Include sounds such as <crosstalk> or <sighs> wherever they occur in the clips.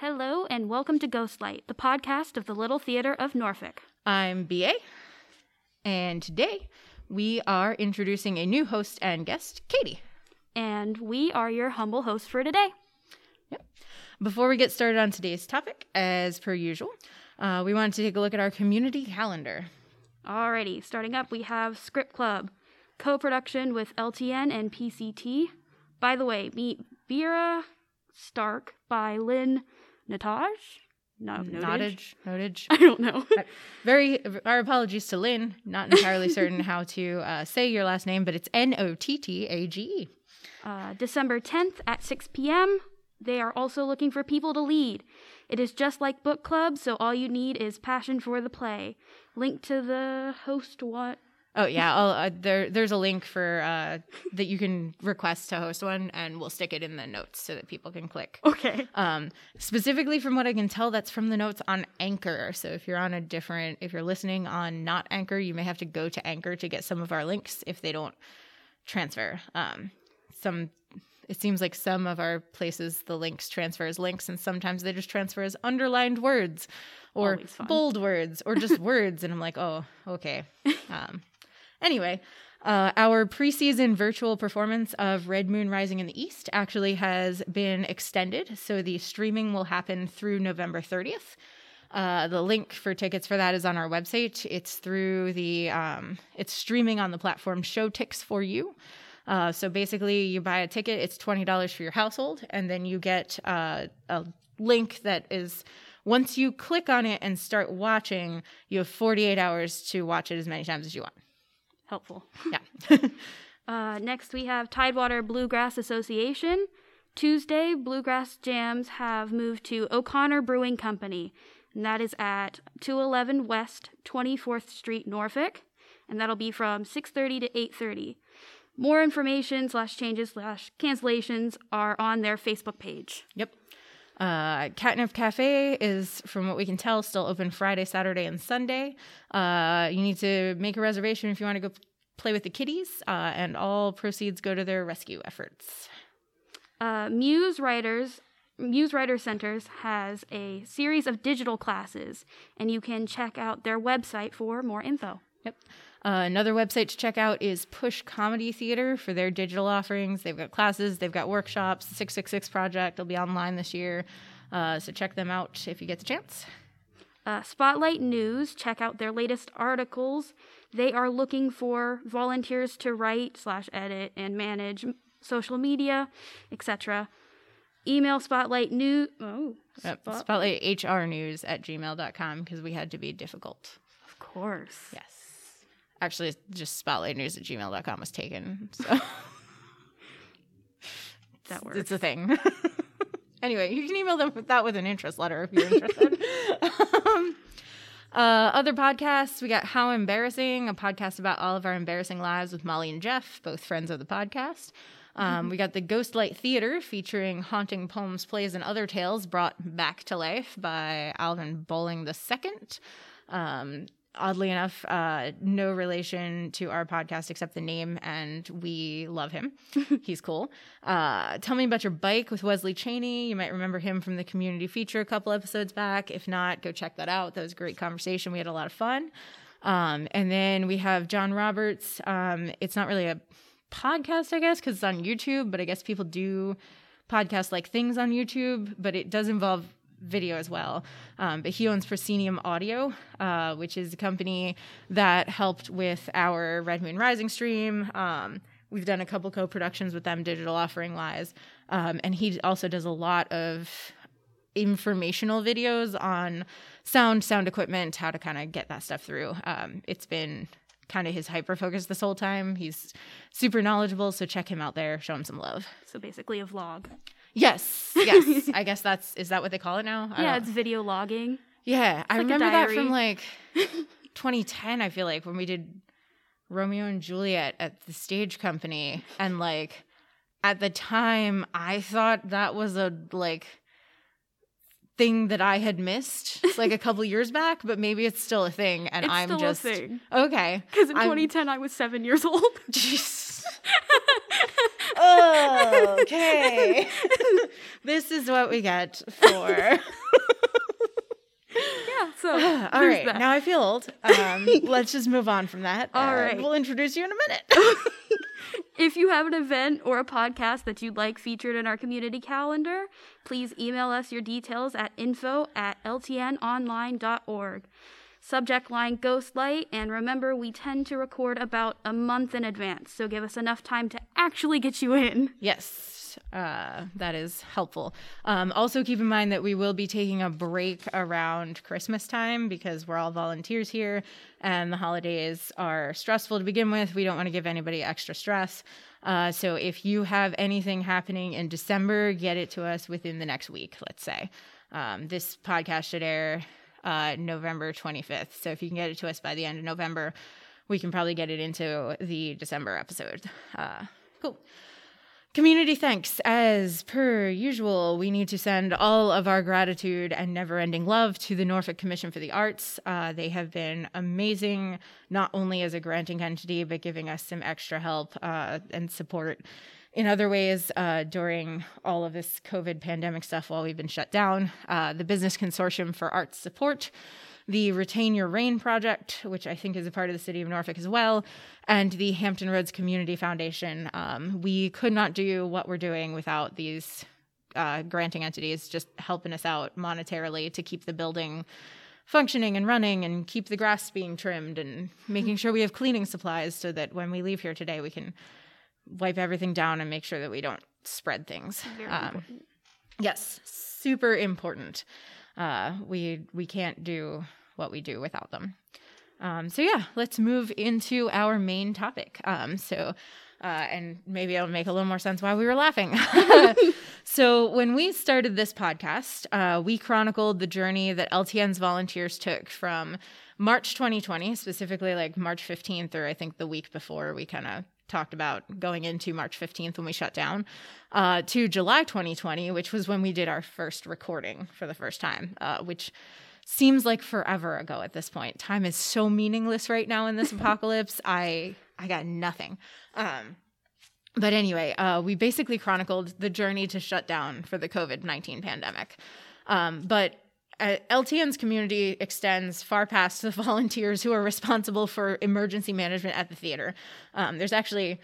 Hello and welcome to Ghostlight, the podcast of the Little Theater of Norfolk. I'm BA, and today we are introducing a new host and guest, Katie. And we are your humble hosts for today. Yep. Before we get started on today's topic, as per usual, uh, we wanted to take a look at our community calendar. Alrighty, starting up, we have Script Club, co production with LTN and PCT. By the way, meet Vera Stark by Lynn Nataj? No, Notage, notage. <laughs> I don't know. Very, our apologies to Lynn. Not entirely certain how to uh, say your last name, but it's N O T T A G E. Uh, December 10th at 6 p.m. They are also looking for people to lead. It is just like book club, so all you need is passion for the play. Link to the host what? Oh yeah, I'll, uh, there there's a link for uh, that you can request to host one, and we'll stick it in the notes so that people can click. Okay. Um, specifically, from what I can tell, that's from the notes on Anchor. So if you're on a different, if you're listening on not Anchor, you may have to go to Anchor to get some of our links if they don't transfer. Um, some it seems like some of our places the links transfer as links, and sometimes they just transfer as underlined words or bold words or just <laughs> words, and I'm like, oh, okay. Um, anyway. Uh, our preseason virtual performance of Red Moon Rising in the East actually has been extended. So the streaming will happen through November 30th. Uh, the link for tickets for that is on our website. It's through the, um, it's streaming on the platform Showtix for you. Uh, so basically, you buy a ticket, it's $20 for your household, and then you get uh, a link that is, once you click on it and start watching, you have 48 hours to watch it as many times as you want. Helpful. Yeah. <laughs> Uh, next, we have Tidewater Bluegrass Association. Tuesday, Bluegrass Jams have moved to O'Connor Brewing Company, and that is at 211 West 24th Street, Norfolk, and that'll be from 6:30 to 8:30. More information slash changes slash cancellations are on their Facebook page. Yep. Uh, Catnip Cafe is, from what we can tell, still open Friday, Saturday, and Sunday. Uh, you need to make a reservation if you want to go play with the kitties, uh, and all proceeds go to their rescue efforts. Uh, Muse Writers, Muse Writer Centers has a series of digital classes, and you can check out their website for more info. Yep. Uh, another website to check out is Push Comedy Theater for their digital offerings. They've got classes, they've got workshops. The 666 Project will be online this year. Uh, so check them out if you get the chance. Uh, Spotlight News, check out their latest articles. They are looking for volunteers to write slash edit and manage social media, etc. Email Spotlight News. Oh, Yep. Spot- Spotlight HR News at gmail.com because we had to be difficult. of course. Yes. Actually, just spotlight news at gmail.com was taken. So <laughs> That works. it's a thing. <laughs> anyway, you can email them with that with an interest letter if you're interested. <laughs> um, uh, other podcasts, we got How Embarrassing, a podcast about all of our embarrassing lives with Molly and Jeff, both friends of the podcast. Um, we got the Ghostlight Theater featuring haunting poems, plays, and other tales brought back to life by Alvin Bowling II. Um, oddly enough, uh, no relation to our podcast except the name, and we love him. <laughs> He's cool. Uh, Tell me about your bike with Wesley Cheney. You might remember him from the community feature a couple episodes back. If not, go check that out. That was a great conversation. We had a lot of fun. Um, and then we have John Roberts. Um, it's not really a podcast, I guess, because it's on YouTube, but I guess people do podcast like things on YouTube, but it does involve video as well. Um, but he owns Proscenium Audio, uh, which is a company that helped with our Red Moon Rising stream. Um, we've done a couple co-productions with them, digital offering wise, um, and he also does a lot of informational videos on sound, sound equipment, how to kind of get that stuff through. Um, it's been kind of his hyper focus this whole time. He's super knowledgeable, so check him out there. Show him some love. So basically, a vlog. Yes, yes. <laughs> I guess that's is that what they call it now? I Yeah, don't- it's video logging. yeah. I like remember that from like <laughs> 2010. I feel like when we did Romeo and Juliet at the stage company, and like at the time, I thought that was a like thing that I had missed like a couple years back, but maybe it's still a thing, and It's I'm still just a thing. okay. Because in I'm- 2010, I was seven years old. <laughs> Jeez. Oh, okay. <laughs> this is what we get for. <laughs> yeah. So <sighs> All there's right, that. now I feel old. Um, <laughs> let's just move on from that. All Uh, we'll introduce you in a minute. If you have an event or a podcast that you'd like featured in our community calendar, please email us your details at info at ltnonline.org. Subject line Ghostlight, and remember, we tend to record about a month in advance, so give us enough time to actually get you in. Yes, uh, that is helpful. Um, also, keep in mind that we will be taking a break around Christmas time because we're all volunteers here and the holidays are stressful to begin with. We don't want to give anybody extra stress. Uh, so, if you have anything happening in December, get it to us within the next week, let's say. Um, this podcast should air uh, November 25th. So, if you can get it to us by the end of November, we can probably get it into the December episode. Uh, cool. Community thanks. As per usual, we need to send all of our gratitude and never ending love to the Norfolk Commission for the Arts. Uh, they have been amazing, not only as a granting entity, but giving us some extra help uh, and support in other ways uh, during all of this COVID pandemic stuff while we've been shut down. Uh, the Business Consortium for Arts Support the Retain Your Rain project, which I think is a part of the city of Norfolk as well, and the Hampton Roads Community Foundation. Um, we could not do what we're doing without these uh, granting entities just helping us out monetarily to keep the building functioning and running and keep the grass being trimmed and making sure we have cleaning supplies so that when we leave here today we can wipe everything down and make sure that we don't spread things. Um. Yes, super important. Uh, we we can't do what we do without them. Um, so yeah, let's move into our main topic. Um, so. Uh, and maybe it'll make a little more sense why we were laughing. <laughs> so, when we started this podcast, uh, we chronicled the journey that LTN's volunteers took from March 2020, specifically like March 15th, or I think the week before we kind of talked about going into March 15th when we shut down, uh, to July 2020, which was when we did our first recording for the first time, uh, which seems like forever ago at this point. Time is so meaningless right now in this <laughs> apocalypse. I I got nothing. Um, but anyway, uh, we basically chronicled the journey to shut down for the COVID 19 pandemic. Um, but uh, LTN's community extends far past the <laughs> volunteers who are responsible for emergency management at the theater. Um, there's actually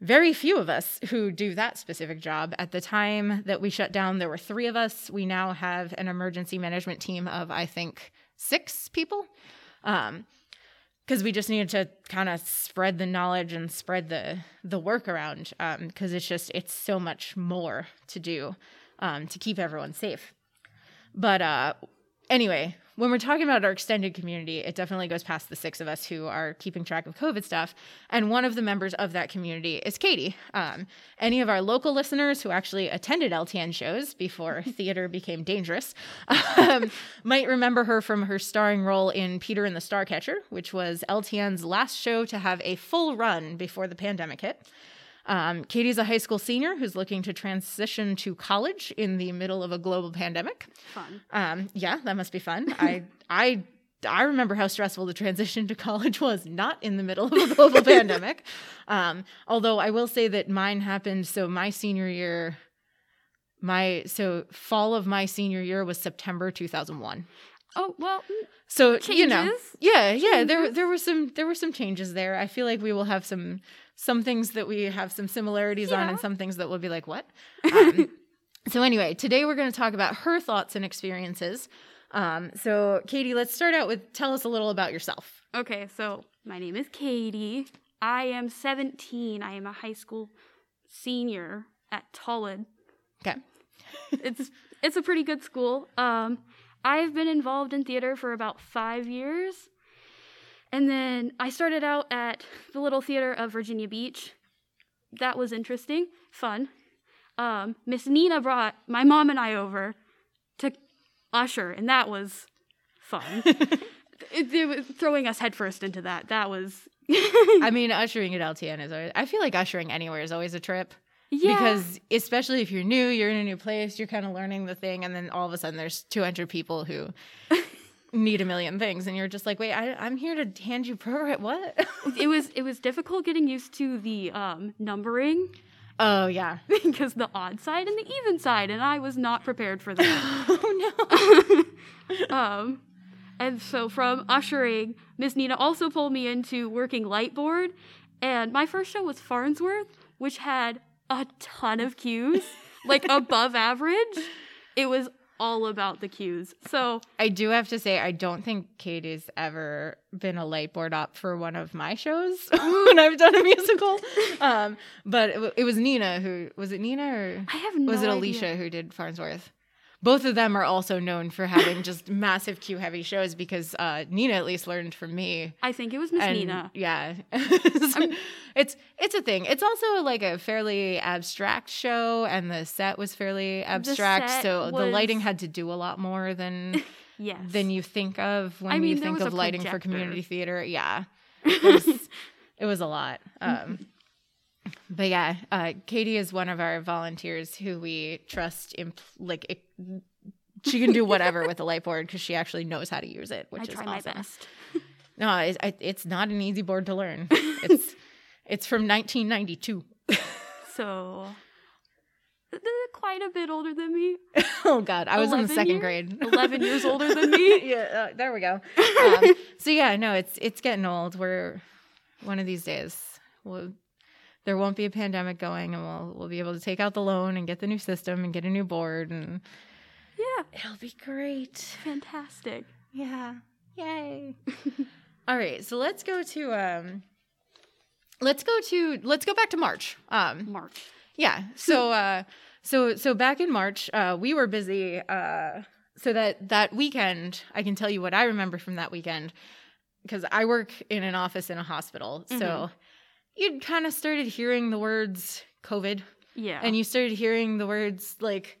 very few of us who do that specific job. At the time that we shut down, there were three of us. We now have an emergency management team of, I think, six people. Um, because we just needed to kind of spread the knowledge and spread the the work around because it's just it's so much more to do um, to keep everyone safe but uh anyway when we're talking about our extended community it definitely goes past the six of us who are keeping track of covid stuff. And one of the members of that community is katie. Um, any of our local listeners who actually attended ltn shows before <laughs> theater became dangerous um, might remember her from her starring role in peter and the starcatcher which was ltn's last show to have a full run before the pandemic hit um, Katie's a high school senior who's looking to transition to college in the middle of a global pandemic. Fun. Um, yeah, that must be fun. <laughs> I I I remember how stressful the transition to college was not in the middle of a global <laughs> pandemic. Um, although I will say that mine happened so my senior year my so fall of my senior year was September 2001. Oh well, mm, So you know, Changes? yeah, yeah. There there were some there were some changes there. I feel like we will have some some things that we have some similarities on, and some things that we'll be like what. <laughs> Um, so anyway, today we're going to talk about her thoughts and experiences. Um, so Katie, let's start out with tell us a little about yourself. Okay, so my name is Katie. I am 17. I am a high school senior at Tullid. Okay. It's it's a pretty good school. Um, I've been involved in theater for about five years, and then I started out at the Little Theater of Virginia Beach. That was interesting, fun. Um, Miss Nina brought my mom and I over to usher, and that was fun. <laughs> it, it was throwing us headfirst into that. That was <laughs> I mean, ushering at LTN is always. I feel like ushering anywhere is always a trip. yeah. Because especially if you're new, you're in a new place, you're kind of learning the thing, and then all of a sudden there's 200 people who need a million things, and you're just like, wait, I, I'm here to hand you program. What? <laughs> it was it was difficult getting used to the um, numbering oh yeah. <laughs> because the odd side and the even side, and I was not prepared for that. <laughs> oh no. um, and so from ushering, Miss Nina also pulled me into working lightboard, and my first show was Farnsworth, which had a ton of cues, like above average. It was all about the cues. So I do have to say, I don't think Katie's ever been a lightboard op for one of my shows <laughs> when I've done a musical. Um, but it, it was Nina who was it Nina or I have no was it idea. Alicia who did Farnsworth? Both of them are also known for having just <laughs> massive cue heavy shows because uh, Nina at least learned from me. I think it was Miss Nina. yeah, <laughs> it's it's a thing. It's also like a fairly abstract show, and the set was fairly abstract, set so the lighting had to do a lot more than <laughs> Yes. than you think of when I mean, you think of lighting for community theater. Yeah, it was, it was a lot. Um, but yeah, uh, Katie is one of our volunteers who we trust. Imp- like it, she can do whatever with the light board because she actually knows how to use it, which I is try awesome. my best. <laughs> No, it's, it's not an easy board to learn. It's <laughs> it's from 1992. So quite a bit older than me. <laughs> oh God, I was in the 11 second years? grade. 11 years older than me. yeah, uh, there we go. Um, so yeah, no, it's it's getting old. We're one of these days. We'll, there won't be a pandemic going, and we'll we'll be able to take out the loan and get the new system and get a new board, and Yeah, it'll be great. fantastic. Yeah, yay! <laughs> All right, so let's go to um, let's go to let's go back to March. Um, March. yeah. So <laughs> uh so so back in March, uh we were busy uh so that that weekend, I can tell you what I remember from that weekend because I work in an office in a hospital. So Mhm. You'd kind of started hearing the words COVID Yeah. and you started hearing the words like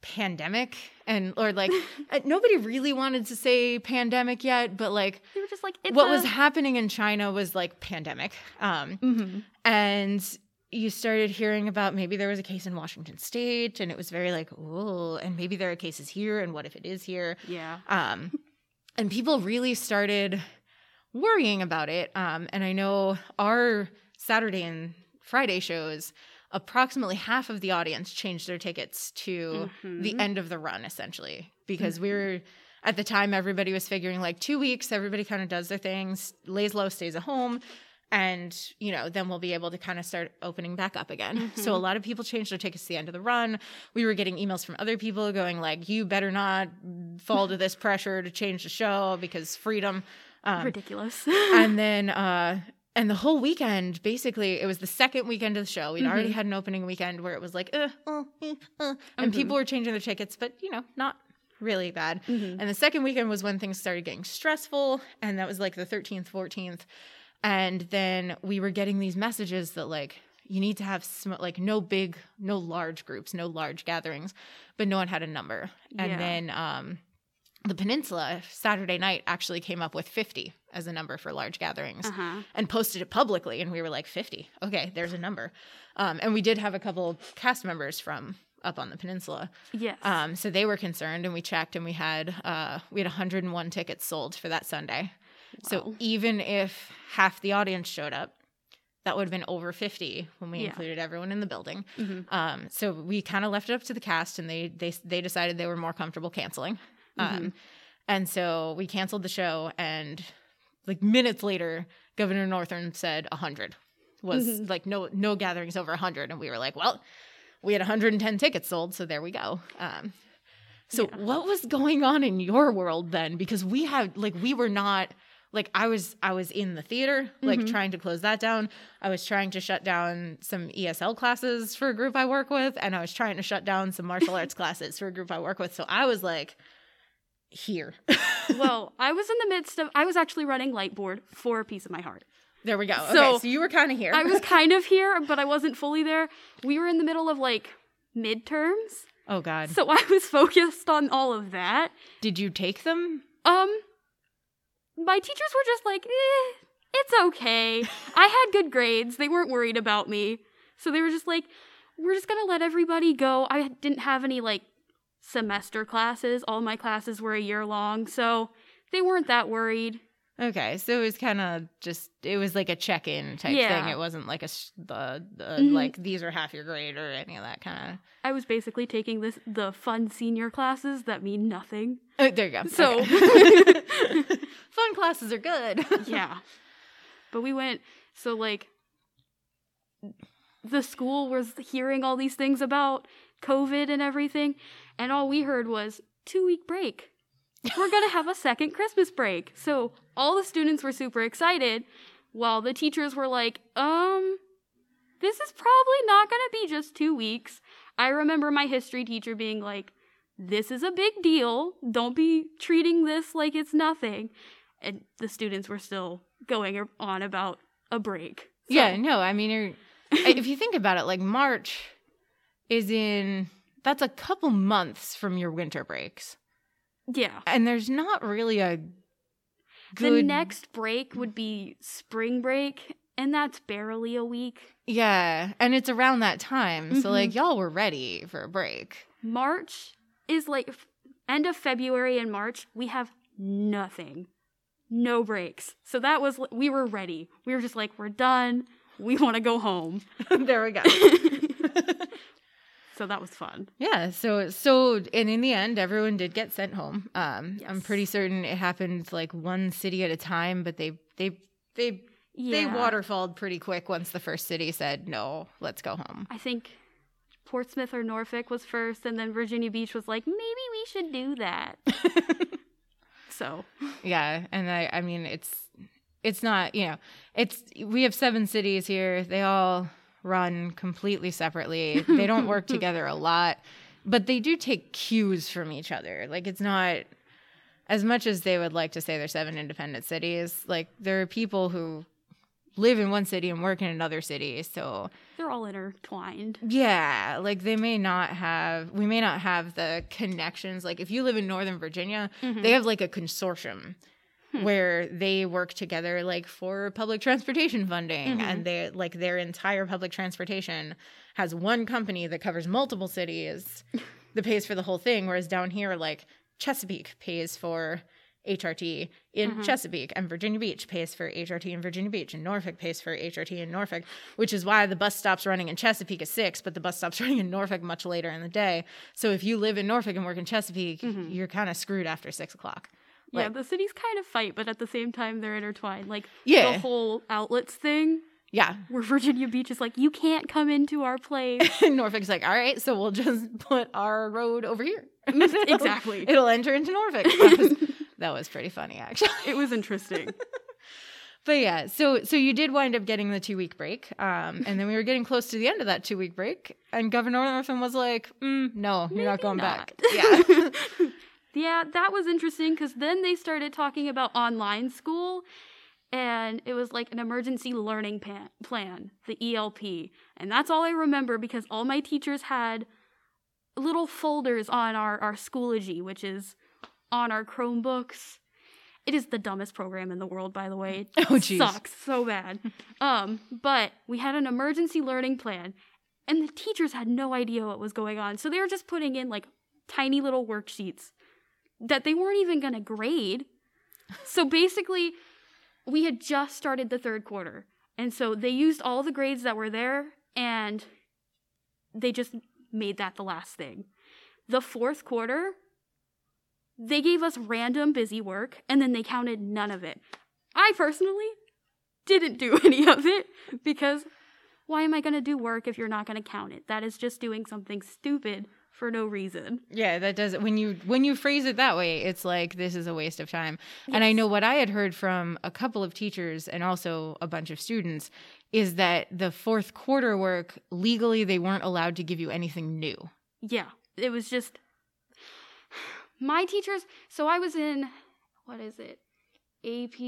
pandemic and or like <laughs> uh, nobody really wanted to say pandemic yet, but like they were just like, it's what a- was happening in China was like pandemic. Um Mhm. and you started hearing about maybe there was a case in Washington state and it was very like oh and maybe there are cases here and what if it is here Yeah. um and people really started worrying about it. Um and I know our Saturday and Friday shows approximately half of the audience changed their tickets to the Mhm. end of the run essentially because we were at the time everybody was figuring like two weeks everybody kind of does their things lays low stays at home and you know then we'll be able to kind of start opening back up again. So a lot of people changed their tickets to the end of the run. We were getting emails from other people going like you better not fall to this pressure to change the show because freedom um, Ridiculous. and <laughs> then uh and the whole weekend basically it was the second weekend of the show we'd already Mhm. had an opening weekend where it was like uh, uh, uh, and Mhm. people were changing their tickets but you know not really bad Mhm. and the second weekend was when things started getting stressful and that was like the 13th 14th and then we were getting these messages that like you need to have sm- like no big no large groups no large gatherings but no one had a number and Yeah. then um the peninsula saturday night actually came up with 50 as a number for large gatherings Uh-huh. and posted it publicly and we were like 50 okay there's a number um, and we did have a couple cast members from up on the peninsula Yes. um, so they were concerned and we checked and we had uh, we had 101 tickets sold for that sunday so even if half the audience showed up that would have been over 50 when we Yeah. included everyone in the building Mhm. um, so we kind of left it up to the cast, and they they they decided they were more comfortable canceling. Mm-hmm. Um, and so we canceled the show, and like minutes later, Governor Northam said hundred was Mhm. like no no gatherings over hundred, and we were like, well, we had 110 tickets sold, so there we go. Um, so Yeah. what was going on in your world then? Because we had like we were not like I was I was in the theater like Mhm. trying to close that down. I was trying to shut down some ESL classes for a group I work with and I was trying to shut down some martial arts classes for a group I work with. So I was like here. <laughs> well, I was in the midst of. I was actually running Lightboard for a piece of my heart. there we go. So, okay, so you were kind of here. I was <laughs> kind of here, but I wasn't fully there. We were in the middle of like midterms, oh god. so I was <laughs> focused on all of that. Did you take them? Um, my teachers were just like, eh, it's okay. I had good grades. They weren't worried about me. So they were just like, we're just gonna let everybody go. I didn't have any like semester classes. All my classes were a year long. So they weren't that worried. Okay, so it was kind of just it was like a check-in type Yeah. thing. It wasn't like a the, the Mhm. like these are half your grade or any of that kind of. I was basically taking this the fun senior classes that mean nothing. Oh, there you go. So- Okay. <laughs> fun classes are good. <laughs> yeah. But we went so like the school was hearing all these things about COVID and everything, and all we heard was two week break. We're gonna have a second Christmas break. So all the students were super excited, while the teachers were like, um, this is probably not gonna be just two weeks. I remember my history teacher being like, this is a big deal. Don't be treating this like it's nothing. And the students were still going on about a break. So- Yeah, no, I mean, you're, <laughs> if you think about it, like March is in that's a couple months from your winter breaks, Yeah. and there's not really a The good next break would be spring break, and that's barely a week. yeah, and it's around that time, so Mhm. like y'all were ready for a break. March is like end of February and March, we have nothing. No breaks. So that was we were ready. We were just like we're done. We want to go home. <laughs> there we go. <laughs> <laughs> So that was fun. Yeah, so so and in the end everyone did get sent home. Um I'm pretty certain it happened like one city at a time, but they they they they waterfalled pretty quick once the first city said no, let's go home. I think Portsmouth or Norfolk was first and then Virginia Beach was like maybe we should do that. <laughs> So, yeah, and I I mean it's it's not, you know, it's we have seven cities here. They all run completely separately. <laughs> They don't work together a lot, but they do take cues from each other. Like it's not as much as they would like to say they're seven independent cities, like there are people who live in one city and work in another city. So, they're all intertwined. yeah, like they may not have we may not have the connections. Like if you live in Northern Virginia, Mhm. they have like a consortium Hmm. where they work together like for public transportation funding Mhm. and they like their entire public transportation has one company that covers multiple cities <laughs> that pays for the whole thing whereas down here like Chesapeake pays for HRT in Mhm. Chesapeake and Virginia Beach pays for HRT in Virginia Beach and Norfolk pays for HRT in Norfolk which is why the bus stops running in Chesapeake at 6 but the bus stops <laughs> running in Norfolk much later in the day so if you live in Norfolk and work in Chesapeake Mhm. you're kind of screwed after 6 o'clock Yeah, Like- the cities kind of fight, but at the same time they're intertwined. Like Yeah. the whole outlets thing, yeah where Virginia Beach is like, you can't come into our place. <laughs> Norfolk's like, all right, so we'll just <laughs> put our road over here. <laughs> exactly. It'll enter into Norfolk. That was, that was pretty funny, actually. it was interesting. But yeah, so so you did wind up getting the two week break, um, and then we were getting close to the end of that two week break, and Governor Northam was like, mm, "No, you're not going not. back." Yeah, yeah, that was interesting because then they started talking about online school, and it was like an emergency learning pan- plan, the ELP. And that's all I remember because all my teachers had little folders on our, our Schoology, which is on our Chromebooks. It is the dumbest program in the world, by the way. It <laughs> Oh, jeez. sucks so bad. <laughs> um, but we had an emergency learning plan, and the teachers had no idea what was going on. So they were just putting in like tiny little worksheets that they weren't even going to grade. So basically, we had just started the third quarter. And so they used all the grades that were there and they just made that the last thing. The fourth quarter, they gave us random busy work and then they counted none of it. I personally didn't do <laughs> any of it because why am I going to do work if you're not going to count it? That is just doing something stupid for no reason. yeah, that does when you when you phrase it that way, it's like this is a waste of time. And I know what I had heard from a couple of teachers and also a bunch of students is that the fourth quarter work legally they weren't allowed to give you anything new. Yeah, it was just <sighs> my teachers. So I was in what is it? AP.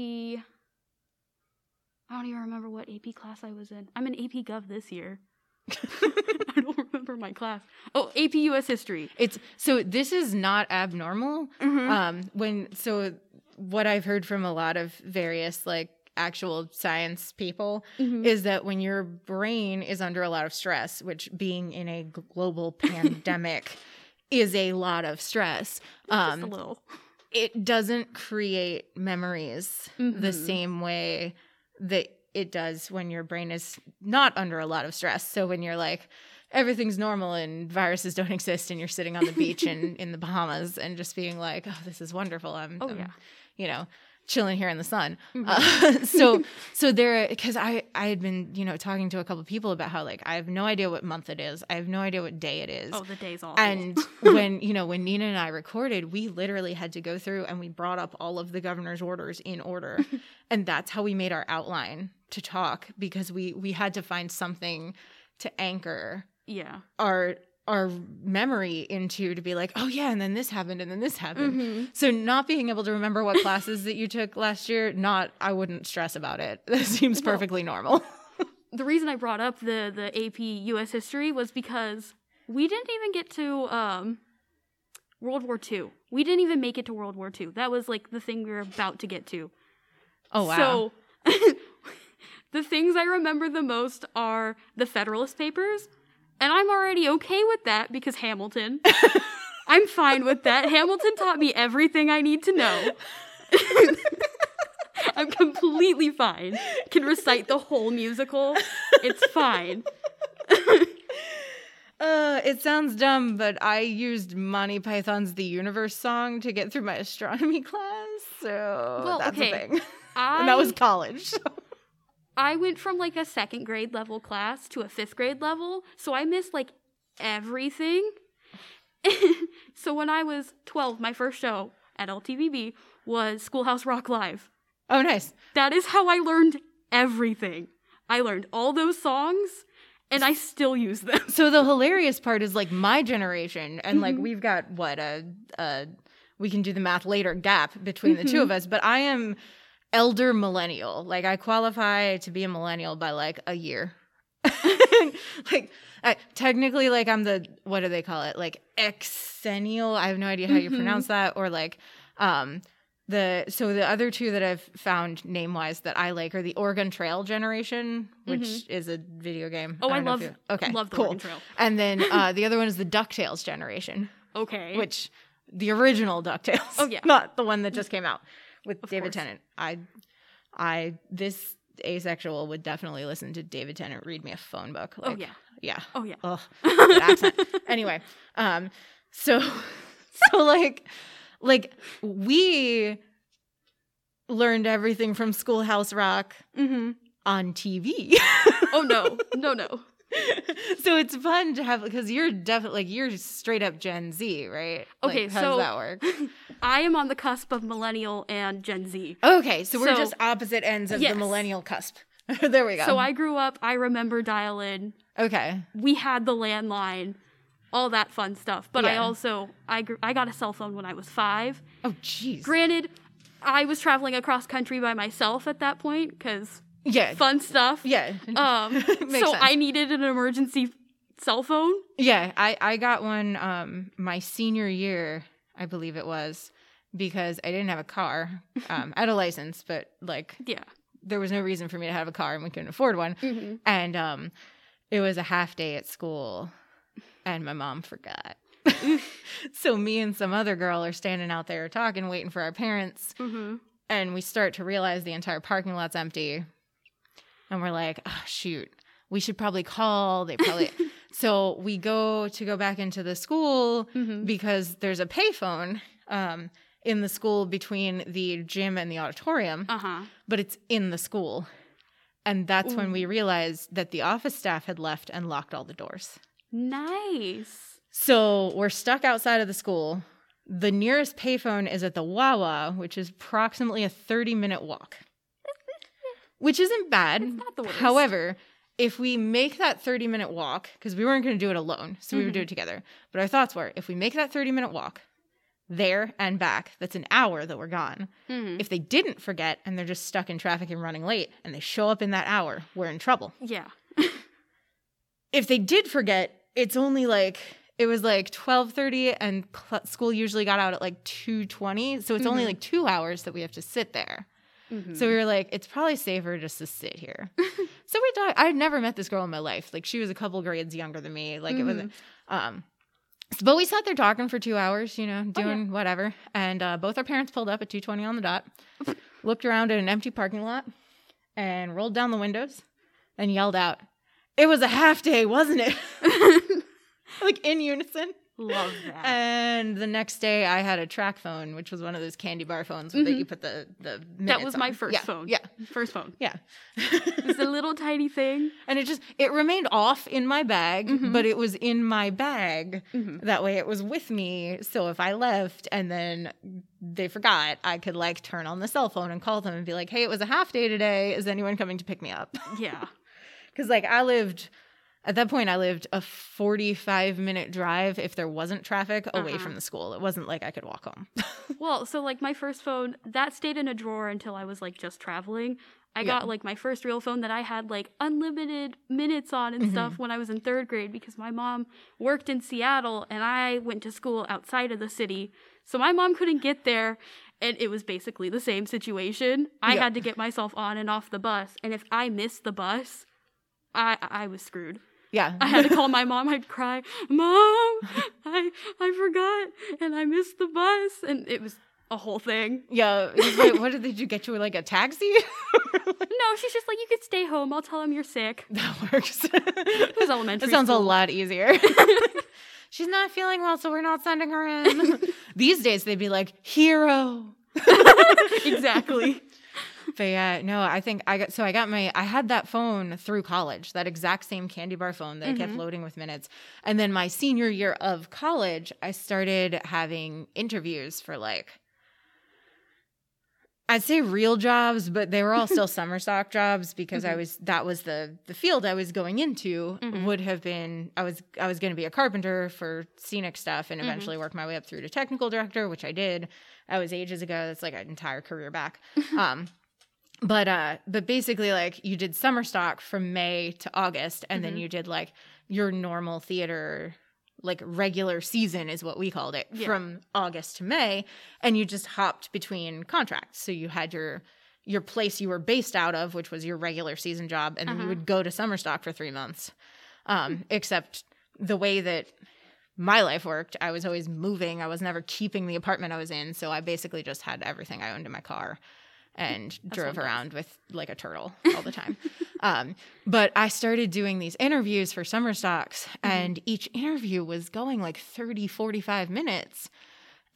I don't even remember what AP class I was in. I'm in AP Gov this year. <laughs> <laughs> Remember my class. Oh, AP US History. It's so this is not abnormal. Mhm. Um, when so what I've heard from a lot of various like actual science people Mhm. is that when your brain is under a lot of stress, which being in a global <laughs> pandemic is a lot of stress. Just a Um, little. it doesn't create memories the Mhm. same way that it does when your brain is not under a lot of stress. So when you're like everything's normal and viruses don't <laughs> exist and you're sitting on the beach in <laughs> in the Bahamas and just being like, "Oh, this is wonderful." I'm, Oh, I'm, yeah. you know, chilling here in the sun. Mhm. Uh, <laughs> so so there because I I had been, you know, talking to a couple people about how like I have no idea what month it is. I have no idea what day it is. Oh, the day's awful. And when you know when Nina and I recorded, we literally had to go through and we brought up all of the governor's orders in order, and that's how we made our outline to talk because we we had to find something to anchor yeah. our our memory into to be like, oh yeah, and then this happened, and then this happened. Mhm. So not being able to remember what classes that you took last year, not I wouldn't stress about it. <laughs> That seems perfectly normal. <laughs> The reason I brought up the the AP U.S. history was because we didn't even get to um, World War II. We didn't even make it to World War II. That was like the thing we were about to get to. Oh wow. So <laughs> the things I remember the most are the Federalist Papers, and I'm already okay with that because Hamilton. <laughs> I'm fine with that. Hamilton taught me everything I need to know. <laughs> I'm completely fine. Can recite the whole musical. It's fine. <laughs> Uh, it sounds dumb, but I used Monty Python's The Universe song to get through my astronomy class, so Well, that's okay. a thing. I and that was college. I went from like a second grade level class to a fifth grade level, so I missed like everything. <laughs> so when I was 12, my first show at LTVB was Schoolhouse Rock Live. oh, nice. That is how I learned everything. I learned all those songs and I still use them. So the hilarious part is like my generation, and like Mhm. we've got what a a we can do the math later gap between the two of us, but I am elder millennial. Like I qualify to be a millennial by like a year. <laughs> like I, technically, like I'm the what do they call it? Like exennial. I have no idea how you Mhm. pronounce that, or like um the so the other two that I've found name wise that I like are the Oregon Trail generation, which is a video game. Oh, I, if love okay, love the cool. Oregon Trail. And then <laughs> uh, the other one is the Ducktales generation, Okay. which the original Ducktales. Oh, yeah. <laughs> not the one that just came out with Of David course. Tennant. I, I this asexual would definitely listen to David Tennant read me a phone book. oh Like, yeah. yeah. Oh yeah. Ugh, accent. <laughs> anyway, um, so <laughs> so like like we learned everything from Schoolhouse Rock hmm on TV. Oh no. <laughs> No no. <laughs> so it's fun to have because you're definitely like you're straight up Gen Z, right? Like, Okay, how so- does that work? <laughs> I am on the cusp of millennial and Gen Z. Okay, so we're just opposite ends of Yes. the millennial cusp. <laughs> there we go. So I grew up, I remember dial in. okay, We had the landline, all that fun stuff. But I also I gr- I got a cell phone when I was 5. oh jeez, Granted, I was traveling across country by myself at that point cuz yeah, fun stuff. yeah, <laughs> Um <laughs> so sense. I needed an emergency cell phone. yeah. I I got one um my senior year, I believe it was, because I didn't have a car. <laughs> Um, I had a license, but like Yeah. there was no reason for me to have a car, and we couldn't afford one. hmm and um it was a half day at school and my mom forgot so me and some other girl are standing out there talking waiting for our parents hmm and we start to realize the entire parking lot's empty and we're like oh shoot we should probably call they probably <laughs> so we go to go back into the school hmm because there's a payphone um in the school between the gym and the auditorium Uh-huh. but it's in the school. And that's when we realized that the office staff had left and locked all the doors. Nice. So we're stuck outside of the school. The nearest payphone is at the Wawa, which is approximately a 30 minute walk, which isn't bad. It's not the worst. However, if we make that 30 minute walk, because we weren't going to do it alone, so we would do Mhm. it together. But our thoughts were if we make that 30 minute walk there and back, that's an hour that we're gone. Mhm. If they didn't forget and they're just stuck in traffic and running late and they show up in that hour, we're in trouble. Yeah. <laughs> If they did forget, it's only like it was like 12:30 and cl- school usually got out at like 2:20, so it's only Mhm. like 2 hours that we have to sit there. Mhm. So we were like it's probably safer just to sit here. <laughs> so we talked I had never met this girl in my life. Like she was a couple grades younger than me. Like it was Mhm. um But we sat there talking for two hours, you know, doing whatever. And uh, both our parents pulled up at 220 on the dot, <laughs> looked around at an empty parking lot, and rolled down the windows and yelled out, It was a half day, wasn't it? <laughs> like in unison. Love that. And the next day, I had a TracFone, which was one of those candy bar phones that Mhm. you put the the. that was my first Yeah, phone. Yeah, First phone. yeah. It's a little tiny thing. and it just it remained off in my bag, Mhm. but it was in my bag. Mhm. That way, it was with me. So if I left and then they forgot, I could like turn on the cell phone and call them and be like, "Hey, it was a half day today. Is anyone coming to pick me up?" Yeah. <laughs> Because like I lived. At that point, I lived a 45 minute drive if there wasn't traffic away Uh-huh. from the school. It wasn't like I could walk home. <laughs> Well, so like my first phone, that stayed in a drawer until I was like just traveling. I Yeah. got like my first real phone that I had like unlimited minutes on and Mm-hmm. stuff when I was in third grade because my mom worked in Seattle and I went to school outside of the city. So my mom couldn't get there and it was basically the same situation. I Yeah. had to get myself on and off the bus. And if I missed the bus, I I was screwed. Yeah. I had to call <laughs> my mom. I'd cry, "Mom, I I forgot and I missed the bus." And it was a whole thing. Yeah. Wait, what did they do? Get you like a taxi? <laughs> No, she's just like, "You could stay home. I'll tell him you're sick." <laughs> that works. It was elementary. that sounds a lot easier. She's not feeling well, so we're not sending her in. These days, they'd be like, hero. exactly. But yeah, no, I think I got so I got my I had that phone through college, that exact same candy bar phone that I kept Mhm. loading with minutes. And then my senior year of college, I started having interviews for like I'd say real jobs, but they were all still <laughs> summer stock jobs because I Mhm. was that was the the field I was going into Mhm. would have been I was I was going to be a carpenter for scenic stuff and Mhm. eventually work my way up through to technical director, which I did. That was ages ago. That's like an entire career back. <laughs> um but uh but basically like you did summer stock from May to August and then Mhm. you did like your normal theater like regular season is what we called it Yeah. from August to May and you just hopped between contracts so you had your your place you were based out of which was your regular season job and then you Uh-huh. would go to summer stock for 3 months um except the way that my life worked I was always moving I was never keeping the apartment I was in so I basically just had everything I owned in my car and drove around with like a turtle <laughs> all the time. um, but I started doing these interviews for summer stocks, and each interview was going like 30, 45 minutes.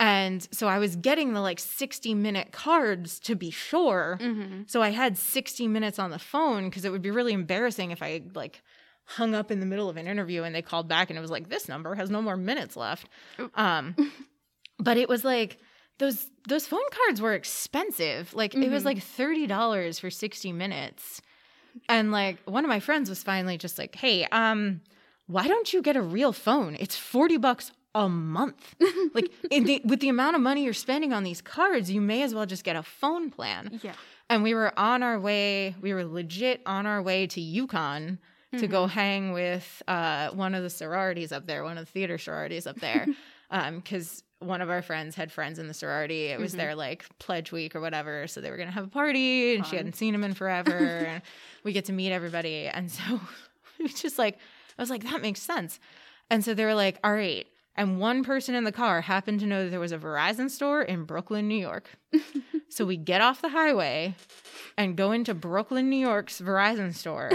And so I was getting the like 60 minute cards to be sure. hmm So I had 60 minutes on the phone because it would be really embarrassing if I like hung up in the middle of an interview and they called back and it was like, this number has no more minutes left. Um, but it was like, those those phone cards were expensive. Like it was Mhm. like thirty dollars for sixty minutes, and like one of my friends was finally just like, "Hey, um, why don't you get a real phone? It's forty bucks a month. <laughs> like in the, with the amount of money you're spending on these cards, you may as well just get a phone plan." Yeah. And we were on our way. We were legit on our way to UConn to go hang with uh, one of the sororities up there, one of the theater sororities up there, <laughs> because one of our friends had friends in the sorority. It was Mhm. their like pledge week or whatever, so they were gonna have a party, and she hadn't seen him in forever. <laughs> and we get to meet everybody, and so <laughs> it was just like I was like, that makes sense. And so they were like, all right. And one person in the car happened to know that there was a Verizon store in Brooklyn, New York. <laughs> so we get off the highway and go into Brooklyn, New York's Verizon store,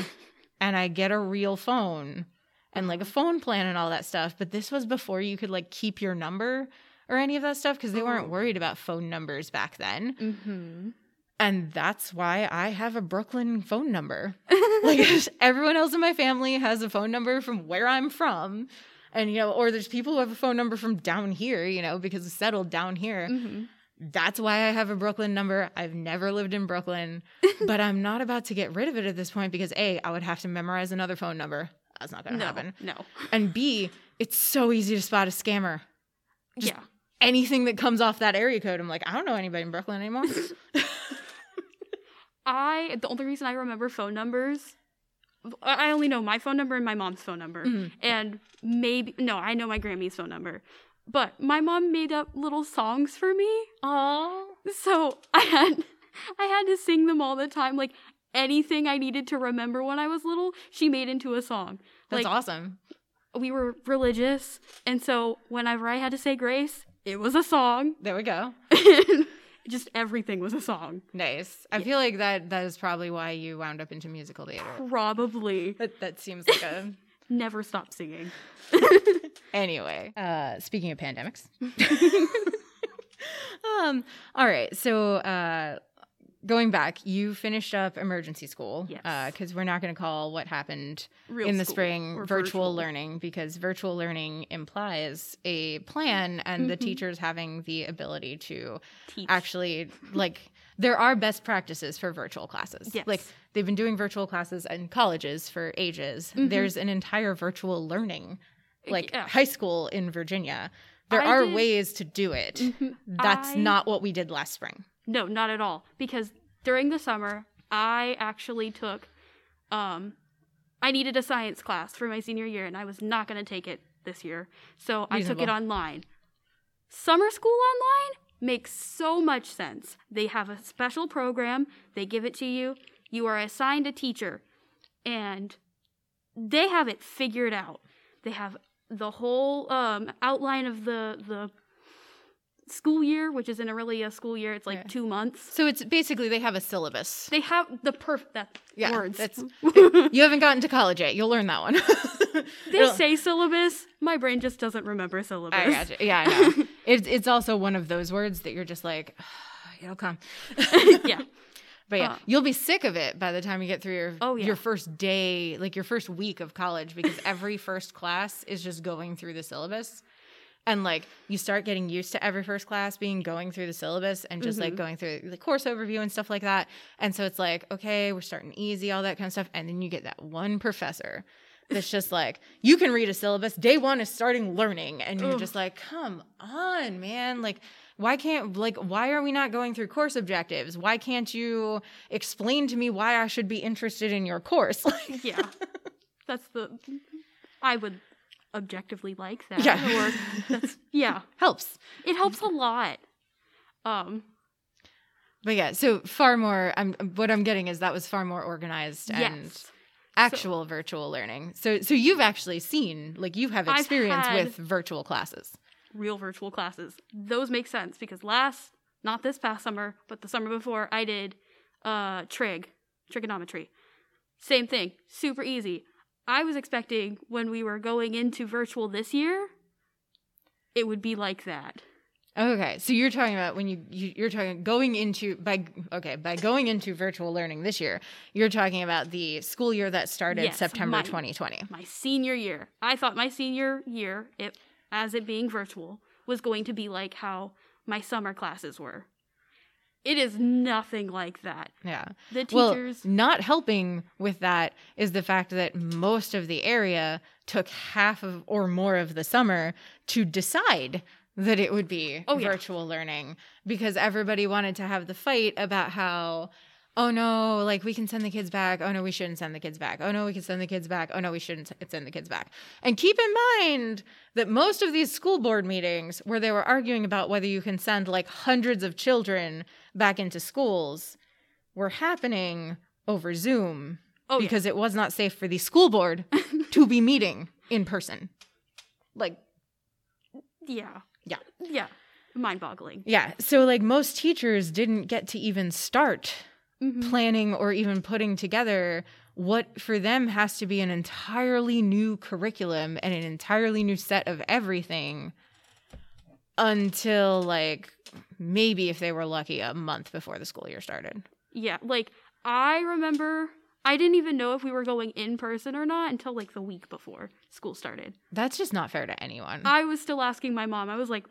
and I get a real phone and like a phone plan and all that stuff. But this was before you could like keep your number or any of that stuff because they weren't Oh. worried about phone numbers back then. hmm And that's why I have a Brooklyn phone number. <laughs> Like everyone else in my family has a phone number from where I'm from. And you know, or there's people who have a phone number from down here, you know, because it's settled down here. hmm That's why I have a Brooklyn number. I've never lived in Brooklyn, <laughs> but I'm not about to get rid of it at this point because A, I would have to memorize another phone number. That's not going to No. happen. No. And B, it's so easy to spot a scammer. Just yeah. Anything that comes off that area code, I'm like, I don't know anybody in Brooklyn anymore. <laughs> I the only reason I remember phone numbers, I only know my phone number and my mom's phone number, Mhm. and maybe no, I know my Grammy's phone number, but my mom made up little songs for me, Aww. so I had <laughs> I had to sing them all the time, like anything I needed to remember when I was little, she made into a song. That's like awesome. we were religious, and so whenever I had to say grace, it was a song. There we go. <laughs> Just everything was a song. Nice. I feel like that that is probably why you wound up into musical theater. Probably That that seems like a <laughs> never stop singing. <laughs> anyway. Uh speaking of pandemics. um all right. So uh going back, you finished up emergency school. Yes. Uh we're not going to call what happened Real in the spring or virtual, learning because virtual learning implies a plan and the Mhm. teachers having the ability to Teach. actually like there are best practices for virtual classes. Yes. Like they've been doing virtual classes in colleges for ages. Mhm. There's an entire virtual learning like Yeah. high school in Virginia. There I are did- ways to do it. Mhm. That's I- not what we did last spring. No, not at all. Because during the summer, I actually took, um, I needed a science class for my senior year, and I was not going to take it this year. So I took it online. Summer school online makes so much sense. They have a special program, they give it to you, you are assigned a teacher, and they have it figured out. They have the whole um, outline of the the school year, which isn't really a school year; it's like Yeah. two months. So it's basically they have a syllabus. They have the perf that Yeah, words. that's <laughs> you haven't gotten to college yet. You'll learn that one. <laughs> they It'll- say syllabus. My brain just doesn't remember syllabus. I gotcha. Yeah, I know. <laughs> it's it's also one of those words that you're just like, it'll come. yeah, But yeah, Uh, you'll be sick of it by the time you get through your Oh, yeah. your first day, like your first week of college, because every first class is just going through the syllabus. And like you start getting used to every first class being going through the syllabus and just like Mhm. going through the course overview and stuff like that. And so it's like, okay, we're starting easy, all that kind of stuff. And then you get that one professor that's just like, you can read a syllabus. Day one is starting learning. And you're Ugh. just like, come on, man. Like, why can't like why are we not going through course objectives why can't you explain to me why i should be interested in your course <laughs> like yeah. That's the. I would objectively like that. Yeah. Or that's <laughs> yeah. helps It helps a lot. Um. but yeah so far more i'm what i'm getting is that was far more organized and Yes. actual virtual learning so so you've actually seen like you have experience with virtual classes real virtual classes. Those make sense because last, not this past summer, but the summer before, I did uh, trig, trigonometry. Same thing, super easy. I was expecting when we were going into virtual this year, it would be like that. okay so you're talking about when you, you you're talking going into by okay by going into virtual learning this year you're talking about the school year that started Yes, september my- 2020 My senior year, I thought my senior year, it, as it being virtual, was going to be like how my summer classes were. It is nothing like that. yeah. The Well, teachers, not helping with that is the fact that most of the area took half of or more of the summer to decide that it would be Oh, yeah. virtual learning because everybody wanted to have the fight about how oh no like we can send the kids back. Oh no we shouldn't send the kids back. Oh no we can send the kids back. Oh no we shouldn't send the kids back. And keep in mind that most of these school board meetings where they were arguing about whether you can send like hundreds of children back into schools were happening over Zoom oh, yeah. because it was not safe for the school board <laughs> to be meeting in person. Like, Yeah. Yeah. Yeah. Mind boggling. yeah. So, like, most teachers didn't get to even start Mhm. planning or even putting together what for them has to be an entirely new curriculum and an entirely new set of everything until, like, maybe if they were lucky, a month before the school year started. Yeah. Like, I remember I didn't even know if we were going in person or not until like the week before school started. That's just not fair to anyone. I was still asking my mom, I was like,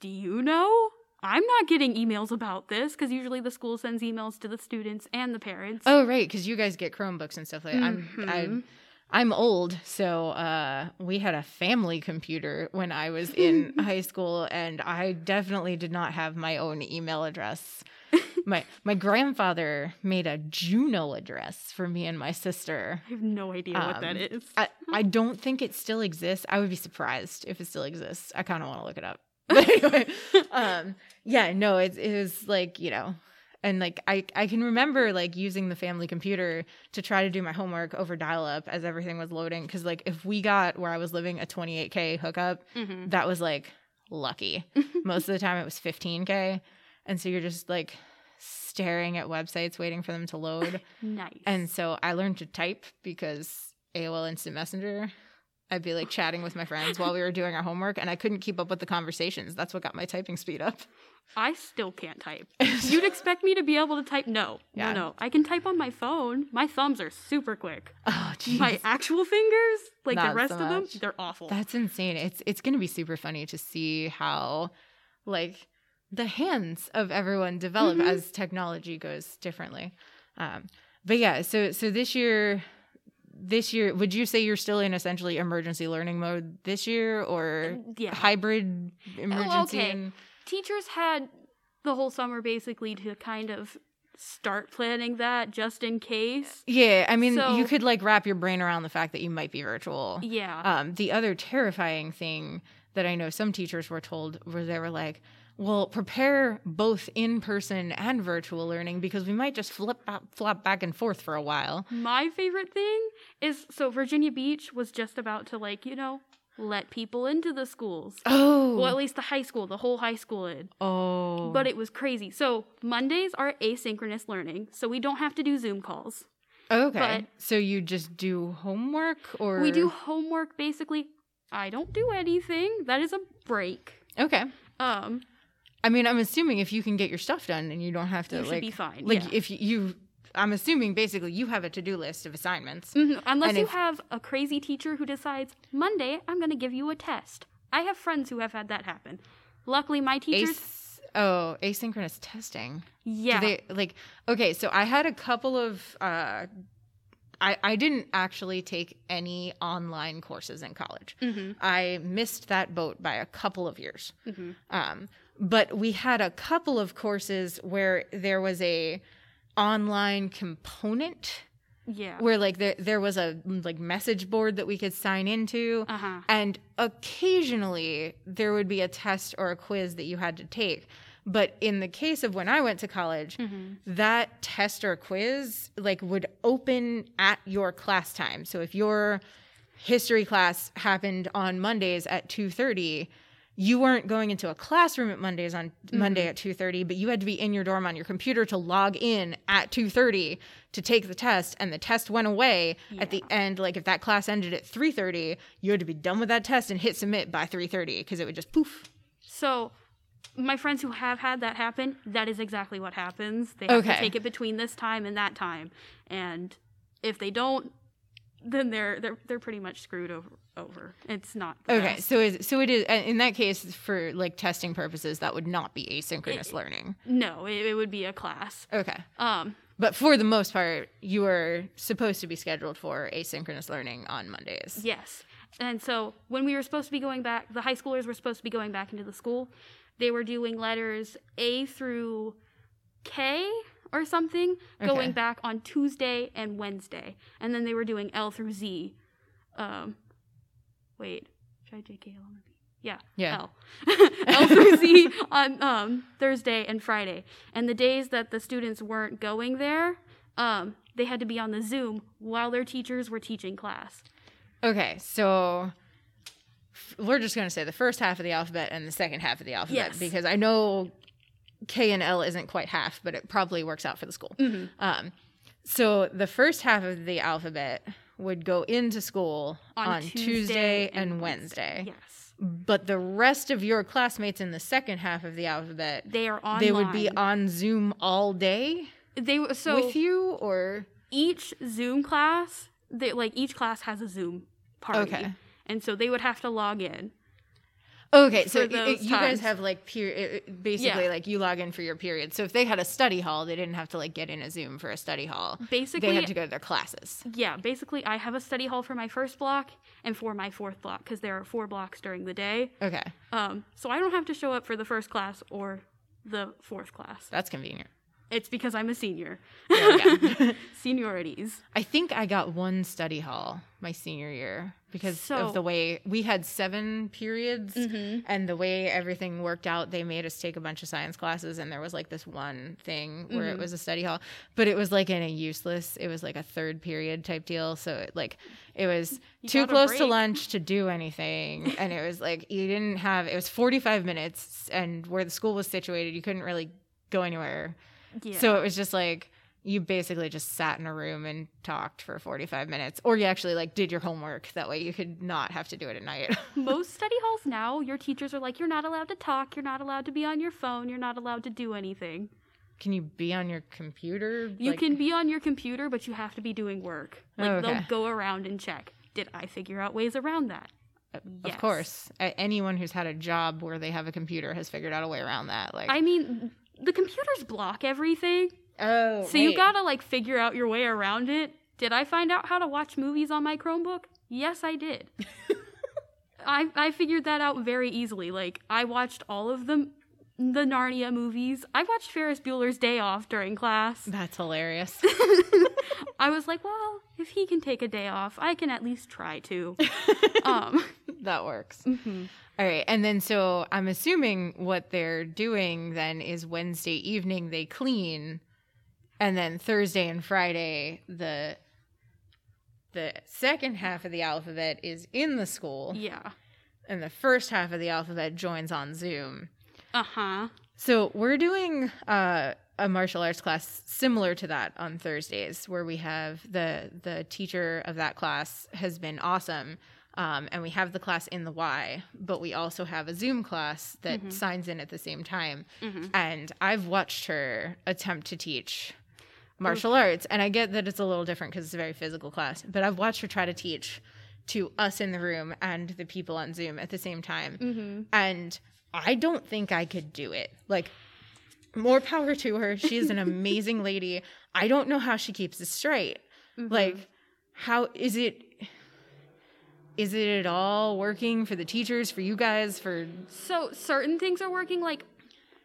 Do you know? I'm not getting emails about this because usually the school sends emails to the students and the parents. Oh right, because you guys get Chromebooks and stuff like that. I'm. I'm mm-hmm. I'm old, so uh, we had a family computer when I was in <laughs> high school, and I definitely did not have my own email address. my my grandfather made a Juno address for me and my sister. I have no idea what that Um. I, <laughs> I don't think it still exists. I would be surprised if it still exists. I kind of want to look it up. <laughs> But anyway, um, yeah, no, it, it was like, you know, and like I, I can remember like using the family computer to try to do my homework over dial up as everything was loading. Because like if we got where i was living a 28k hookup Mhm. that was like lucky. <laughs> Most of the time it was 15k and so you're just like staring at websites waiting for them to load. Nice. and so i learned to type because aol instant messenger i'd be like chatting with my friends while we were doing our homework and i couldn't keep up with the conversations. That's what got my typing speed up I still can't type. <laughs> You'd expect me to be able to type? No, Yeah. no, no. I can type on my phone. My thumbs are super quick. oh jeez My actual fingers, like Not the rest so of them, they're awful. That's insane. It's it's gonna be super funny to see how like the hands of everyone develop Mhm. as technology goes differently. Um, but yeah, so so this year this year would you say you're still in essentially emergency learning mode this year or yeah. hybrid emergency oh, okay. and- Teachers had the whole summer basically to kind of start planning that just in case. yeah i mean So- you could like wrap your brain around the fact that you might be virtual Yeah. Um, the other terrifying thing that I know some teachers were told was they were like, well, prepare both in person and virtual learning because we might just flip flop back and forth for a while. My favorite thing is so Virginia Beach was just about to like, you know, let people into the schools. Oh, Well, at least the high school, the whole high school in. oh, But it was crazy. So Mondays are asynchronous learning, so we don't have to do Zoom calls. okay. but- so you just do homework, or We do homework basically. I don't do anything. That is a break. Okay. Um, I mean, I'm assuming if you can get your stuff done and you don't have to you should like, be fine. like yeah. if you, you, I'm assuming basically you have a to do list of assignments. Mhm, Unless and you if- have a crazy teacher who decides Monday I'm going to give you a test. I have friends who have had that happen. Luckily, my teachers. Ace, oh, asynchronous testing. yeah. Do they like okay, so I had a couple of uh I I didn't actually take any online courses in college. hmm I missed that boat by a couple of years. hmm Um but we had a couple of courses where there was a online component Yeah. where like there there was a like message board that we could sign into Uh huh. and occasionally there would be a test or a quiz that you had to take. But in the case of when I went to college, hmm that test or quiz like would open at your class time. So if your history class happened on Mondays at 2:30, you weren't going into a classroom at Mondays on Monday mm-hmm. at 2:30, but you had to be in your dorm on your computer to log in at 2:30 to take the test and the test went away at the end like if that class ended at 3:30, you had to be done with that test and hit submit by 3:30 because it would just poof. So, my friends who have had that happen, that is exactly what happens. They have Okay. to take it between this time and that time, and if they don't, then they're they're they're pretty much screwed over. Over. It's not Okay, best. so is so it is in that case for like testing purposes that would not be asynchronous learning. No, it, it would be a class. Okay. Um, But for the most part, you are supposed to be scheduled for asynchronous learning on Mondays. Yes. And so when we were supposed to be going back, the high schoolers were supposed to be going back into the school. They were doing letters A through K or something, Okay. going back on Tuesday and Wednesday. And then they were doing L through Z. Um, wait, should I JK B? Yeah, Yeah. L. <laughs> L through Z on um, Thursday and Friday. And the days that the students weren't going there, um, they had to be on the Zoom while their teachers were teaching class. Okay, so f- we're just going to say the first half of the alphabet and the second half of the alphabet Yes. because I know K and L isn't quite half, but it probably works out for the school. Mm-hmm. Um, so the first half of the alphabet would go into school on, Tuesday, and Wednesday. Yes. But the rest of your classmates in the second half of the alphabet, They are online. they would be on Zoom all day They so with you, or each Zoom class, they like each class has a Zoom party. Okay. And so they would have to log in. Okay. So For i- i- you guys have like peer, i- basically Yeah. like you log in for your period. So if they had a study hall, they didn't have to like get in a Zoom for a study hall. Basically they had to go to their classes. Yeah, basically I have a study hall for my first block and for my fourth block because there are four blocks during the day. Okay, Um, so I don't have to show up for the first class or the fourth class. that's convenient. It's because I'm a senior. <laughs> Seniorities. I think I got one study hall my senior year because So- of the way we had seven periods Mm-hmm. and the way everything worked out. They made us take a bunch of science classes, and there was like this one thing where it Mhm. was a study hall, but it was like in a useless. It was like a third period type deal, so it, like it was You too close to lunch to do anything, <laughs> and it was like you didn't have. It was forty five minutes, and where the school was situated, you couldn't really go anywhere. Yeah. So it was just like you basically just sat in a room and talked for 45 minutes or you actually like did your homework that way you could not have to do it at night. <laughs> most study halls now, your teachers are like, you're not allowed to talk, you're not allowed to be on your phone, you're not allowed to do anything. can you be on your computer? You Like- can be on your computer, but you have to be doing work. Oh, like Oh, okay. they'll go around and check. Did I figure out ways around that? Of Yes. course. Anyone who's had a job where they have a computer has figured out a way around that. Like I mean, the computers block everything. Oh. So you gotta like figure out your way around it. Did I find out how to watch movies on my Chromebook? Yes, I did. <laughs> I I figured that out very easily. Like I watched all of them the Narnia movies. I watched Ferris Bueller's Day Off during class. That's hilarious. <laughs> I was like, well, if he can take a day off, I can at least try to. <laughs> um, that works. mhm. All right. And then so I'm assuming what they're doing then is Wednesday evening they clean and then Thursday and Friday the the second half of the alphabet is in the school Yeah. and the first half of the alphabet joins on Zoom. Uh huh. So we're doing uh, a martial arts class similar to that on Thursdays, where we have the the teacher of that class has been awesome, um, and we have the class in the Y, but we also have a Zoom class that signs in at the same time. Mhm. And I've watched her attempt to teach martial arts, and I get that it's a little different because it's a very physical class, but I've watched her try to teach to us in the room and the people on Zoom at the same time Mm-hmm. and I don't think I could do it. Like, more power to her. She is an <laughs> amazing lady. I don't know how she keeps it straight. Mm-hmm. Like, how is it? Is it at all working for the teachers, for you guys, for So certain things are working. Like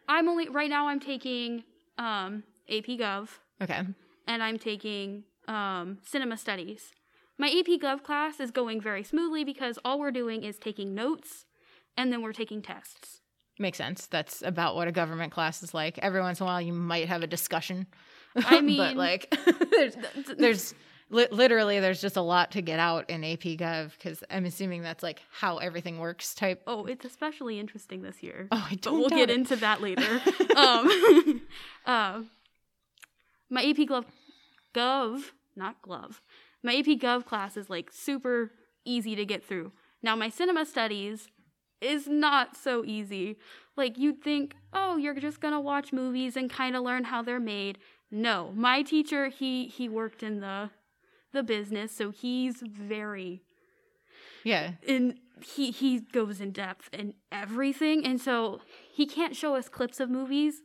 I'm only right now. I'm taking um, AP Gov okay? and I'm taking um, Cinema Studies. My AP Gov class is going very smoothly because all we're doing is taking notes and then we're taking tests. Makes sense. That's about what a government class is like. Every once in a while, you might have a discussion. I <laughs> but mean- like, <laughs> there's, there's li- literally there's just a lot to get out in AP Gov because I'm assuming that's like how everything works. Type. Oh, it's especially interesting this year. Oh, I don't. we'll get it. into that later. <laughs> um, <laughs> uh, my AP Glove, Gov, not Glove. My AP Gov class is like super easy to get through. Now my Cinema Studies is not so easy. Like you'd think, oh, you're just gonna watch movies and kind of learn how they're made. No, my teacher he he worked in the the business, so he's very Yeah. and he he goes in depth in everything and so he can't show us clips of movies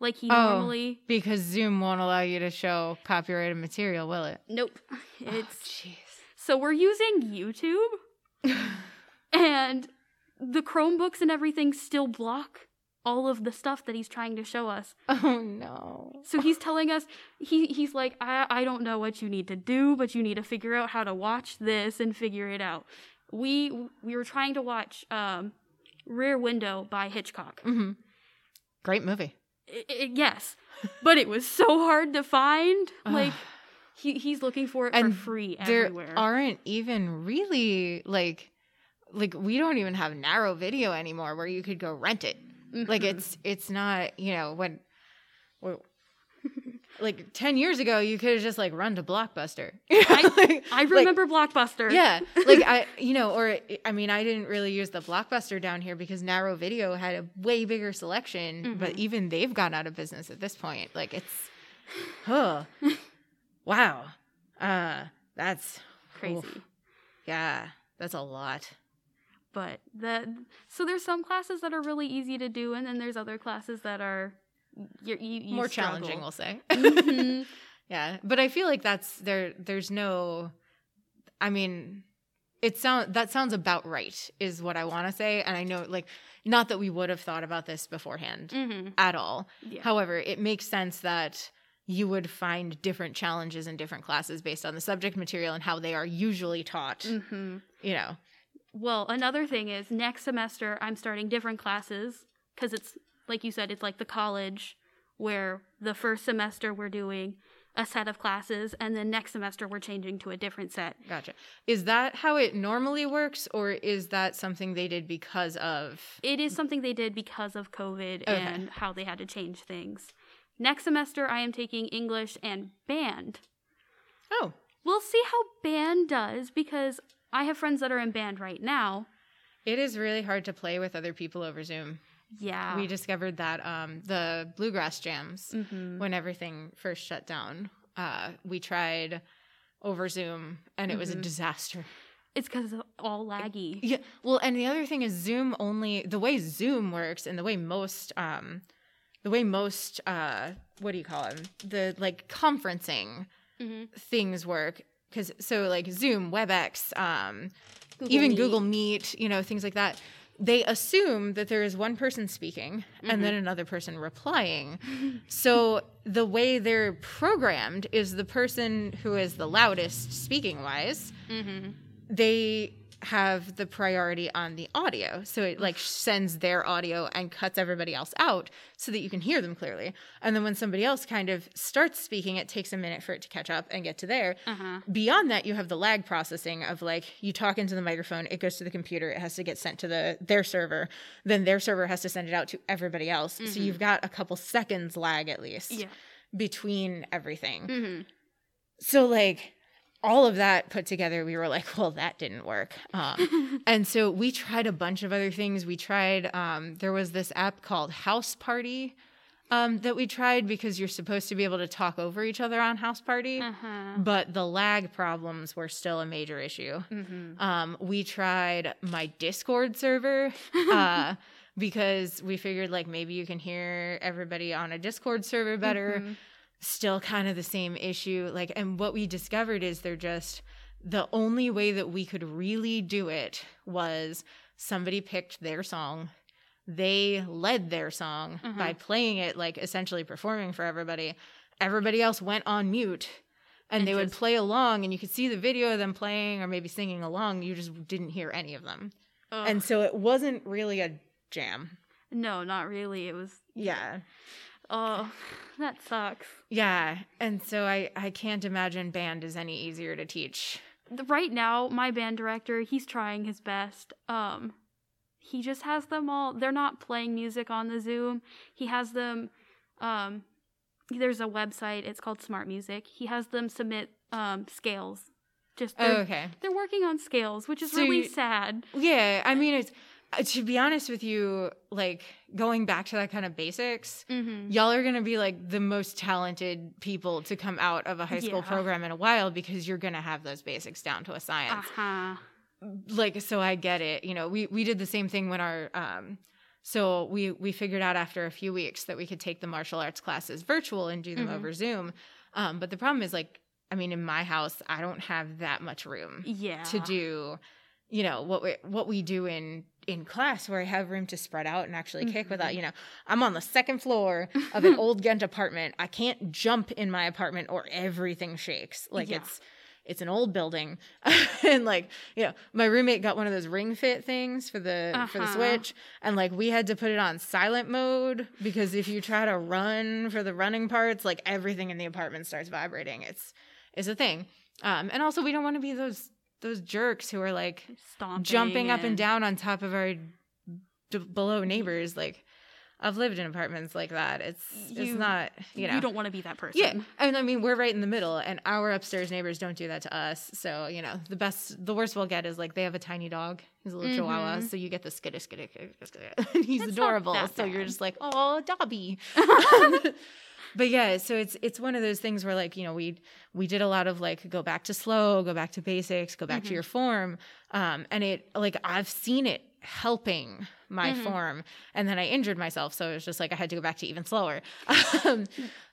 like he Oh. normally Because Zoom won't allow you to show copyrighted material, will it? nope oh, <laughs> it's jeez. so we're using youtube <laughs> and the chromebooks and everything still block all of the stuff that he's trying to show us <laughs> Oh no. so he's telling us he he's like I I don't know what you need to do, but you need to figure out how to watch this and figure it out. We we were trying to watch um Rear Window by Hitchcock. hmm Great movie. Yes, but it was so hard to find. <sighs> Like he he's looking for it And for free there everywhere. aren't even really like like we don't even have Naro video anymore where you could go rent it. Like Mhm. it's it's not, you know, when when- like 10 years ago you could have just like run to Blockbuster. I Like- remember Blockbuster. yeah <laughs> like i you know or i mean i didn't really use the blockbuster down here because Naro video had a way bigger selection but Mhm. even they've gone out of business at this point like it's <sighs> huh wow uh that's crazy. oof. yeah that's a lot But the so there's some classes that are really easy to do, and then there's other classes that are you, you, more struggle. challenging we'll say <laughs> Mhm. yeah but i feel like that's there there's no i mean it sound that sounds about right is what I want to say and I know like not that we would have thought about this beforehand Mm-hmm. at all. Yeah. However, it makes sense that you would find different challenges in different classes based on the subject material and how they are usually taught, mm-hmm. you know. Well, another thing is next semester I'm starting different classes because it's like you said, it's like the college where the first semester we're doing a set of classes and then next semester we're changing to a different set. Gotcha. Is that how it normally works or is that something they did because of It is something they did because of COVID Okay. and how they had to change things. Next semester I am taking English and band. Oh, We'll see how band does because I have friends that are in band right now. it is really hard to play with other people over Zoom. Yeah. We discovered that um, the bluegrass jams Mhm. when everything first shut down. Uh, we tried over Zoom and it was a Mhm. disaster. It's because it's all laggy. Yeah. Well, and the other thing is Zoom only the way Zoom works and the way most um the way most uh what do you call them? The like conferencing hmm things work cuz so like Zoom, WebEx, um Google even Meet. Google Meet, you know, things like that. They assume that there is one person speaking and then another person replying. <laughs> so the way they're programmed is the person who is the loudest speaking wise Mhm. they have the priority on the audio. So it like sends their audio and cuts everybody else out so that you can hear them clearly. And then when somebody else kind of starts speaking, it takes a minute for it to catch up and get to there. Uh-huh. Beyond that, you have the lag processing of like you talk into the microphone, it goes to the computer, it has to get sent to the their server, then their server has to send it out to everybody else. So you've got a couple seconds lag at least Yeah. between everything. hmm So like all of that put together, we were like, well, that didn't work. Um, <laughs> and so we tried a bunch of other things. We tried, um, there was this app called Houseparty um, that we tried because you're supposed to be able to talk over each other on Houseparty. Uh-huh. But the lag problems were still a major issue. hmm Um, we tried my Discord server uh, <laughs> because we figured like maybe you can hear everybody on a Discord server better. Mhm. Still kind of the same issue. Like, and what we discovered is they're just the only way that we could really do it was somebody picked their song. They led their song Mhm. by playing it, like essentially performing for everybody. Everybody else went on mute and, And they would play along, and you could see the video of them playing or maybe singing along. You just didn't hear any of them. Ugh. And so it wasn't really a jam. no, not really. It was. Yeah. Oh, that sucks. Yeah. And so I, I can't imagine band is any easier to teach. Right now, my band director, he's trying his best. Um, he just has them all. They're not playing music on the Zoom. He has them. Um, there's a website. It's called SmartMusic. He has them submit um scales. Just Oh, they're, okay. they're working on scales, which is So really you- sad. Yeah. I mean, it's, to be honest with you, like going back to that kind of basics, Mm-hmm. y'all are going to be like the most talented people to come out of a high school Yeah. program in a while because you're going to have those basics down to a Uh science. huh. like so i get it you know we we did the same thing when our um so we we figured out after a few weeks that we could take the martial arts classes virtual and do them Mhm. over zoom um but the problem is like i mean in my house i don't have that much room Yeah. to do you know what we what we do in in class where I have room to spread out and actually kick without, Mhm. you know, I'm on the second floor of an <laughs> old Ghent apartment. I can't jump in my apartment or everything shakes. Like Yeah. it's it's an old building. <laughs> and like, you know, my roommate got one of those ring fit things for the for the Uh-huh. switch and like we had to put it on silent mode because if you try to run for the running parts, like everything in the apartment starts vibrating. It's it's a thing. Um and also we don't want to be those those jerks who are like Stomping jumping up and down on top of our d- below neighbors like i've lived in apartments like that. It's it's not you know. You don't want to be that person. yeah and i mean we're right in the middle and our upstairs neighbors don't do that to us so you know the best the worst we'll get is like they have a tiny dog. He's a little chihuahua Mhm. so you get the skitty skitty skitty, skitty, <laughs> and he's That's adorable. so you're just like oh dobby <laughs> <laughs> but yeah so it's it's one of those things where like you know we we did a lot of like go back to slow go back to basics go back Mhm. to your form um and it like i've seen it helping my Mhm. form and then i injured myself so it was just like i had to go back to even slower <laughs> um,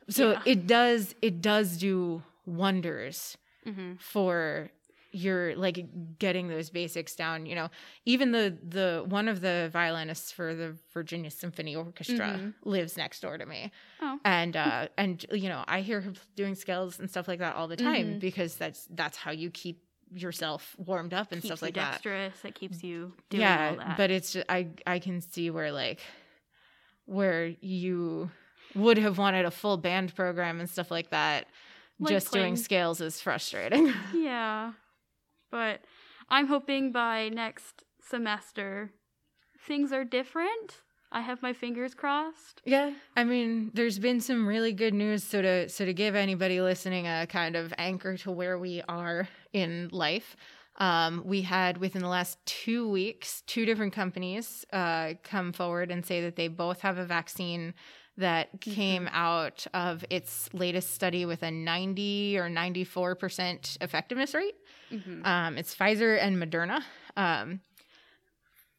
so Yeah. it does it does do wonders hmm for you're like getting those basics down you know even the the one of the violinists for the virginia symphony orchestra Mhm. lives next door to me Oh. and uh and you know i hear her doing scales and stuff like that all the time Mhm. because that's that's how you keep yourself warmed up and keeps stuff like that dexterous. It keeps you doing yeah all that. but it's just i i can see where like where you would have wanted a full band program and stuff like that Like just doing scales is frustrating <laughs> yeah, but I'm hoping by next semester things are different. I have my fingers crossed. yeah i mean there's been some really good news so to so to give anybody listening a kind of anchor to where we are in life um, we had within the last two weeks two different companies uh, come forward and say that they both have a vaccine that came out of its latest study with a 90 or 94% effectiveness rate. Mm-hmm. Um, it's Pfizer and Moderna. Um,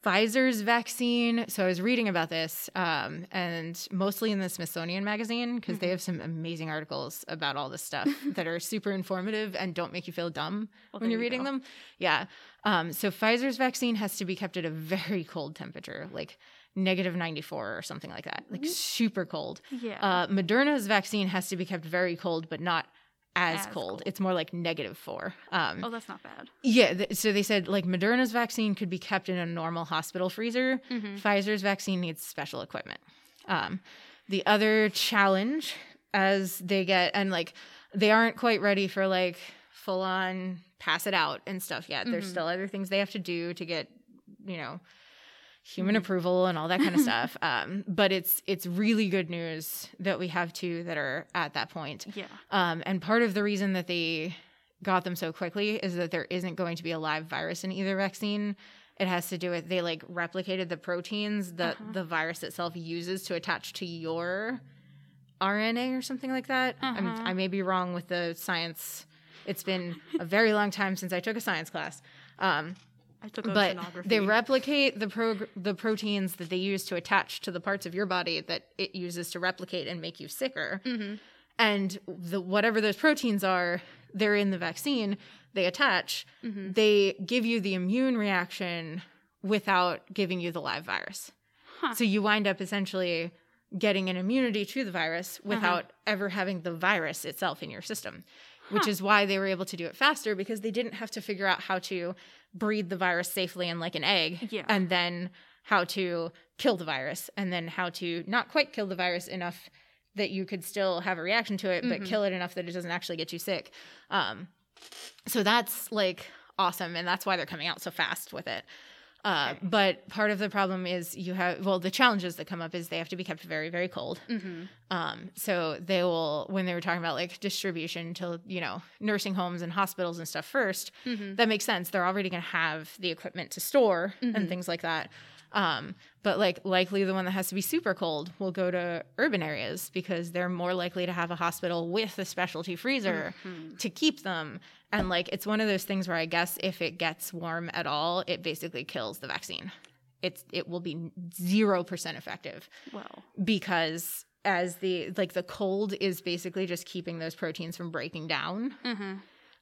Pfizer's vaccine. So I was reading about this, um, and mostly in the Smithsonian Magazine because they have some amazing articles about all this stuff <laughs> that are super informative and don't make you feel dumb Well, when you're you reading go. them. Yeah. Um, so Pfizer's vaccine has to be kept at a very cold temperature, like negative 94 or something like that, like super cold. Yeah. Uh, Moderna's vaccine has to be kept very cold, but not as, As cold. cold. It's more like negative four. Um, oh, that's not bad. yeah, th- so they said like Moderna's vaccine could be kept in a normal hospital freezer. Mm-hmm. Pfizer's vaccine needs special equipment. Um, the other challenge as they get and like they aren't quite ready for like full on pass it out and stuff yet. There's Mhm. still other things they have to do to get, you know, human Mhm. approval and all that kind of stuff. <laughs> Um, but it's it's really good news that we have two that are at that point. Yeah. Um, and part of the reason that they got them so quickly is that there isn't going to be a live virus in either vaccine. It has to do with they like replicated the proteins that Uh-huh. the virus itself uses to attach to your RNA or something like that. Uh-huh. I may be wrong with the science. It's been a very long time since I took a science class. Um, I took but they replicate the prog- the proteins that they use to attach to the parts of your body that it uses to replicate and make you sicker. Hmm and the whatever those proteins are they're in the vaccine they attach hmm they give you the immune reaction without giving you the live virus. Huh. so you wind up essentially getting an immunity to the virus Uh-huh. without ever having the virus itself in your system which is why they were able to do it faster because they didn't have to figure out how to breed the virus safely in like an egg Yeah. and then how to kill the virus and then how to not quite kill the virus enough that you could still have a reaction to it but Mhm. kill it enough that it doesn't actually get you sick um, so that's like awesome and that's why they're coming out so fast with it uh, Okay. but part of the problem is you have well the challenges that come up is they have to be kept very very cold. Hmm um, so they will when they were talking about like distribution to you know nursing homes and hospitals and stuff first hmm that makes sense. They're already going to have the equipment to store Mhm. and things like that um, but like likely the one that has to be super cold will go to urban areas because they're more likely to have a hospital with a specialty freezer Mhm. to keep them. And like it's one of those things where i guess if it gets warm at all it basically kills the vaccine. It's it will be 0% effective. Well. because as the like the cold is basically just keeping those proteins from breaking down. Hmm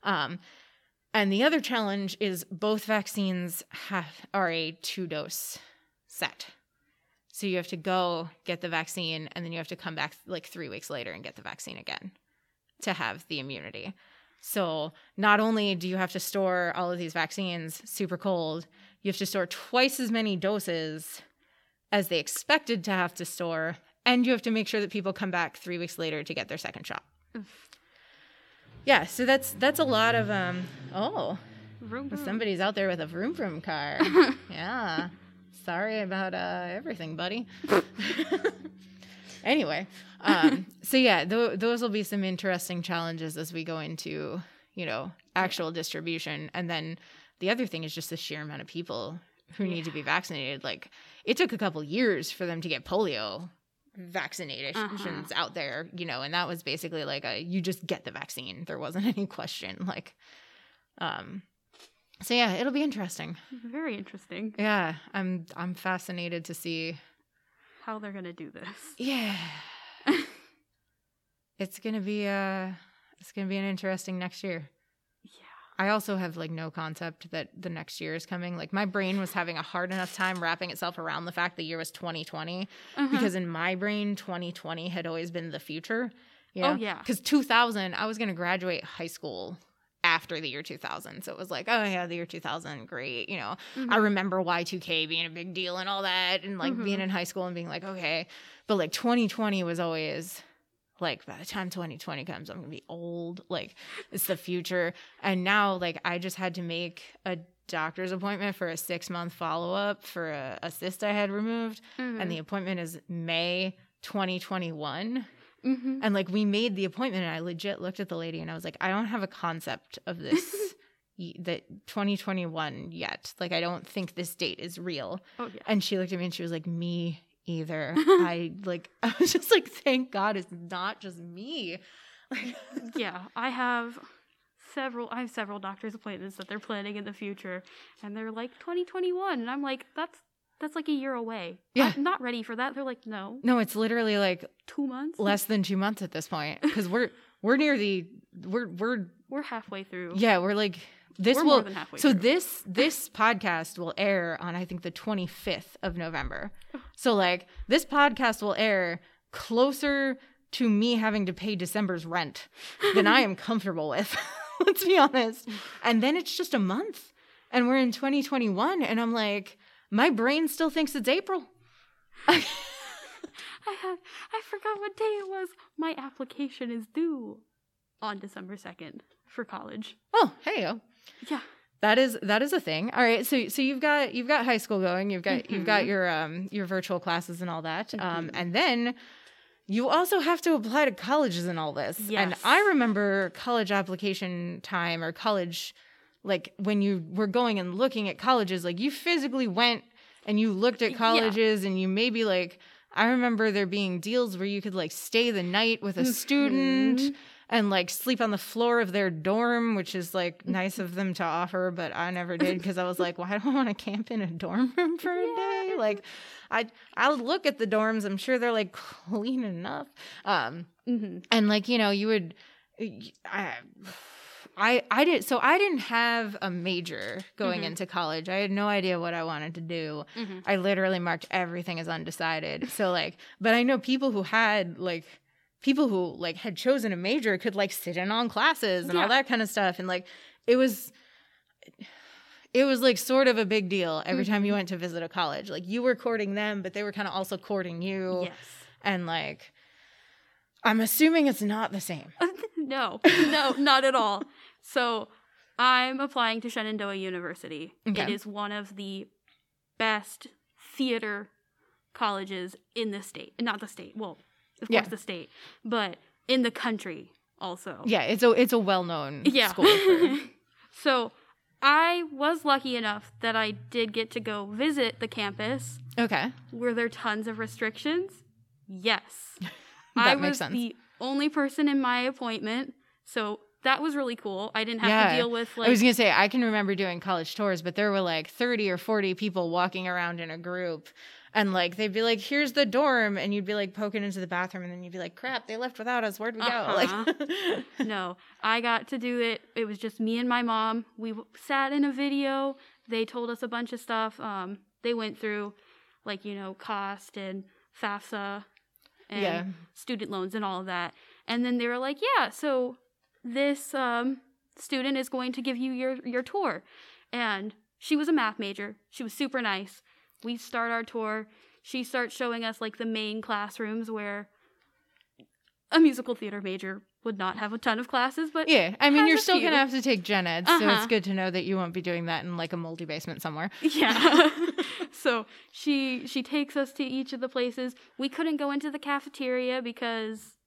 um, and the other challenge is both vaccines have are a two dose set. So you have to go get the vaccine and then you have to come back like 3 weeks later and get the vaccine again to have the immunity. So not only do you have to store all of these vaccines super cold, you have to store twice as many doses as they expected to have to store and you have to make sure that people come back 3 weeks later to get their second shot yeah so that's that's a lot of um oh Vroom, vroom. somebody's out there with a vroom vroom car <laughs> yeah sorry about uh everything buddy. <laughs> Anyway um so yeah th- those will be some interesting challenges as we go into you know actual distribution. And then the other thing is just the sheer amount of people who need to be vaccinated. Like it took a couple years for them to get polio vaccinations Uh-huh. out there you know and that was basically like a you just get the vaccine. There wasn't <laughs> any question. Like um so yeah it'll be interesting Very interesting yeah i'm i'm fascinated to see how they're gonna do this. yeah <laughs> it's gonna be uh it's gonna be an interesting next year Yeah. I also have like no concept that the next year is coming. Like my brain was having a hard enough time wrapping itself around the fact the year was 2020 Uh-huh. because in my brain 2020 had always been the future. You know? Oh, yeah. Because 2000, I was going to graduate high school after the year 2000. So it was like, oh yeah, the year 2000, great. You know, Mhm. I remember Y2K being a big deal and all that, and like being Mhm. in high school and being like, okay. But like 2020 was always like, by the time 2020 comes, I'm gonna be old. Like, it's the future. And now, like, I just had to make a doctor's appointment for a six month follow up for a, a cyst I had removed, Mhm. and the appointment is May 2021. Mhm. And like we made the appointment, and I legit looked at the lady and I was like, I don't have a concept of this. <laughs> that 2021 yet like i don't think this date is real Oh yeah. and she looked at me and she was like me either <laughs> i like <laughs> i was just like thank god it's not just me like yeah, I have several I have several doctor's appointments that they're planning in the future and they're like 2021 and I'm like that's that's like a year away. Yeah. I'm not ready for that. They're like no, no it's literally like 2 months. less than two months at this point because we're we're near the we're we're We're halfway through. yeah we're like this We're will more than halfway so through. this this <laughs> podcast will air on i think the 25th of november so like this podcast will air closer to me having to pay december's rent than i am comfortable with <laughs> let's be honest and then it's just a month and we're in 2021 and i'm like my brain still thinks it's april <laughs> I have I forgot what day it was. My application is due on December 2nd for college. oh hey yo Yeah. That is that is a thing. All right, so so you've got you've got high school going, you've got you've got Mhm. your um your virtual classes and all that, um, Mhm. and then you also have to apply to colleges and all this. And I remember college application time or college, like when you were going and looking at colleges, like you physically went and you looked at Yeah. colleges and you maybe like I remember there being deals where you could like stay the night with a student Mhm. and like sleep on the floor of their dorm, which is like nice of them to offer, but I never did because I was like, why do I want to camp in a dorm room for a day? Like, I I would look at the dorms. I'm sure they're like <laughs> clean enough. Um, hmm and like you know, you would. I, I I did so I didn't have a major going Mhm. into college. I had no idea what I wanted to do. hmm I literally marked everything as undecided. So like, but I know people who had like people who like had chosen a major could like sit in on classes and Yeah. all that kind of stuff and like it was it was like sort of a big deal every time you Mhm. went to visit a college. Like you were courting them, but they were kind of also courting you Yes. and like I'm assuming it's not the same. <laughs> no, no, not at all. So I'm applying to Shenandoah University. It Okay. is one of the best theater colleges in the state. Not the state. Well, of Yeah. course the state, but in the country also. Yeah, it's a it's a well-known Yeah. school. For, <laughs> so I was lucky enough that I did get to go visit the campus. okay. Were there tons of restrictions? Yes. <laughs> That I makes was sense. the only person in my appointment, so that was really cool. I didn't have Yeah. to deal with like I was gonna say I can remember doing college tours, but there were like thirty or forty people walking around in a group, and like they'd be like, "Here's the dorm," and you'd be like poking into the bathroom, and then you'd be like, "Crap, they left without us. Where'd we Uh-huh. go?" Like, <laughs> no, I got to do it. It was just me and my mom. We w- sat in a video. They told us a bunch of stuff. Um, they went through, like you know, cost and FAFSA, and Yeah. student loans and all of that. And then they were like, "Yeah, so this um, student is going to give you your your tour." And she was a math major. She was super nice. We start our tour. She starts showing us like the main classrooms where a musical theater major would not have a ton of classes, but yeah, I mean, you're still few. gonna have to take gen ed, so it's Uh-huh. good to know that you won't be doing that in like a moldy basement somewhere. <laughs> yeah. <laughs> so she she takes us to each of the places. We couldn't go into the cafeteria because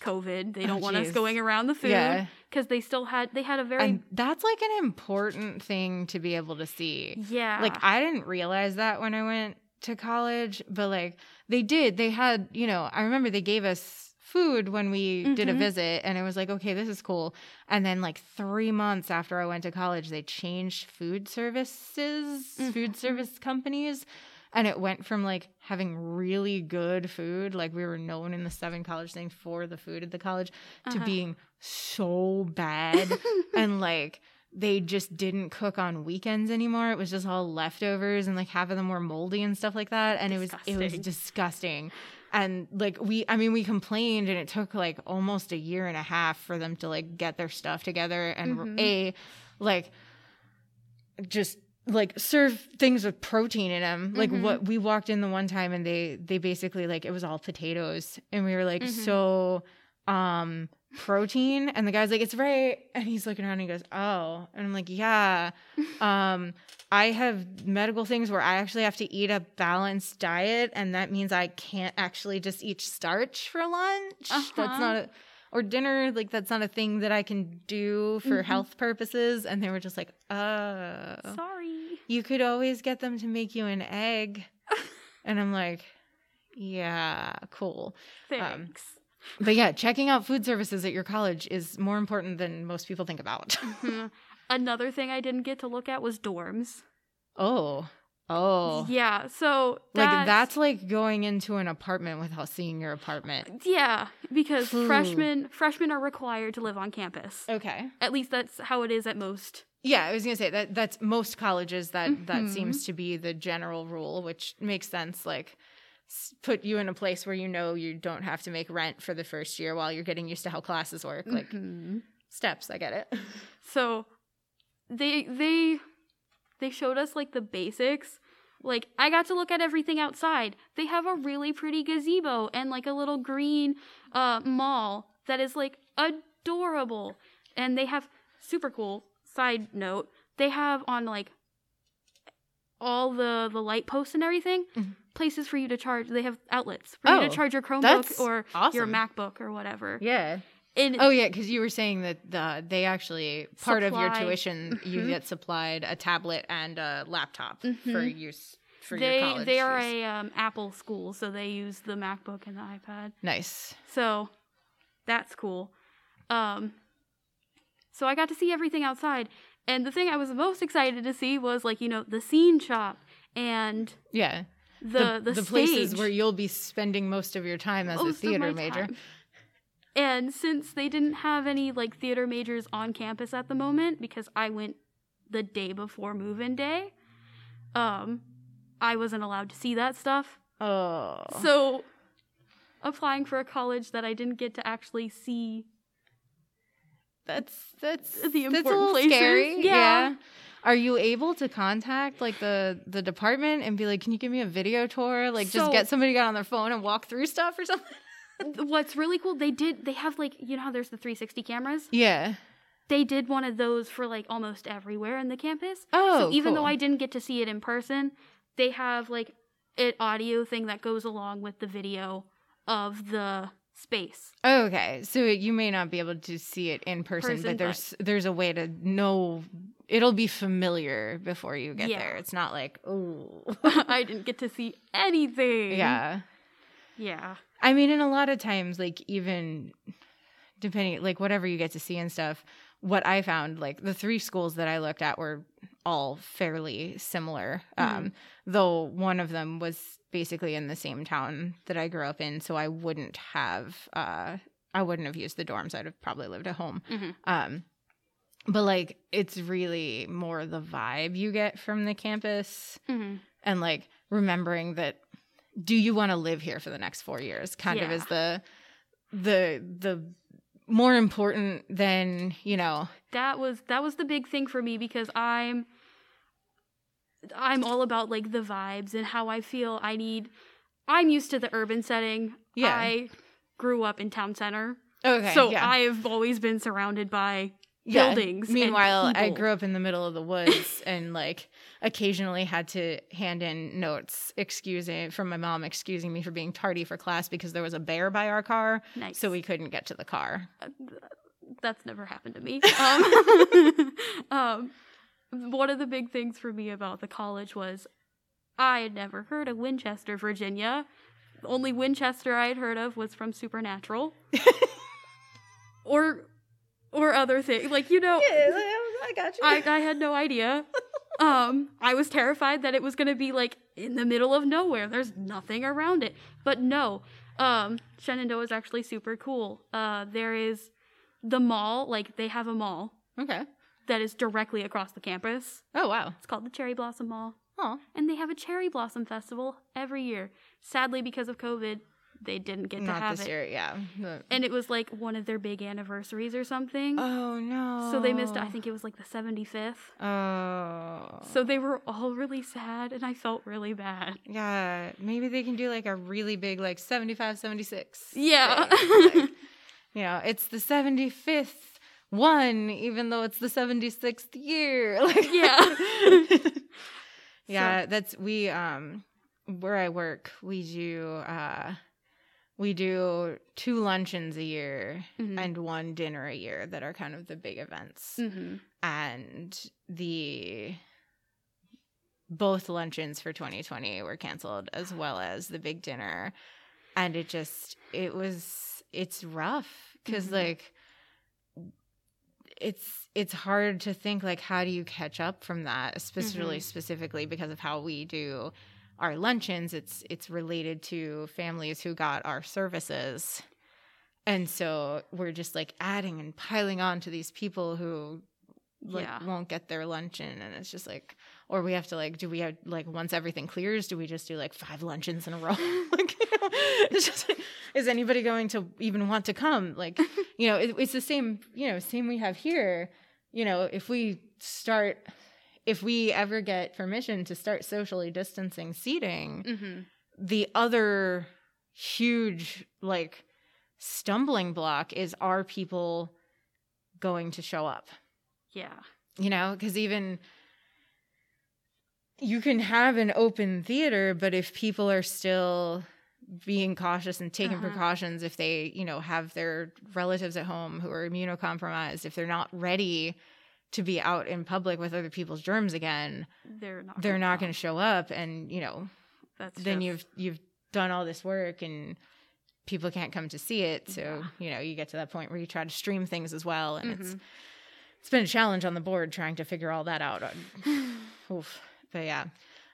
COVID. They Oh, don't want us going around the food Yeah, because they still had they had a very and that's like an important thing to be able to see. yeah Like I didn't realize that when I went to college, but like they did. They had, you know, I remember they gave us food when we did a Mhm. visit and it was like, okay, this is cool. And then like 3 months after I went to college, they changed food services, food Mhm. service companies. And it went from like having really good food, like we were known in the seven college thing for the food at the college, to Uh-huh. being so bad <laughs> and like they just didn't cook on weekends anymore. It was just all leftovers and like half of them were moldy and stuff like that. And it was it was Disgusting. disgusting. And like we I mean we complained and it took like almost a year and a half for them to like get their stuff together and Mhm. a like just like serve things with protein in them like Mhm. what we walked in the one time and they they basically like it was all potatoes. And we were like Mhm. so um protein? And the guy's like it's right. And he's looking around and he goes oh. And i'm like yeah. <laughs> Um i have medical things where i actually have to eat a balanced diet. And that means i can't actually just eat starch for lunch. That's Uh-huh. not a or dinner like that's not a thing that i can do for Mhm. health purposes and they were just like oh Sorry. you could always get them to make you an egg <laughs> and i'm like yeah cool Thanks. but yeah, checking out food services at your college is more important than most people think about. Mhm. <laughs> Another thing I didn't get to look at was dorms. oh. Oh. Yeah, so Like that's like going into an apartment without seeing your apartment. yeah, because Phew. freshmen freshmen are required to live on campus. Okay. At least that's how it is at most. Yeah, I was gonna say that that's most colleges that that Mhm. seems to be the general rule, which makes sense. Like put you in a place where you know you don't have to make rent for the first year while you're getting used to how classes work. Like Mhm. steps, I get it. <laughs> So they they they showed us like the basics. Like I got to look at everything outside. They have a really pretty gazebo and like a little green uh mall that is like adorable. And they have super cool side note. They have on like all the the light posts and everything Mhm. places for you to charge. They have outlets for you Oh, to charge your Chromebook or your. MacBook or whatever. Yeah. And Oh yeah, because you were saying that the, they actually part of your tuition you Mhm. get supplied a tablet and a laptop for Mhm. use for they your college. they are use. a um, Apple school, so they use the MacBook and the iPad. nice. So that's cool. Um, so I got to see everything outside, and the thing I was most excited to see was like you know the scene shop and Yeah, the the, places stage. where you'll be spending most of your time as a most of theater major. time. And since they didn't have any like theater majors on campus at the moment, because I went the day before move-in day, um, I wasn't allowed to see that stuff. Oh, So, applying for a college that I didn't get to actually see. that's that's The that's a important little places, scary. yeah. Are you able to contact like the the department and be like, can you give me a video tour? Like, just get somebody get on their phone and walk through stuff or something. What's really cool, they did, they have like, you know how there's the 360 cameras? Yeah. They did one of those for like almost everywhere in the campus. Oh, so even though. I didn't get to see it in person, they have like an audio thing that goes along with the video of the space. Okay, so you may not be able to see it in person, Person, but but- there's there's a way to know it'll be familiar before you get Yeah. there. It's not like oh <laughs> I didn't get to see anything. yeah. Yeah. I mean, and a lot of times, like even depending, like whatever you get to see and stuff. What I found, like the three schools that I looked at, were all fairly similar. Um, though one of them was basically in the same town that I grew up in, so I wouldn't have, uh, I wouldn't have used the dorms. I'd have probably lived at home. Mhm. Um, but like, it's really more the vibe you get from the campus hmm and like remembering that do you want to live here for the next four years kind of Yeah. is the the the more important than you know that was that was the big thing for me because I'm I'm all about like the vibes and how I feel I need I'm used to the urban setting. Yeah. I grew up in town center. okay so yeah. I've always been surrounded by Yeah. buildings. meanwhile i grew up in the middle of the woods <laughs> and like occasionally had to hand in notes excusing from my mom excusing me for being tardy for class because there was a bear by our car nice. so we couldn't get to the car that's never happened to me. Um, <laughs> um, one of the big things for me about the college was I had never heard of Winchester, Virginia. The only Winchester I had heard of was from Supernatural, <laughs> or or other things like you know. Yeah, i got you I, I had no idea. <laughs> Um, I was terrified that it was gonna be like in the middle of nowhere. There's nothing around it. But no, um, Shenandoah is actually super cool. Uh, there is the mall, like they have a mall Okay. that is directly across the campus. Oh wow. It's called the Cherry Blossom Mall. Oh. And they have a cherry blossom festival every year. Sadly, because of COVID, they didn't get to Not have this it. year, yeah. The- And it was like one of their big anniversaries or something. oh no. So they missed, I think it was like the 75th. Oh. So they were all really sad, and I felt really bad. yeah, maybe they can do like a really big like 75 76. Yeah. Like, <laughs> you know, it's the 75th one even though it's the 76th year. <laughs> Like Yeah. <laughs> Yeah, that's we um where I work, we do uh we do two luncheons a year Mhm. and one dinner a year that are kind of the big events. hmm And the both luncheons for 2020 were canceled as well as the big dinner. And it just it was it's rough because Mhm. like it's it's hard to think like how do you catch up from that especially Mhm. specifically because of how we do our luncheons it's it's related to families who got our services. And so we're just like adding and piling on to these people who like Yeah. won't get their luncheon. And it's just like or we have to like do we have like once everything clears do we just do like five luncheons in a row? <laughs> Like you know, it's just like, is anybody going to even want to come? Like <laughs> you know it, it's the same you know same we have here. You know if we start if we ever get permission to start socially distancing seating hmm the other huge like stumbling block is are people going to show up Yeah. you know because even you can have an open theater but if people are still being cautious and taking Uh-huh. precautions if they you know have their relatives at home who are immunocompromised if they're not ready to be out in public with other people's germs again They're not. they're not going to show up and you know That's then just- you've you've done all this work and people can't come to see it so Yeah. you know you get to that point where you try to stream things as well and it's Mhm. it's been a challenge on the board trying to figure all that out <sighs> Oof. but yeah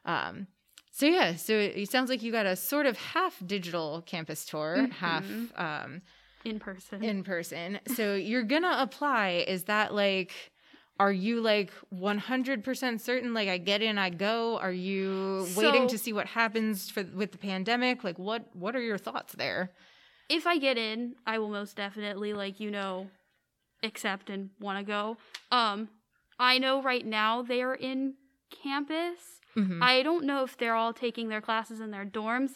um so yeah so it, it sounds like you got a sort of half digital campus tour half Mhm. um in person. in person so you're gonna apply is that like are you like 100% certain like i get in i go are you waiting to see what happens for with the pandemic like what what are your thoughts there if I get in, I will most definitely like you know accept and want to go. Um I know right now they are in campus. Mhm. I don't know if they're all taking their classes in their dorms.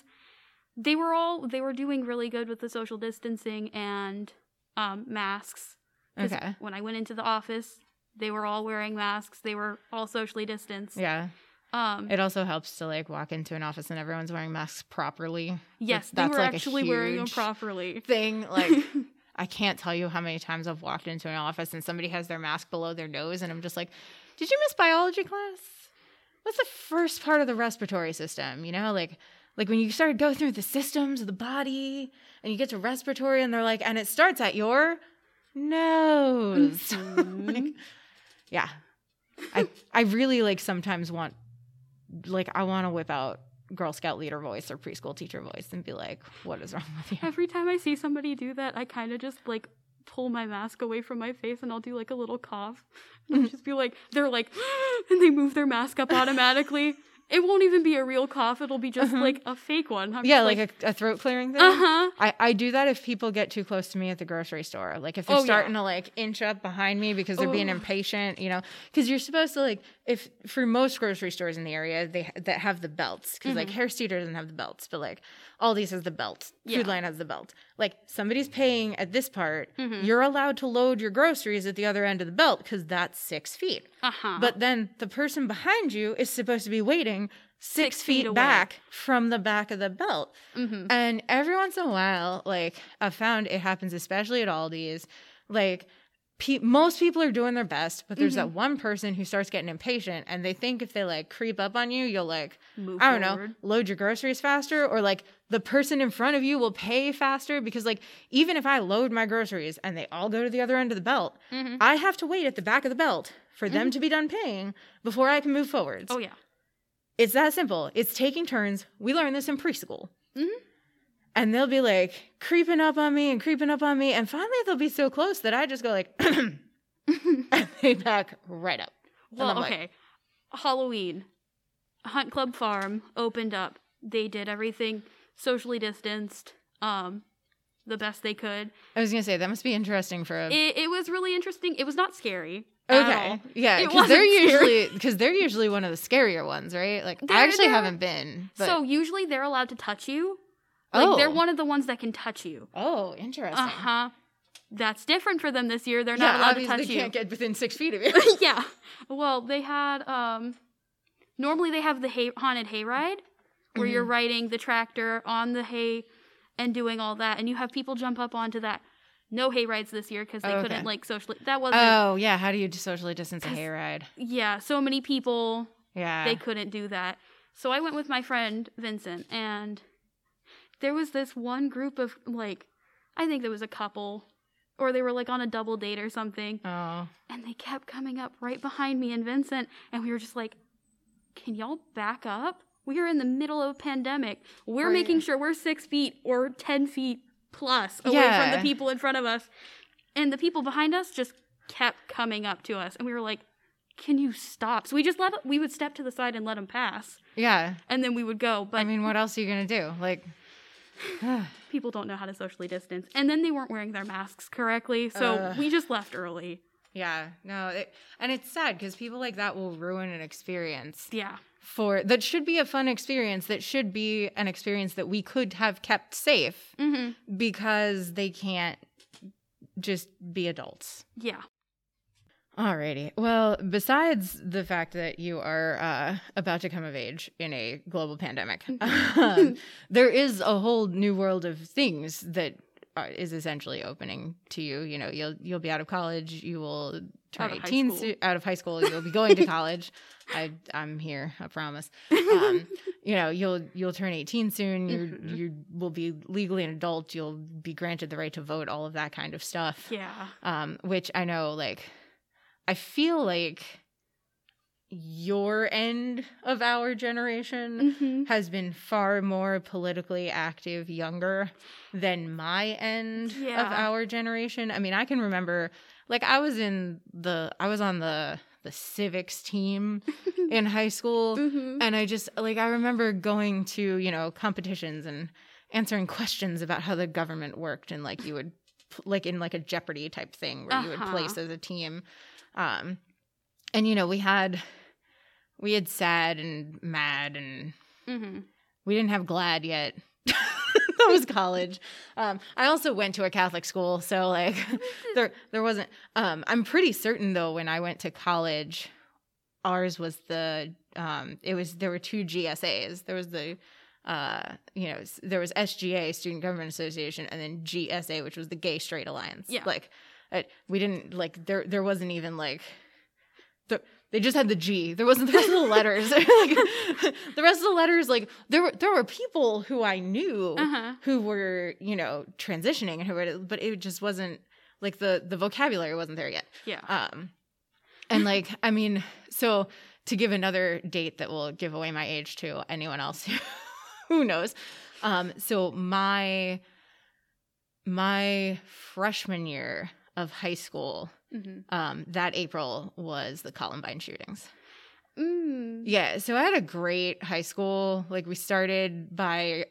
They were all they were doing really good with the social distancing and um masks. okay When I went into the office, they were all wearing masks. They were all socially distanced. yeah Um it also helps to like walk into an office and everyone's wearing masks properly yes, they that's were like actually wearing them properly. thing <laughs> like I can't tell you how many times I've walked into an office and somebody has their mask below their nose, and I'm just like, "Did you miss biology class? What's the first part of the respiratory system? You know, like, like when you start to go through the systems of the body, and you get to respiratory, and they're like, and it starts at your nose. <laughs> Mhm. Like, yeah, I I really like sometimes want, like, I want to whip out Girl Scout leader voice or preschool teacher voice and be like, "What is wrong with you?" Every time I see somebody do that, I kind of just like pull my mask away from my face and I'll do like a little cough. And I'll mm-hmm. just be like, they're like, <gasps> and they move their mask up automatically. It won't even be a real cough. It'll be just Uh-huh. like a fake one. I'm yeah, just like, a, a throat clearing thing. uh huh. I, I do that if people get too close to me at the grocery store. Like if they're Oh, yeah. starting to like inch up behind me because they're being impatient, you know, because you're supposed to like if for most grocery stores in the area they that have the belts because like Harris Teeter doesn't have the belts, but like Aldi's has the belt, Mm-hmm. Yeah. Food Lion has the belt. Like somebody's paying at this part, Mhm. you're allowed to load your groceries at the other end of the belt because that's six feet. Uh huh. But then the person behind you is supposed to be waiting six, Six feet, feet back from the back of the belt. hmm And every once in a while, like I've found it happens, especially at Aldi's. Like pe- most people are doing their best, but there's that Mm-hmm. one person who starts getting impatient, and they think if they like creep up on you, you'll like Move I don't know, load your groceries faster, or like the person in front of you will pay faster because like even if I load my groceries and they all go to the other end of the belt, Mhm. I have to wait at the back of the belt for them to be done paying before I can move forwards. Oh yeah. It's that simple. It's taking turns. We learned this in preschool. And they'll be like creeping up on me and creeping up on me. And finally, they'll be so close that I just go like, <clears throat> and they back right up. Well, I'm like- okay. Halloween, Hunt Club Farm opened up. They did everything socially distanced, um, the best they could. I was gonna say that must be interesting for a. It, it was really interesting. It was not scary. okay, yeah, because they're usually because they're usually one of the scarier ones, right? Like They're- I actually haven't been. But, So usually they're allowed to touch you. Like they're Oh. one of the ones that can touch you. oh, interesting. Uh huh. That's different for them this year. They're yeah, not allowed to touch they you. can't get within six feet of <laughs> you. yeah. Well, they had um normally they have the hay haunted hayride where you're riding the tractor on the hay and doing all that and you have people jump up onto that. No hay rides this year because they Oh, okay. couldn't like socially that wasn't oh yeah, how do you socially distance a 'Cause- hayride? yeah, so many people Yeah, they couldn't do that. So I went with my friend Vincent and there was this one group of like I think there was a couple or they were like on a double date or something oh, and they kept coming up right behind me and Vincent, and we were just like, "Can y'all back up? We are in the middle of a pandemic. We're Right. making sure we're six feet or ten feet plus away from the people in front of us." And the people behind us just kept coming up to us, and we were like, "Can you stop?" So we just let we would step to the side and let them pass, yeah. and then we would go. But I mean, what else are you gonna do? Like, <sighs> people don't know how to socially distance, and then they weren't wearing their masks correctly, so we just left early. yeah, no, it, and it's sad because people like that will ruin an experience Yeah. for that should be a fun experience. That should be an experience that we could have kept safe Mm-hmm. because they can't just be adults. Yeah. Alrighty. Well, besides the fact that you are uh, about to come of age in a global pandemic, um, there is a whole new world of things that uh, is essentially opening to you. You know, you'll you'll be out of college. You will turn Out eighteen. so- out of high school, you'll be <laughs> going to college. I I'm here. I promise. Um, <laughs> you know, you'll you'll turn eighteen soon. You Mhm. you will be legally an adult. You'll be granted the right to vote. All of that kind of stuff Yeah. um, which I know, like, I feel like your end of our generation Mm-hmm. has been far more politically active younger than my end of our generation. I mean, I can remember, like, I was in the, I was on the, the civics team <laughs> in high school. Mm-hmm. And I just like I remember going to, you know, competitions and answering questions about how the government worked and like you would like in like a Jeopardy type thing where you would Uh-huh. place as a team. Um and you know, we had we had SADD and MADD and Mm-hmm. we didn't have glad yet. <laughs> that was college. Um, I also went to a Catholic school, so like <laughs> there there wasn't. Um, I'm pretty certain though when I went to college, ours was the um, it was there were two GSAs. There was the uh, you know there was SGA Student Government Association, and then GSA, which was the Gay Straight Alliance. Yeah. like it, we didn't like there there wasn't even like the, they just had the G. There wasn't <laughs> the rest of the letters. <laughs> like, the rest of the letters, like there were there were people who I knew Uh-huh. who were you know transitioning and who were, but it just wasn't like the the vocabulary wasn't there yet. Yeah. Um, and like I mean, so to give another date that will give away my age to anyone else who, <laughs> who knows. Um, so my my freshman year of high school, mm-hmm. um, that April was the Columbine shootings. Mm. Yeah, so I had a great high school. Like we started by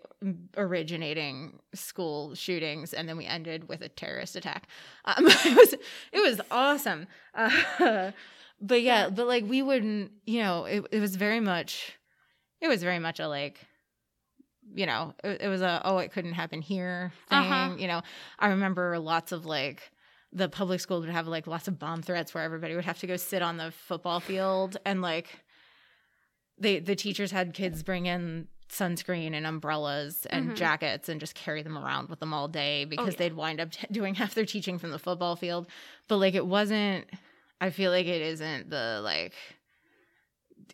originating school shootings, and then we ended with a terrorist attack. Um, <laughs> it was it was awesome. Uh, <laughs> but yeah, but like we wouldn't, you know, it it was very much, it was very much a like, you know, it, it was a oh it couldn't happen here thing. Uh-huh. You know, I remember lots of like the public school would have like lots of bomb threats where everybody would have to go sit on the football field and like they the teachers had kids bring in sunscreen and umbrellas and Mhm. jackets and just carry them around with them all day because Oh, yeah. they'd wind up t- <laughs> doing half their teaching from the football field but like it wasn't i feel like it isn't the like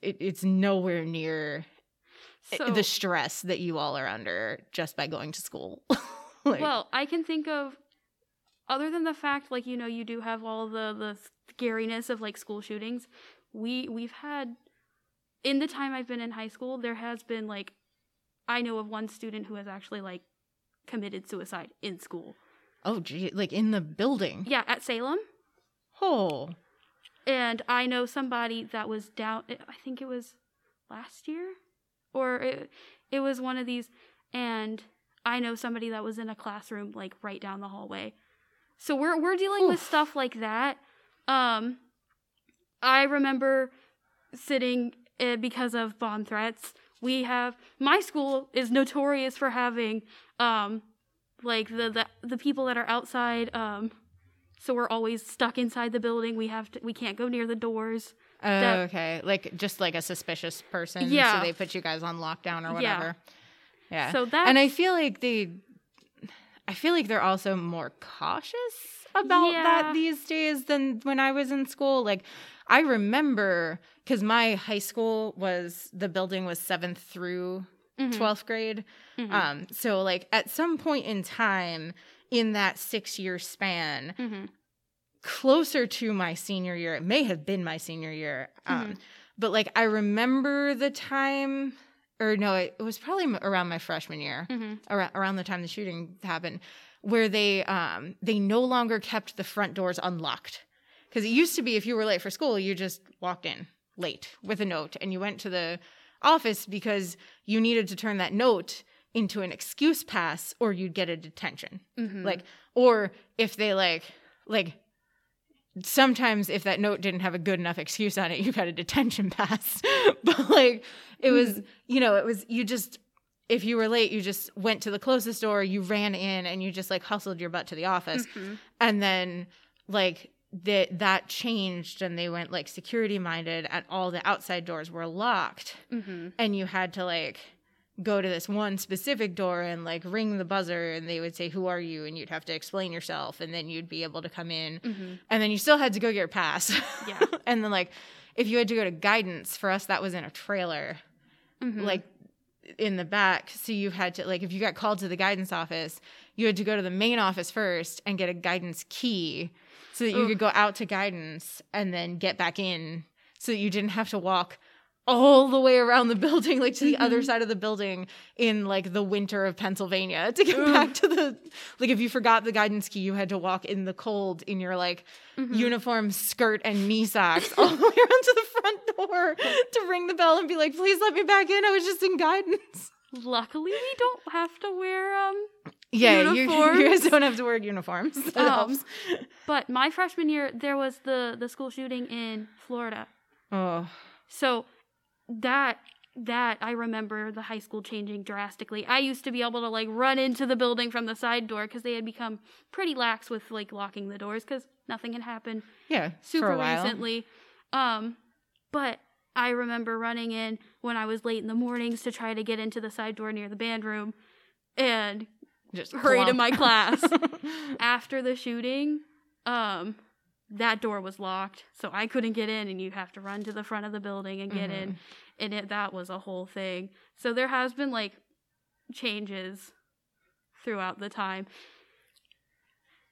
it, it's nowhere near So, the stress that you all are under just by going to school <laughs> like, well, I can think of other than the fact, like you know, you do have all the the scariness of like school shootings. We we've had in the time I've been in high school, there has been like I know of one student who has actually like committed suicide in school. Oh, gee, like in the building. Yeah, at Salem. Oh, And I know somebody that was down eh, I think it was last year or it, it was one of these and I know somebody that was in a classroom like right down the hallway. So we're we're dealing with stuff like that. Um I remember sitting uh, because of bomb threats. We have my school is notorious for having um like the the, the people that are outside um so we're always stuck inside the building. We have to we can't go near the doors. Oh, That- okay. Like just like a suspicious person. Yeah. So they put you guys on lockdown or Yeah. whatever. Yeah. So that and I feel like they, I feel like they're also more cautious about Yeah. that these days than when I was in school. Like, I remember because my high school was the building was seventh through Mhm. 12th grade. Mhm. Um, so like at some point in time in that six year span, Mhm. closer to my senior year. It may have been my senior year. Um, Mm-hmm. But like I remember the time, or no, it, was probably around my freshman year, Mhm. around, around the time the shooting happened, where they um, they no longer kept the front doors unlocked. Because it used to be if you were late for school, you just walked in late with a note and you went to the office because you needed to turn that note into an excuse pass or you'd get a detention Mhm. like or if they like like sometimes if that note didn't have a good enough excuse on it you got a detention <laughs> pass <laughs> but like it was you know it was you just if you were late you just went to the closest door you ran in and you just like hustled your butt to the office Mhm. and then like that that changed and they went like security minded and all the outside doors were locked Mhm. and you had to like go to this one specific door and like ring the buzzer and they would say who are you and you'd have to explain yourself and then you'd be able to come in Mhm. and then you still had to go get your pass Yeah. <laughs> and then like if you had to go to guidance for us that was in a trailer Mhm. like in the back so you had to like if you got called to the guidance office you had to go to the main office first and get a guidance key so that you could go out to guidance and then get back in so that you didn't have to walk all the way around the building like to the other Mhm. side of the building in like the winter of Pennsylvania to get Ugh. back to the like if you forgot the guidance key you had to walk in the cold in your like Mhm. uniform skirt and knee socks all the way around to the front door to ring the bell and be like, please let me back in. I was just in guidance. Luckily, we don't have to wear um. Yeah, you, <laughs> you guys don't have to wear uniforms. Um. But my freshman year, there was the the school shooting in Florida. Oh, So that that I remember the high school changing drastically. I used to be able to like run into the building from the side door because they had become pretty lax with like locking the doors because nothing had happened yeah, super for a while. recently. Um, but I remember running in when I was late in the mornings to try to get into the side door near the band room and Just hurry to my class. <laughs> After the shooting, um, that door was locked, so I couldn't get in, and you have to run to the front of the building and get in, and it that was a whole thing. So there has been like changes throughout the time.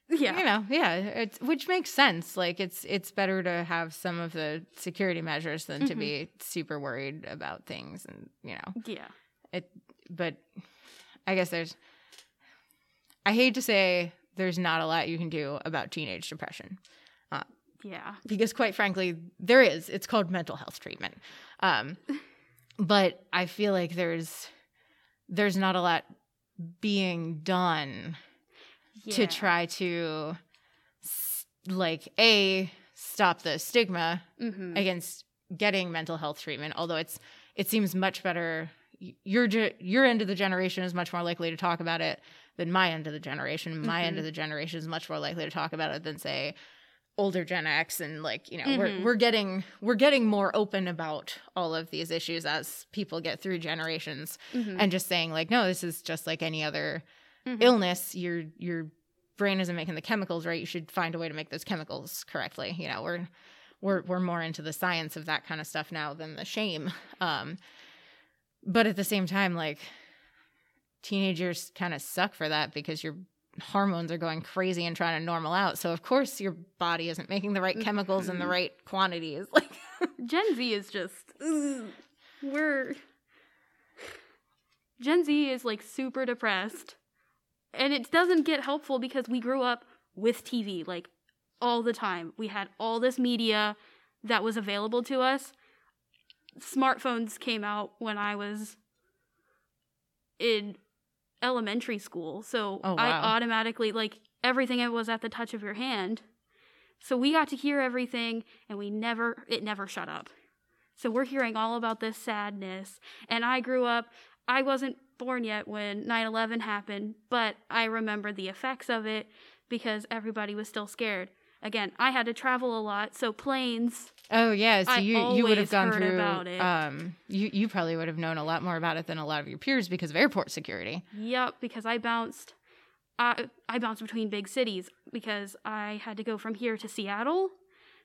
Yeah. you know, yeah, it's which makes sense. Like it's it's better to have some of the security measures than to Mhm. be super worried about things, and you know, Yeah. it. But I guess there's. I hate to say there's not a lot you can do about teenage depression. Yeah. because quite frankly there is it's called mental health treatment um <laughs> but i feel like there's there's not a lot being done to try to like a stop the stigma Mhm. against getting mental health treatment although it's it seems much better your your end of the generation is much more likely to talk about it than my end of the generation my end Mhm. of the generation is much more likely to talk about it than say older gen x and like you know Mhm. we're we're getting we're getting more open about all of these issues as people get through generations Mhm. and just saying like no this is just like any other Mhm. illness your your brain isn't making the chemicals right you should find a way to make those chemicals correctly you know we're we're we're more into the science of that kind of stuff now than the shame um but at the same time like teenagers kind of suck for that because your hormones are going crazy and trying to normal out so of course your body isn't making the right chemicals in the mm-hmm. right quantities <laughs> like Gen Z is just ugh. we're Gen Z is like super depressed. And it doesn't get helpful because we grew up with TV like all the time. We had all this media that was available to us. Smartphones came out when I was in elementary school. So Oh, I automatically like everything it was at the touch of your hand. So we got to hear everything and we never it never shut up. So we're hearing all about this sadness and I grew up I wasn't born yet when 9/11 happened, but I remember the effects of it because everybody was still scared. Again, I had to travel a lot, so planes Oh yeah, so I you you would have gone through about it. um you you probably would have known a lot more about it than a lot of your peers because of airport security. Yep, because I bounced I I bounced between big cities because I had to go from here to Seattle.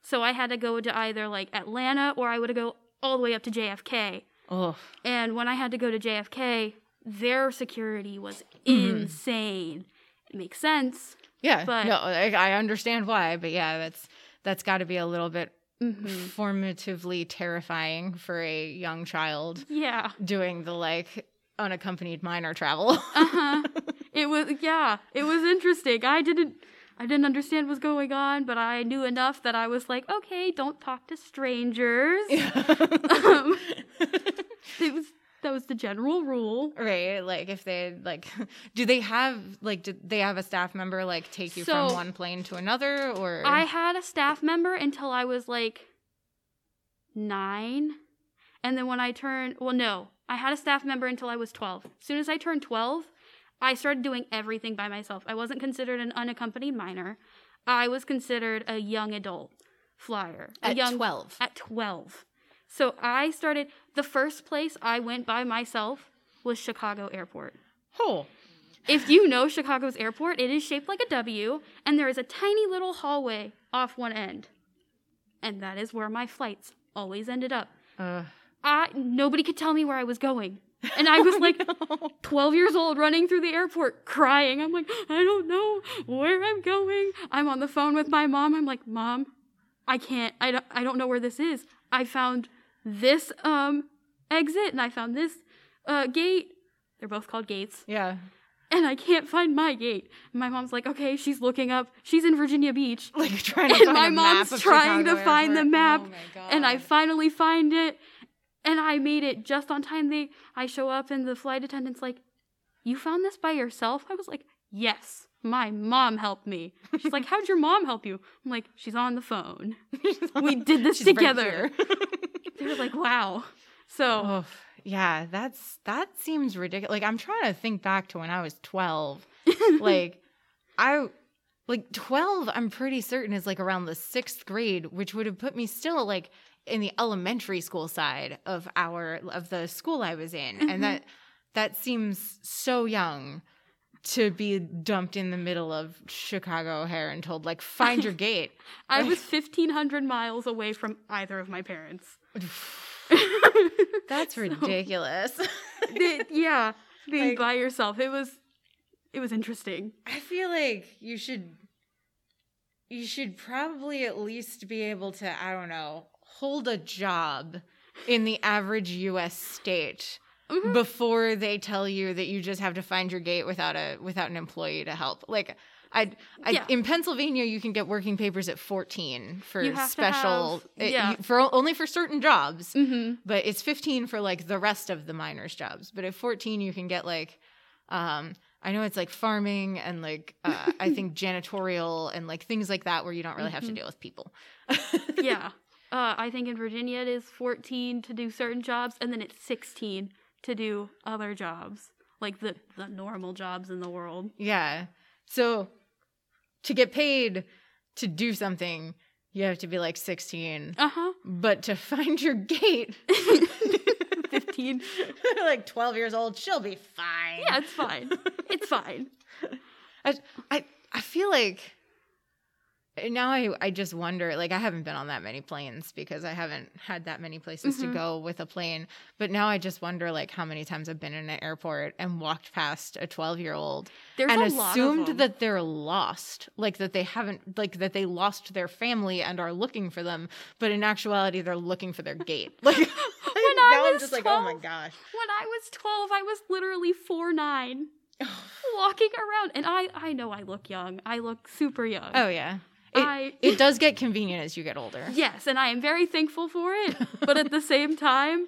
So I had to go to either like Atlanta or I would go all the way up to JFK. Oh, And when I had to go to JFK, their security was Mhm. insane. It makes sense. Yeah. But- no, I, I understand why, but yeah, that's that's got to be a little bit hmm formatively terrifying for a young child Yeah. doing the like unaccompanied minor travel. Uh-huh. <laughs> it was yeah, it was interesting. I didn't I didn't understand what's going on, but I knew enough that I was like, okay, don't talk to strangers. <laughs> Um, <laughs> it was that was the general rule. right like if they like <laughs> do they have like do they have a staff member like take you So- from one plane to another or I had a staff member until I was like nine. And then when I turned, well, no, I had a staff member until I was 12. As soon as I turned 12, I started doing everything by myself. I wasn't considered an unaccompanied minor. I was considered a young adult flyer. a at young, 12 At 12. So I started, the first place I went by myself was Chicago Airport. oh If you know Chicago's airport, it is shaped like a W, and there is a tiny little hallway off one end. And that is where my flights always ended up. uh, I nobody could tell me where I was going. And <laughs> I was like 12 years old running through the airport crying. I'm like, I don't know where I'm going. I'm on the phone with my mom. I'm like, "Mom, I can't I don't, I don't know where this is. I found this um exit and I found this uh gate. They're both called gates yeah and I can't find my gate. And my mom's like, okay, she's looking up. She's in Virginia Beach. <laughs> like trying to And find my mom's trying to Chicago find the map, Oh my And I finally find it. And I made it just on time. They I show up and the flight attendant's like, You found this by yourself? I was like, Yes. My mom helped me. She's like, How'd your mom help you? I'm like, She's on the phone. <laughs> We did this together. <laughs> here. They were like, Wow. So oh, yeah, that's that seems ridiculous. Like I'm trying to think back to when I was 12. <laughs> like I like 12 I'm pretty certain is like around the 6th grade, which would have put me still like in the elementary school side of our of the school I was in. Mhm. And that that seems so young to be dumped in the middle of Chicago O'Hare and told like find your <laughs> gate. I was 1,500 miles away from either of my parents. <laughs> That's <laughs> ridiculous. <laughs> the- yeah, being Like- by yourself. It was it was interesting. I feel like you should you should probably at least be able to, I don't know, hold a job in the average US state Mhm. before they tell you that you just have to find your gate without a without an employee to help. Like I, I Yeah. in Pennsylvania you can get working papers at 14 for You have to special have- it- yeah. you- for only for certain jobs. Mm-hmm. but it's 15 for like the rest of the miners jobs but at 14 you can get like um i know it's like farming and like uh, i think <laughs> janitorial and like things like that where you don't really have to Mhm. deal with people Yeah. <laughs> Uh, I think in Virginia it is 14 to do certain jobs, and then it's 16 to do other jobs, like the, the normal jobs in the world. yeah so to get paid to do something you have to be like 16 Uh huh. but to find your gate <laughs> <laughs> 15. like 12 years old she'll be fine Yeah, it's fine. It's fine. <laughs> I, I I feel like now I, I just wonder like I haven't been on that many planes because I haven't had that many places Mhm. to go with a plane. But now I just wonder like how many times I've been in an airport and walked past a 12 year old and a lot of assumed that they're lost. Like that they haven't like that they lost their family and are looking for them. But in actuality they're looking for their gate. <laughs> Like <laughs> when now I'm was just like, oh my gosh. When I was 12, I was literally 4 9 <sighs> walking around. And I, I know I look young. I look super young. Oh yeah. It, I, it does get convenient as you get older. <laughs> yes, and I am very thankful for it. but at the <laughs> same time,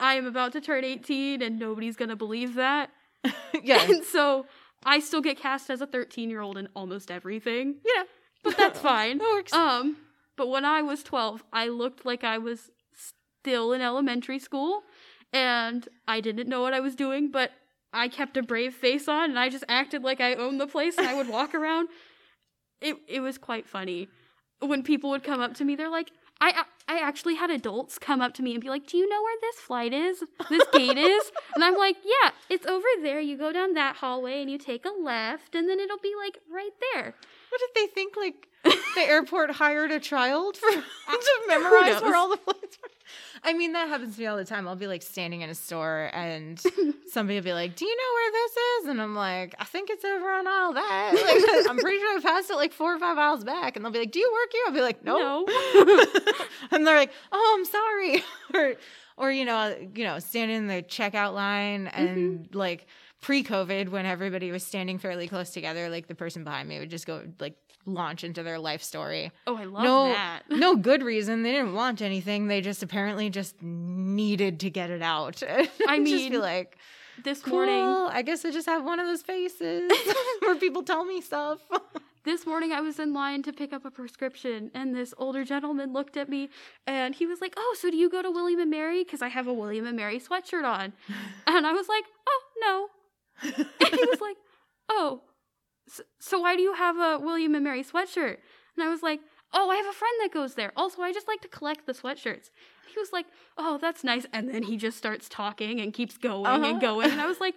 I am about to turn 18 and nobody's going to believe that. <laughs> yeah. And so I still get cast as a 13 year old in almost everything. Yeah. But that's fine. That works. Um, but when I was 12, I looked like I was still in elementary school and I didn't know what I was doing, but I kept a brave face on and I just acted like I owned the place and I would walk around. It it was quite funny. When people would come up to me, they're like, I I actually had adults come up to me and be like, "Do you know where this flight is? This gate is?" <laughs> And I'm like, "Yeah, it's over there. You go down that hallway and you take a left, and then it'll be like right there." What did they think? Like the airport hired a child for <laughs> <laughs> to memorize where all the flights were? I mean, that happens to me all the time. I'll be like standing in a store and <laughs> somebody will be like, "Do you know where this is?" And I'm like, "I think it's over on aisle that." <laughs> Like, <laughs> I'm pretty sure I passed it like four or five aisles back. And they'll be like, "Do you work here?" I'll be like, "Nope." No. and they're like, "Oh, I'm sorry," or or you know, you know, standing in the checkout line and mm-hmm. like pre-COVID when everybody was standing fairly close together, like the person behind me would just go like launch into their life story. Oh, I love no, that. <laughs> no good reason. They didn't want anything. They just apparently just needed to get it out. <laughs> I just mean, be like, This cool. morning, I guess I just have one of those faces <laughs> where people tell me stuff. this morning I was in line to pick up a prescription, and this older gentleman looked at me, and he was like, "Oh, so do you go to William and Mary? Because I have a William and Mary sweatshirt on." And I was like, "Oh no," and he was like, "Oh, so, so why do you have a William and Mary sweatshirt?" And I was like, "Oh, I have a friend that goes there. Also, I just like to collect the sweatshirts." He was like, "Oh, that's nice," and then he just starts talking and keeps going Uh-huh. and going, and I <laughs> was like,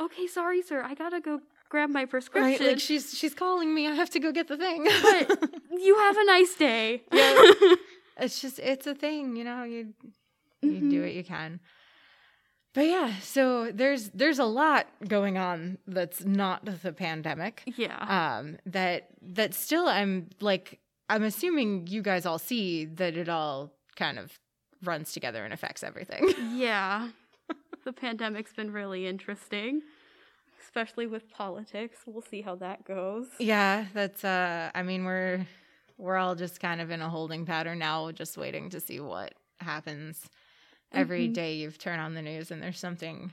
"Okay, sorry, sir, I gotta go." Grab my prescription. right? Like she's she's calling me. I have to go get the thing. But <laughs> you have a nice day. Yeah. <laughs> it's just it's a thing, you know. You you do Mhm. what you can. But yeah, so there's there's a lot going on that's not the pandemic. yeah. um that that still i'm like i'm assuming you guys all see that it all kind of runs together and affects everything <laughs> yeah. the pandemic's been really interesting, especially with politics. We'll see how that goes. yeah that's uh i mean we're we're all just kind of in a holding pattern now just waiting to see what happens Every Mhm. day you turn on the news and there's something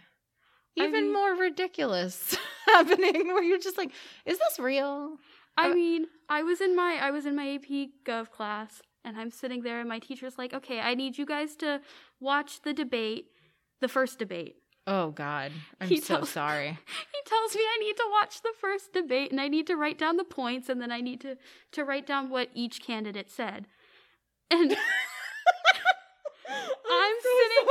I even mean- more ridiculous <laughs> happening where you're just like is this real I Uh, mean, I was in my I was in my AP Gov class and I'm sitting there and my teacher's like, "Okay, I need you guys to watch the debate, the first debate." oh god i'm He so tells- sorry <laughs> He tells me I need to watch the first debate and I need to write down the points and then I need to to write down what each candidate said. And <laughs> I'm sitting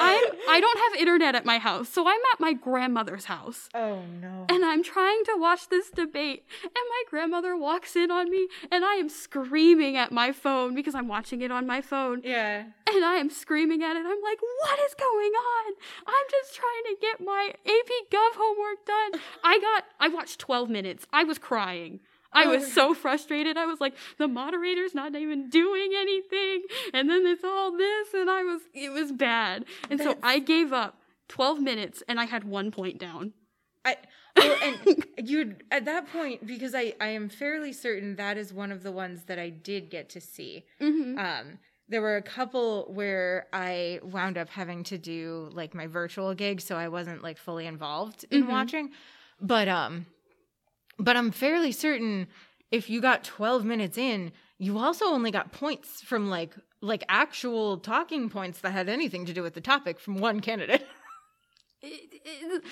I'm I don't have internet at my house, so I'm at my grandmother's house. oh no And I'm trying to watch this debate, and my grandmother walks in on me, and I am screaming at my phone because I'm watching it on my phone. yeah And I am screaming at it. I'm like, what is going on? I'm just trying to get my AP Gov homework done. I got, I watched 12 minutes. I was crying. I was <laughs> so frustrated. I was like, the moderator's not even doing anything. And then it's all this. And I was, it was bad. And so I gave up 12 minutes and I had one point down. I well, and <laughs> you at that point because I I am fairly certain that is one of the ones that I did get to see. hmm Um, there were a couple where I wound up having to do like my virtual gig, so I wasn't like fully involved in Mhm. watching. But um, but I'm fairly certain if you got 12 minutes in, you also only got points from like like actual talking points that had anything to do with the topic from one candidate. <laughs> It, it,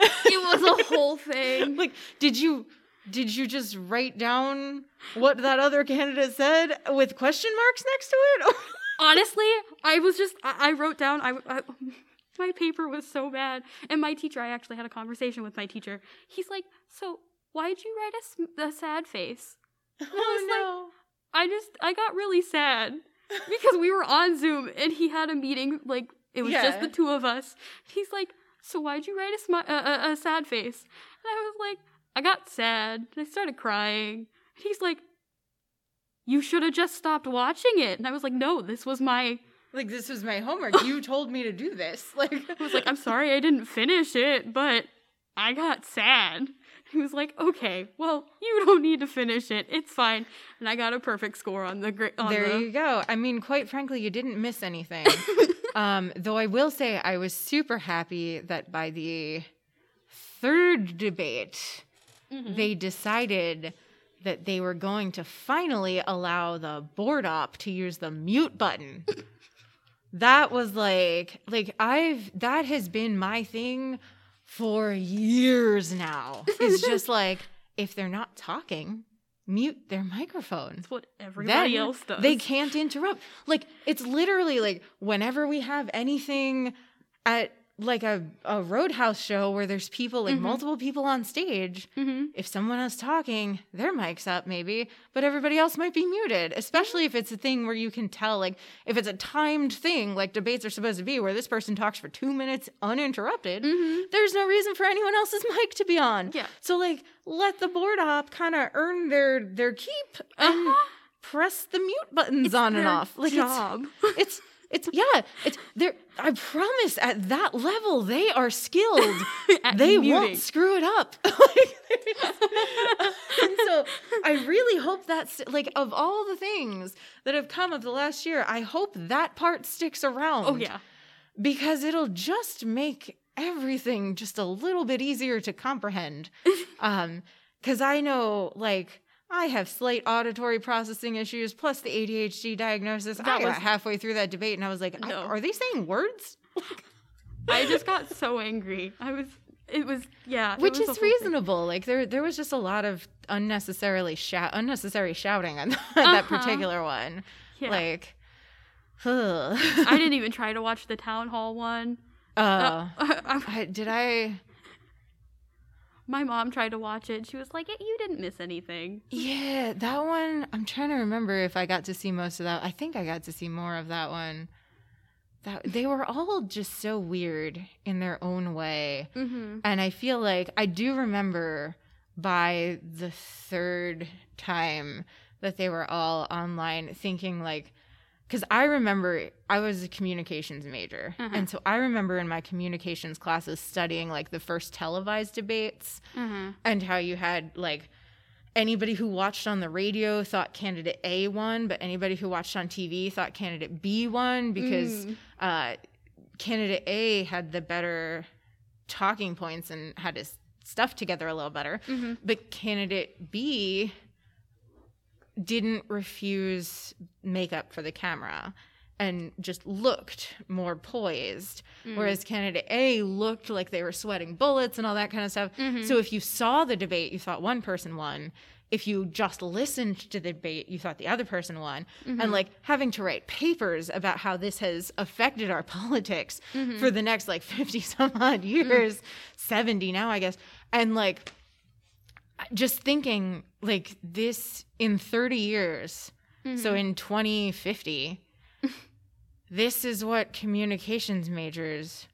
it was a whole thing. <laughs> like did you did you just write down what that other candidate said with question marks next to it <laughs> Honestly, I was just I, I wrote down I, I my paper was so bad, and my teacher I actually had a conversation with my teacher. He's like, "So why'd you write a, sm- a sad face?" <laughs> was oh I just I got really sad <laughs> because we were on Zoom and he had a meeting like it was just the two of us. He's like, "So why'd you write a, smi- a, a, a sad face?" And I was like, "I got sad." And I started crying. And He's like, "You should have just stopped watching it." And I was like, "No, this was my <laughs> Like this was my homework. You told me to do this. Like I was like, I'm sorry I didn't finish it, but I got sad. He was like, okay, well, you don't need to finish it. It's fine. And I got a perfect score on the grade. there the... you go. I mean, quite frankly, you didn't miss anything. <laughs> um, though I will say I was super happy that by the third debate, Mhm. they decided that they were going to finally allow the board op to use the mute button. <laughs> that was like like I've that has been my thing for years now. It's <laughs> just like if they're not talking, mute their microphone It's what everybody then else does. They can't interrupt. Like it's literally like whenever we have anything at like a, a roadhouse show where there's people like Mhm. multiple people on stage hmm if someone else talking their mic's up maybe but everybody else might be muted especially if it's a thing where you can tell like if it's a timed thing like debates are supposed to be where this person talks for two minutes uninterrupted hmm there's no reason for anyone else's <laughs> mic to be on Yeah. so like let the board op kind of earn their their keep and Uh-huh. press the mute buttons It's on and off. Like job. <laughs> it's it's it's yeah, it's they're I promise at that level they are skilled. <laughs> They muting. won't screw it up. <laughs> And so I really hope that's like of all the things that have come of the last year, I hope that part sticks around Oh yeah. because it'll just make everything just a little bit easier to comprehend. <laughs> um, because I know like I have slight auditory processing issues plus the ADHD diagnosis. I That got was- halfway through that debate and I was like, I- are they saying words? <laughs> I just got so angry. I was. It was yeah. Which was is whole thing. reasonable. Like there, there was just a lot of unnecessarily shout, unnecessary shouting on <laughs> that Uh-huh. particular one. Yeah. Like, <sighs> I didn't even try to watch the town hall one. Uh, Uh, <laughs> I- I, did I? My mom tried to watch it. She was like, "You didn't miss anything." Yeah, that one. I'm trying to remember if I got to see most of that. I think I got to see more of that one. That they were all just so weird in their own way, Mm-hmm. and I feel like I do remember by the third time that they were all online, thinking like, because I remember I was a communications major, Uh-huh. and so I remember in my communications classes studying like the first televised debates Mm-hmm. and how you had like anybody who watched on the radio thought candidate A won, but anybody who watched on TV thought candidate B won because Mm. uh, candidate A had the better talking points and had his stuff together a little better, Mm-hmm. but candidate B didn't refuse makeup for the camera and just looked more poised Mm. whereas candidate A looked like they were sweating bullets and all that kind of stuff. Mhm. So if you saw the debate, you thought one person won. If you just listened to the debate, you thought the other person won. Mm-hmm. And like having to write papers about how this has affected our <laughs> politics Mm-hmm. for the next like 50 some odd years, 70 now, I guess. And like just thinking like this in 30 years, so in 2050, <laughs> this is what communications majors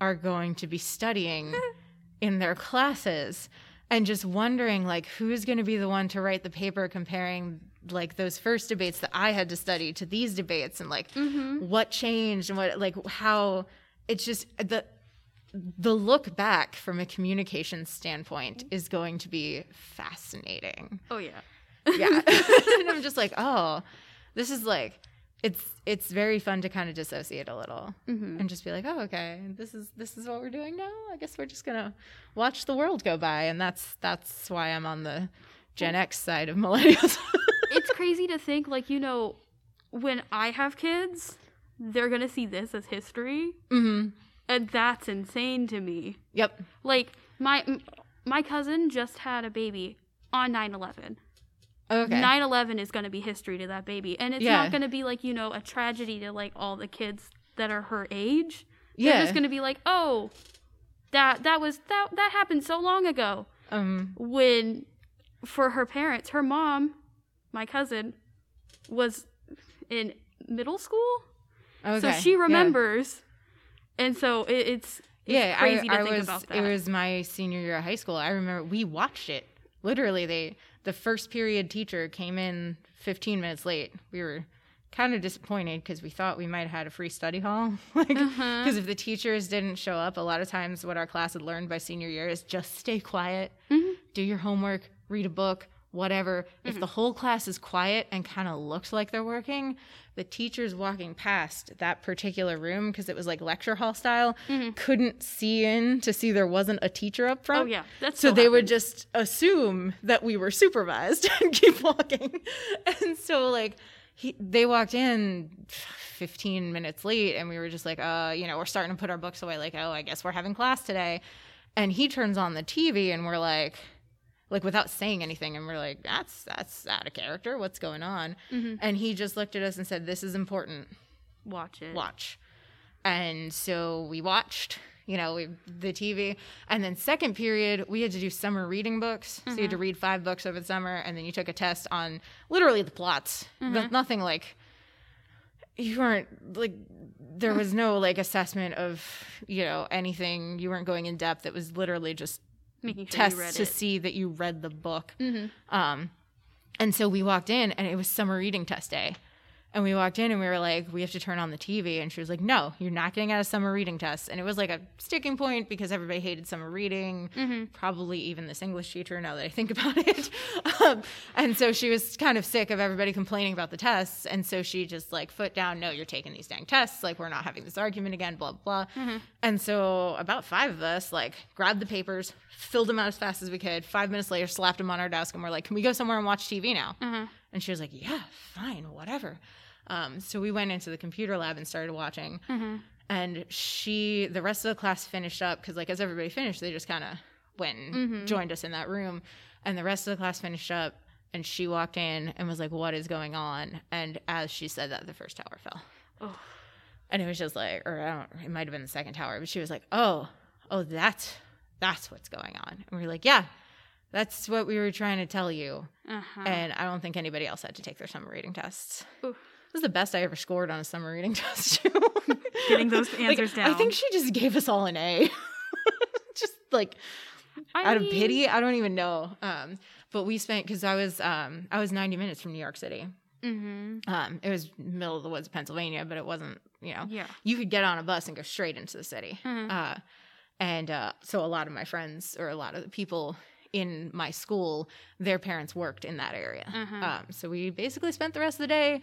are going to be studying <laughs> in their classes and just wondering like who's going to be the one to write the paper comparing like those first debates that I had to study to these debates and like Mm-hmm. what changed and what like how it's just the the look back from a communication standpoint is going to be fascinating. Oh yeah. yeah. <laughs> <laughs> And i'm just like oh this is like it's it's very fun to kind of dissociate a little Mm-hmm. and just be like oh okay this is this is what we're doing now? I guess we're just gonna watch the world go by. And that's that's why i'm on the gen x side of millennials. <laughs> It's crazy to think like you know when I have kids, they're gonna see this as history, hmm and that's insane to me. yep Like my my cousin just had a baby on 9/11. okay 9/11 is going to be history to that baby, and it's Yeah. not going to be like you know a tragedy to like all the kids that are her age. They're yeah just going to be like, oh, that that was that that happened so long ago. um When for her parents, her mom, my cousin, was in middle school, okay so she yeah. And so it, it's. it's yeah, crazy I, to I think was. about that. It was my senior year of high school. I remember we watched it. Literally, they the first period teacher came in 15 minutes late. We were kind of disappointed because we thought we might have had a free study hall. <laughs> like, because Uh-huh. if the teachers didn't show up, a lot of times what our class had learned by senior year is just stay quiet, Mhm. do your homework, read a book, whatever. If Mm-hmm. the whole class is quiet and kind of looks like they're working, the teachers walking past that particular room because it was like lecture hall style couldn't see in to see there wasn't a teacher up front. Mm-hmm. Oh yeah, that's So they would just assume that we were supervised <laughs> and keep walking. And so like he, they walked in 15 minutes late and we were just like, uh, you know, we're starting to put our books away like, oh, I guess we're having class today. And he turns on the TV and we're like like without saying anything and we're like, that's that's out of character. What's going on? Mhm. And he just looked at us and said, This is important watch it. watch. And so we watched, you know, we, the TV. And then second period, we had to do summer reading books. So you had to read five books over the summer, and then you took a test on literally the plots. No- nothing like you weren't like there was no like assessment of you know anything. You weren't going in depth. It was literally just <laughs> Making sure tests to see that you read the book. Mhm. Um, and so we walked in, and it was summer reading test day. And we walked in, and we were like, "We have to turn on the TV." And she was like, "No, you're not getting out of summer reading test." And it was like a sticking point because everybody hated summer reading. Probably even this English teacher. Now that I think <laughs> about it, um, and so she was kind of sick of everybody complaining about the tests, and so she just like foot down, "No, you're taking these dang tests. Like we're not having this argument again." Blah blah. blah. And so about five of us like grabbed the papers, filled them out as fast as we could. Five minutes later, slapped them on our desk, and we're like, "Can we go somewhere and watch TV now?" Uh-huh. And she was like, "Yeah, fine, whatever." Um, so we went into the computer lab and started watching. Mm-hmm. And she, the rest of the class finished up because, like, as everybody finished, they just kind of went and Mm-hmm. joined us in that room. And the rest of the class finished up, and she walked in and was like, "What is going on?" And as she said that, the first tower fell. Oh. And it was just like, or I don't, it might have been the second tower, but she was like, "Oh, oh, that's that's what's going on." And we were like, "Yeah." That's what we were trying to tell you. Uh-huh. And I don't think anybody else had to take their summer reading tests. Oof. This is the best I ever scored on a summer reading <laughs> test. Getting those <laughs> Like, answers I think she just gave us all an A. <laughs> just like I out of pity. I don't even know. Um, but we spent because I was um, I was 90 minutes from New York City. mhm. Um, it was middle of the woods, of Pennsylvania, but it wasn't. You know, Yeah. you could get on a bus and go straight into the city. Mhm. Uh, and uh, so a lot of my friends or a lot of the people in my school, their parents worked in that area. Mhm. Um, so we basically spent the rest of the day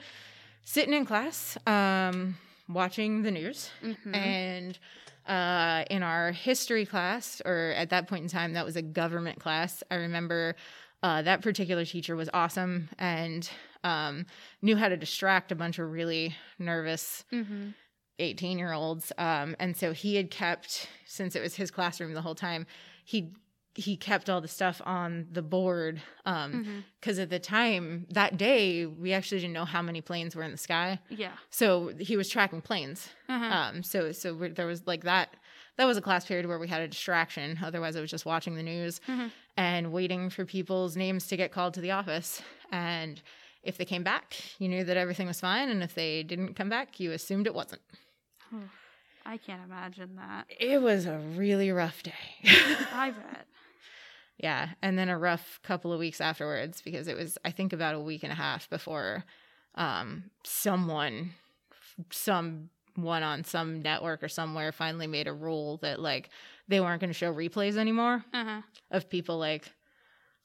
sitting in class, um, watching the news, Mhm. and uh, in our history class, or at that point in time, that was a government class. I remember uh, that particular teacher was awesome and um, knew how to distract a bunch of really nervous Mhm. 18 year olds um, and so he had kept since it was his classroom the whole time he he kept all the stuff on the board because at the time that day we actually didn't know how many planes were in the sky Yeah. so he was tracking planes Uh-huh. um, so so there was like that that was a class period where we had a distraction otherwise i was just watching the news Mhm. and waiting for people's names to get called to the office and if they came back you knew that everything was fine and if they didn't come back you assumed it wasn't I can't imagine that. It was a really rough day. I bet. Yeah. And then a rough couple of weeks afterwards because it was, I think, about a week and a half before um, someone, someone on some network or somewhere finally made a rule that like they weren't going to show replays anymore Uh-huh. of people like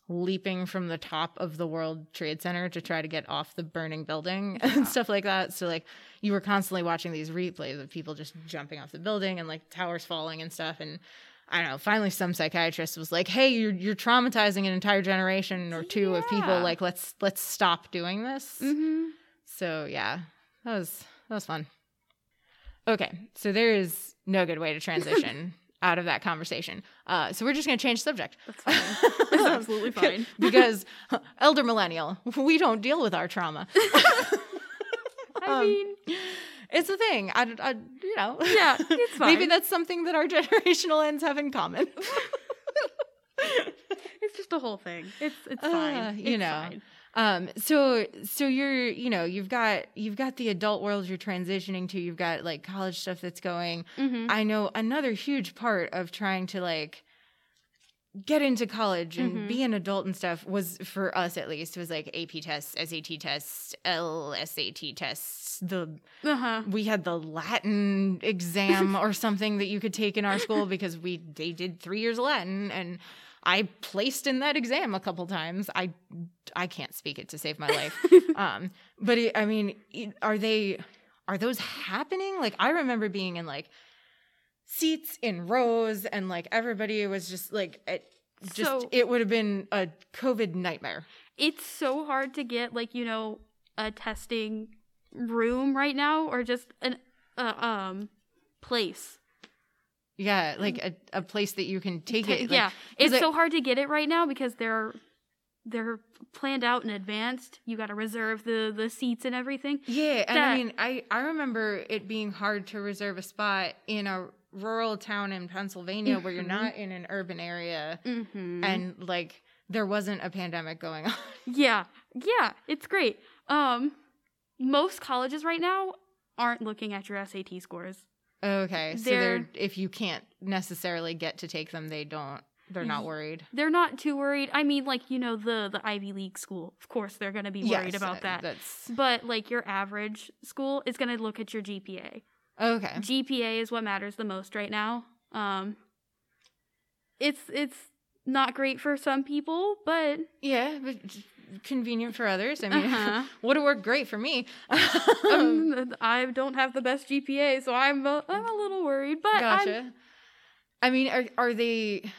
leaping from the top of the World Trade Center to try to get off the burning building <laughs> and stuff like that. So like you were constantly watching these replays of people just jumping off the building and like towers falling and stuff and I don't know. Finally, some psychiatrist was like, "Hey, you're you're traumatizing an entire generation or two of people. Like, let's let's stop doing this." Mm-hmm. So yeah, that was that was fun. Okay, so there is no good way to transition <laughs> out of that conversation. Uh, so we're just gonna change subject. That's fine. That's <laughs> absolutely fine. <laughs> because elder millennial, we don't deal with our trauma. I Um, mean, It's a thing. I, I you know. yeah, it's <laughs> fine. Maybe that's something that our <laughs> generational ends have in common. <laughs> it's just a whole thing. It's it's Uh, fine. you It's know. fine. Um, so so you're you know you've got you've got the adult world you're transitioning to. You've got like college stuff that's going. Mhm. I know another huge part of trying to like get into college and Mhm. be an adult and stuff was for us at least was like AP tests, SAT tests, LSAT tests. The Uh huh. we had the Latin exam <laughs> or something that you could take in our school because we they did three years of Latin and I placed in that exam a couple times. I I can't speak it to save my life. <laughs> um, but it, I mean, it- are they are those happening? Like I remember being in like seats in rows and like everybody was just like it just So- it would have been a COVID nightmare. It's so hard to get like you know a testing room right now or just an uh, um place. Yeah, like a, a place that you can take Ta- it. Like, yeah, it's it- so hard to get it right now because they're they're planned out in advance. You got to reserve the the seats and everything. Yeah, and I mean, I I remember it being hard to reserve a spot in a rural town in Pennsylvania where you're not in an urban area Mm-hmm. and like there wasn't a pandemic going on. <laughs> yeah, yeah, it's great. Um, most colleges right now aren't looking at your SAT scores. okay, so They're- they're if you can't necessarily get to take them, they don't. They're not worried. They're not too worried. I mean, like you know the the Ivy League school. Of course, they're going to be worried Yes, about uh, that. That's But like your average school is going to look at your GPA. Okay. GPA is what matters the most right now. Um, it's it's not great for some people, but Yeah, but convenient for others. I mean, Uh-huh. <laughs> would have worked great for me. um, <laughs> I don't have the best GPA, so I'm a, I'm a little worried. But I'm- gotcha. I mean, are are they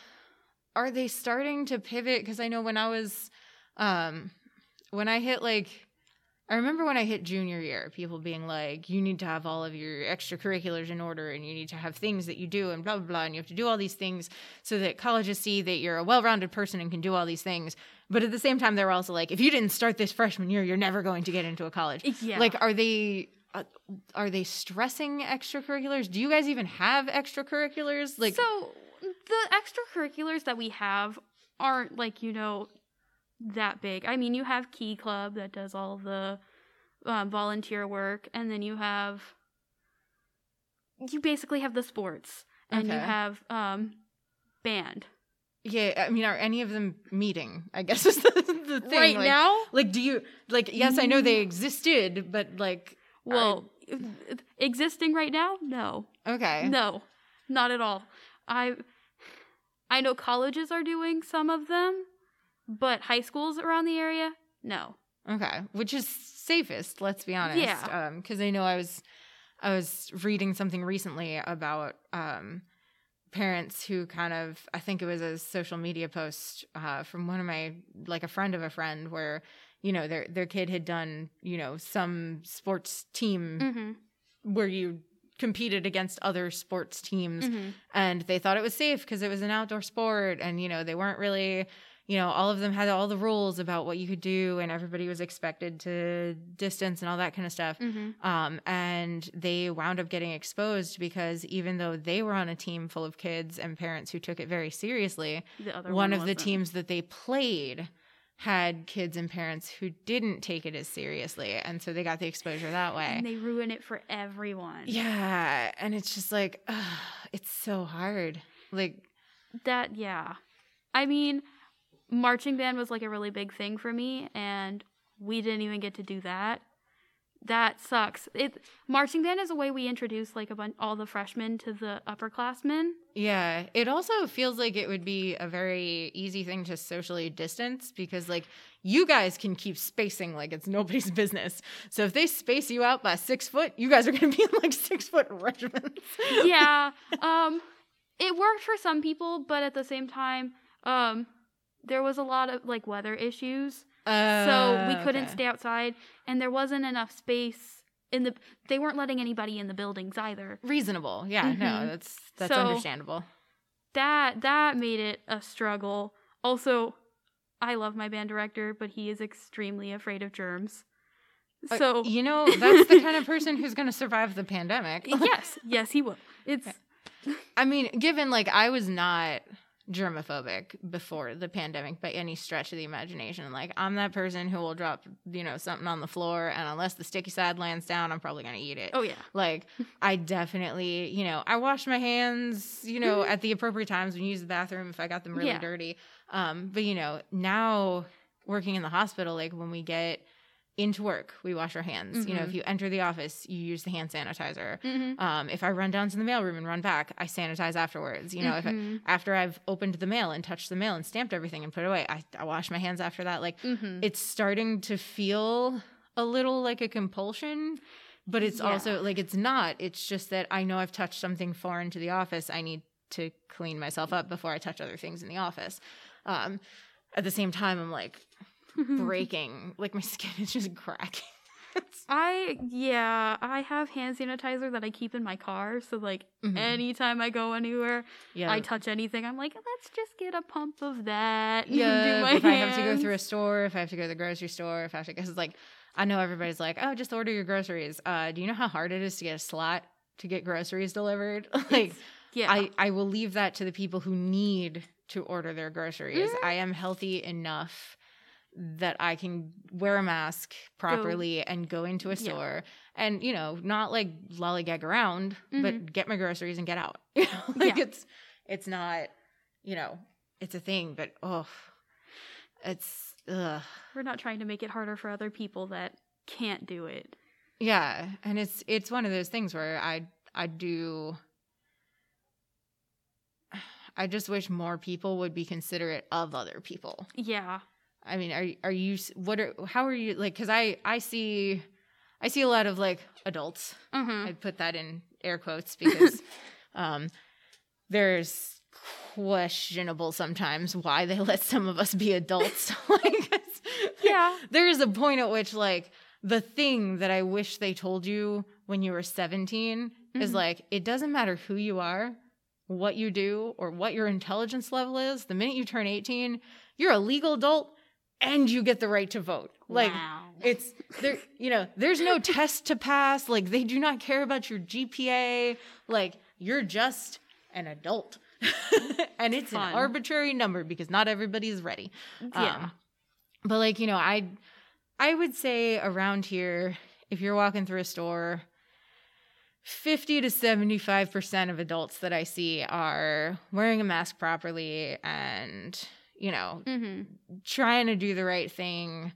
are they starting to pivot? Because I know when I was, um, when I hit like, I remember when I hit junior year, people being like, "You need to have all of your extracurriculars in order, and you need to have things that you do, and blah blah blah, and you have to do all these things so that colleges see that you're a well-rounded person and can do all these things." But at the same time, they were also like, "If you didn't start this freshman year, you're never going to get into a college." yeah, Like, are they? Uh, are they stressing extracurriculars? Do you guys even have extracurriculars? Like, so the extracurriculars that we have aren't like you know that big. I mean, you have Key Club that does all the um, volunteer work, and then you have you basically have the sports, and you have um, band. yeah, I mean, are any of them meeting? I guess <laughs> is the, the thing. right like, now, like, do you like? Yes, I know they existed, but like, well, existing right now, no. okay, No, not at all. I I know colleges are doing some of them, but high schools around the area, no. okay, which is safest. Let's be honest. Yeah. Um, because I know I was, I was reading something recently about um parents who kind of I think it was a social media post uh, from one of my like a friend of a friend where you know their their kid had done you know some sports team Mm-hmm. where you competed against other sports teams Mm-hmm. and they thought it was safe because it was an outdoor sport and you know they weren't really you know all of them had all the rules about what you could do and everybody was expected to distance and all that kind of stuff Mm-hmm. um, and they wound up getting exposed because even though they were on a team full of kids and parents who took it very seriously, The other one, one, of the teams that they played had kids and parents who didn't take it as seriously. And so they got the exposure that way. and they ruin it for everyone. yeah. And it's just like, ugh, it's so hard. Like, That yeah. I mean, marching band was like a really big thing for me and we didn't even get to do that. That sucks. It marching band is a way we introduce like a bunch all the freshmen to the upperclassmen. Yeah, it also feels like it would be a very easy thing to socially distance because, like, you guys can keep spacing like it's nobody's <laughs> business. So if they space you out by six foot, you guys are going to be in <laughs> like six foot regiments. yeah. <laughs> Um it worked for some people, but at the same time, um there was a lot of like weather issues. so we couldn't Uh, okay. stay outside and there wasn't enough space in the they weren't letting anybody in the buildings either. Reasonable, yeah. No, Mhm. that's that's So- understandable. That that made it a struggle. Also, I love my band director, but he is extremely afraid of germs. Uh, So you know, that's the kind of <laughs> person who's going to survive the pandemic. yes, yes, he will. It's <laughs> I mean, given like I was not germophobic before the pandemic by any stretch of the imagination. Like I'm that person who will drop, you know, something on the floor and unless the sticky side lands down, I'm probably going to eat it. Oh yeah. Like I definitely, you know, I wash my hands, you know, at the appropriate times when you use the bathroom if I got them really Yeah. dirty. Um, but you know, now working in the hospital, like when we get into work, we wash our hands. You know, if you enter the office, you use the hand sanitizer. Mm-hmm. Um, if I run down to the mailroom and run back, I sanitize afterwards. You know, if I, Mhm. after I've opened the mail and touched the mail and stamped everything and put it away, I, I wash my hands after that. Like Mm-hmm. it's starting to feel a little like a compulsion, but it's Yeah. also like it's not. It's just that I know I've touched something foreign to the office. I need to clean myself up before I touch other things in the office. Um, at the same time, I'm like breaking, like my <laughs> skin is just cracking. <laughs> I yeah, I have hand sanitizer that I keep in my car. So like Mhm. anytime I go anywhere, yeah, I touch anything, I'm like, let's just get a pump of that. yeah. if I have to go through a store, if I have to go to the grocery store, if I have to, because it's like I know everybody's like, oh, just order your groceries. Uh, do you know how hard it is to get a slot to get groceries delivered? <laughs> like. yeah, I, I will leave that to the people who need to order their groceries. Mhm. I am healthy enough that I can wear a mask properly and go into a Yeah. store and, you know, not like lollygag around, but get my groceries and get out. <laughs> You know, like Mm-hmm. Yeah. it's it's not, you know, it's a thing, but oh it's ugh. we're not trying to make it harder for other people that can't do it. Yeah, and it's it's one of those things where I I do <sighs> I just wish more people would be considerate of other people. Yeah. I mean, are are you what are how are you like cuz I I see I see a lot of like adults. Mm-hmm. I put that in air quotes because <laughs> um there's questionable sometimes why they let some of us be adults. <laughs> like Yeah. there is a point at which like the thing that I wish they told you when you were 17 is Mhm. like it doesn't matter who you are, what you do, or what your intelligence level is. The minute you turn 18, you're a legal adult and you get the right to vote. Like wow. it's there you know, there's no <laughs> test to pass, like they do not care about your GPA, like you're just an adult. <laughs> and it's Fun. an arbitrary number because not everybody is ready. yeah. Um, but like, you know, I I would say around here, if you're walking through a store, 50 to 75% of adults that I see are wearing a mask properly and, you know, mm-hmm. trying to do the right thing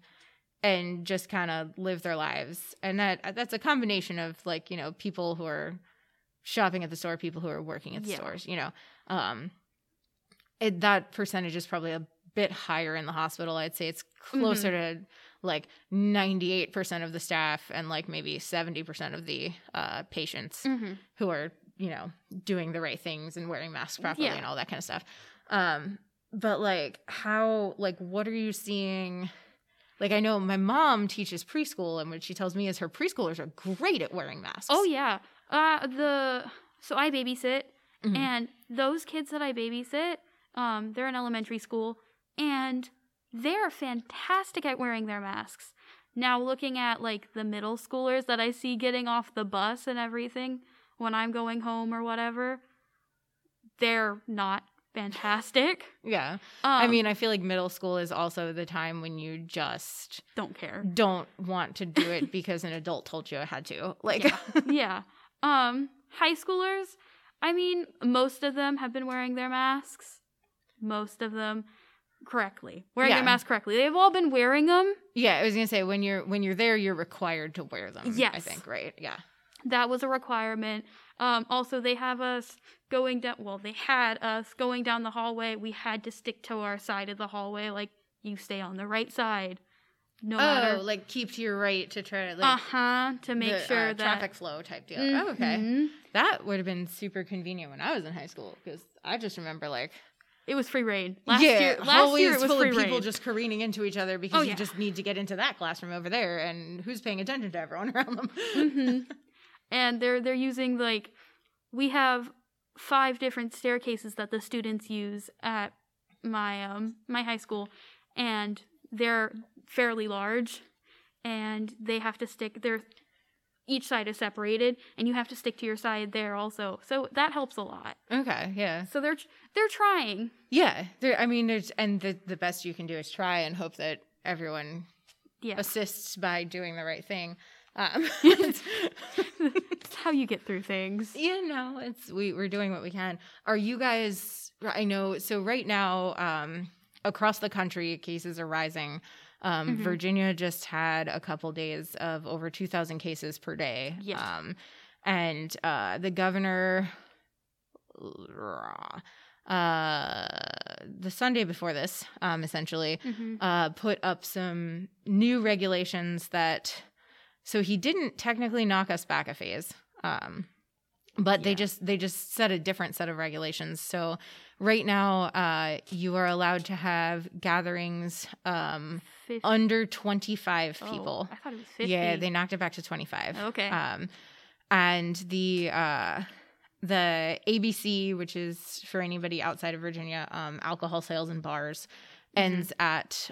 and just kind of live their lives. And that that's a combination of like, you know, people who are shopping at the store, people who are working at the Yeah. stores, you know. Um it, that percentage is probably a bit higher in the hospital. I'd say it's closer to like 98% of the staff and like maybe 70% of the uh, patients Mm-hmm. who are you know doing the right things and wearing masks properly Yeah. and all that kind of stuff um but like how like what are you seeing like i know my mom teaches preschool and what she tells me is her preschoolers are great at wearing masks Oh yeah. Uh the so I babysit Mhm. and those kids that I babysit, um, they're in elementary school and they're fantastic at wearing their masks. Now looking at like the middle schoolers that I see getting off the bus and everything when I'm going home or whatever, they're not fantastic. yeah Um, i mean i feel like middle school is also the time when you just don't care. don't want to do it because an adult told you i had to like yeah. <laughs> yeah. Um, high schoolers, I mean, most of them have been wearing their masks. Most of them correctly. Wearing Yeah. their masks correctly. They've all been wearing them. yeah i was gonna say when you're when you're there you're required to wear them Yes. i think right yeah That was a requirement. Um, also, they have us going down. Well, they had us going down the hallway. We had to stick to our side of the hallway. Like, you stay on the right side. No oh matter. like keep to your right to try to like uh huh. To make the, sure uh, that. traffic flow type deal. Oh, okay, Mhm. that would have been super convenient when I was in high school because I just remember like It was free rein. Last yeah, year, last hallways year it was full free of people rein. just careening into each other because Oh, you yeah. just need to get into that classroom over there, and who's paying attention to everyone <laughs> around them? hmm <laughs> and they're they're using like we have five different staircases that the students use at my um my high school and they're fairly large and they have to stick they're each side is separated and you have to stick to your side there also. So that helps a lot. Okay, yeah. So they're they're trying. Yeah. I mean there's and the the best you can do is try and hope that everyone Yeah. assists by doing the right thing. Um, <laughs> <laughs> It's how you get through things. you know, it's we we're doing what we can. Are you guys? I know. So right now, um, across the country, cases are rising. Um, Mhm. Virginia just had a couple days of over two thousand cases per day. Yeah. Um, and uh, the governor, uh, the Sunday before this, um, essentially, hmm uh, put up some new regulations that so he didn't technically knock us back a phase um, but they just they just set a different set of regulations so right now uh, you are allowed to have gatherings um, under 25 oh, people I thought it was fifty. yeah they knocked it back to 25 Okay. um, and the uh, the ABC, which is for anybody outside of Virginia, um, alcohol sales in bars, Mhm. ends at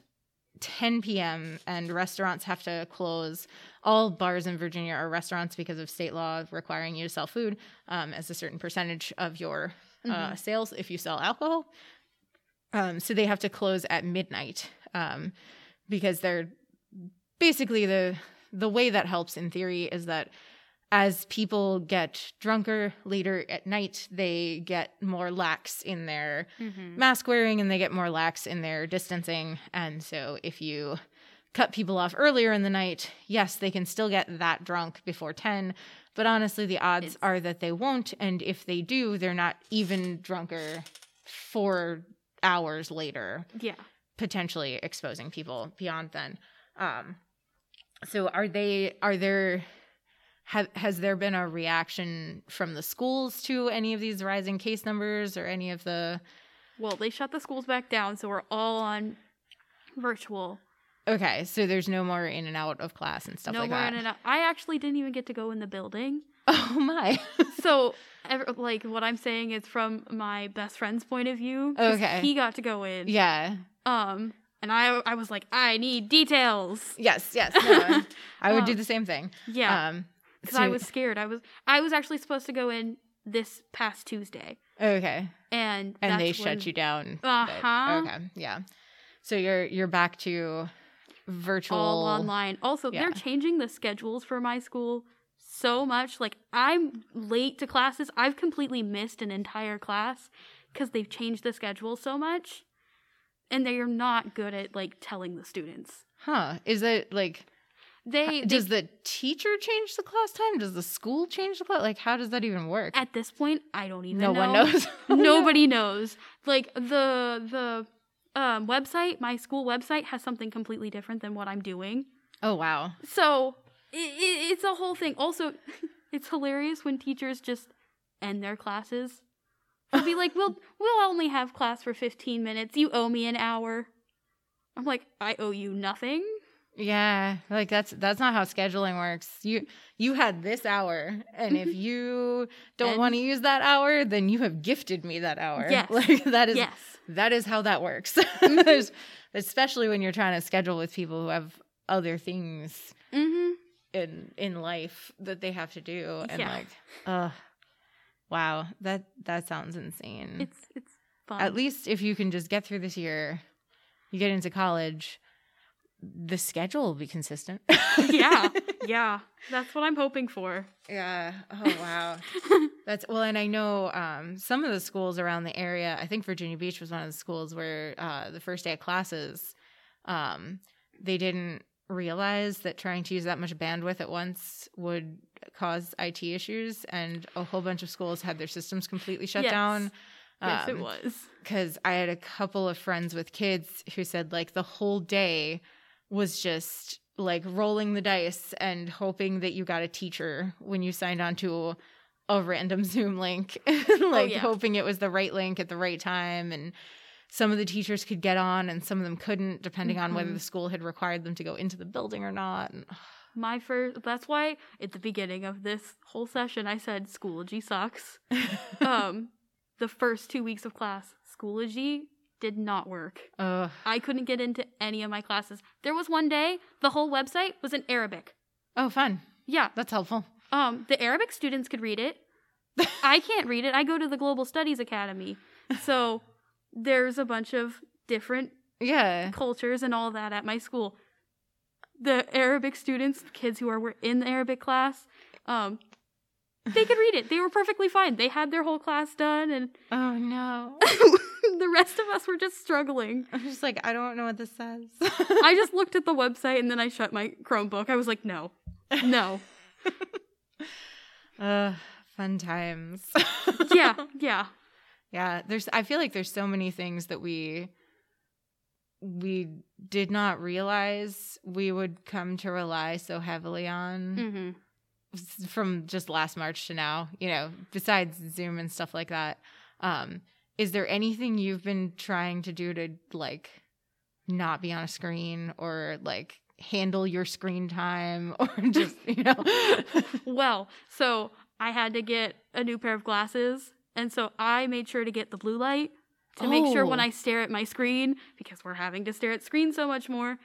10 p.m. and restaurants have to close. All bars in Virginia are restaurants because of state law requiring you to sell food um, as a certain percentage of your uh, Mhm. sales if you sell alcohol. Um, so they have to close at midnight um, because they're basically the the way that helps in theory is that as people get drunker later at night, they get more lax in their Mhm. mask wearing and they get more lax in their distancing. And so if you cut people off earlier in the night, yes, they can still get that drunk before 10. But honestly, the odds It's- are that they won't. And if they do, they're not even drunker four hours later Yeah. potentially exposing people beyond then. Um, so are they are there have has there been a reaction from the schools to any of these rising case numbers or any of the Well, they shut the schools back down, so we're all on virtual. Okay, so there's no more in and out of class and stuff no like more that. in and out. I actually didn't even get to go in the building. <laughs> Oh my. <laughs> So, like, what I'm saying is from my best friend's point of view Okay. He got to go in. yeah. Um, and I, I was like, I need details. Yes, yes. <laughs> No, I would do Um, the same thing. Yeah, Um because I was scared. I was, I was actually supposed to go in this past Tuesday, Okay. and And they that's shut you down. Uh-huh. Okay. Yeah. So you're you're back to virtual all online. Also, Yeah. they're changing the schedules for my school so much. Like I'm late to classes. I've completely missed an entire class because they've changed the schedule so much, and they are not good at like telling the students. Huh. Is it like They, they does the teacher change the class time? Does the school change the class? Like how does that even work? at this point I don't even know. <laughs> <laughs> no know. one knows. Nobody knows. Like the the um, website, my school website has something completely different than what I'm doing. Oh wow. So i i it's a whole thing. Also, <laughs> it's hilarious when teachers just end their classes. They'll be like, "We'll we'll only have class for 15 minutes. You owe me an hour." I'm like, "I owe you nothing." Yeah, like that's that's not how scheduling works. You you had this hour, and if <laughs> you don't want to use that hour, then you have gifted me that hour. Yes. <laughs> like that is yes. that is how that works. Mm-hmm. <laughs> Especially when you're trying to schedule with people who have other things Mhm. in in life that they have to do, and Yeah. like, uh, wow, that that sounds insane. It's it's fun. At least if you can just get through this year, you get into college, the schedule will be consistent. <laughs> yeah. <laughs> Yeah. That's what I'm hoping for. Yeah. Oh <laughs> wow. That's well, and I know um, some of the schools around the area. I think Virginia Beach was one of the schools where uh, the first day of classes, um, they didn't realize that trying to use that much bandwidth at once would cause IT issues, and a whole bunch of schools had their systems completely shut Yes. down. yes, it Um, was. because I had a couple of friends with kids who said like the whole day was just like rolling the dice and hoping that you got a teacher when you signed on to a random <laughs> Zoom link, <laughs> like yeah. hoping it was the right link at the right time. And some of the teachers could get on and some of them couldn't, depending on whether Mhm. the school had required them to go into the building or not. And My first. That's why at the beginning of this whole session I said Schoology sucks. <laughs> um, the first two weeks of class, Schoology did not work. uh, I couldn't get into any of my classes. There was one day the whole website was in Arabic. oh, fun. Yeah. That's helpful. Um, the Arabic students could read it. <laughs> I can't read it. I go to the Global Studies Academy. So there's a bunch of different Yeah. cultures and all that at my school. The Arabic students, kids who are were in the Arabic class, um, they could read it. They were perfectly fine. They had their whole class done, and <laughs> Oh no. <laughs> the rest of us were just struggling. I'm just like, I don't know what this says. I just <laughs> looked at the website and then I shut my Chromebook. I was like, no, no. uh, fun times. Yeah, yeah. Yeah, there's I feel like there's so many things that we we did not realize we would come to rely so heavily on hmm s- from just last March to now, you know, besides Zoom and stuff like that. Um is there anything you've been trying to do to like not be on a screen or like handle your screen time <laughs> or just, you know? <laughs> Well, so I had to get a new pair of glasses, and so I made sure to get the blue light to make sure when Oh. I stare at my screen, because we're having to stare at screens so much more,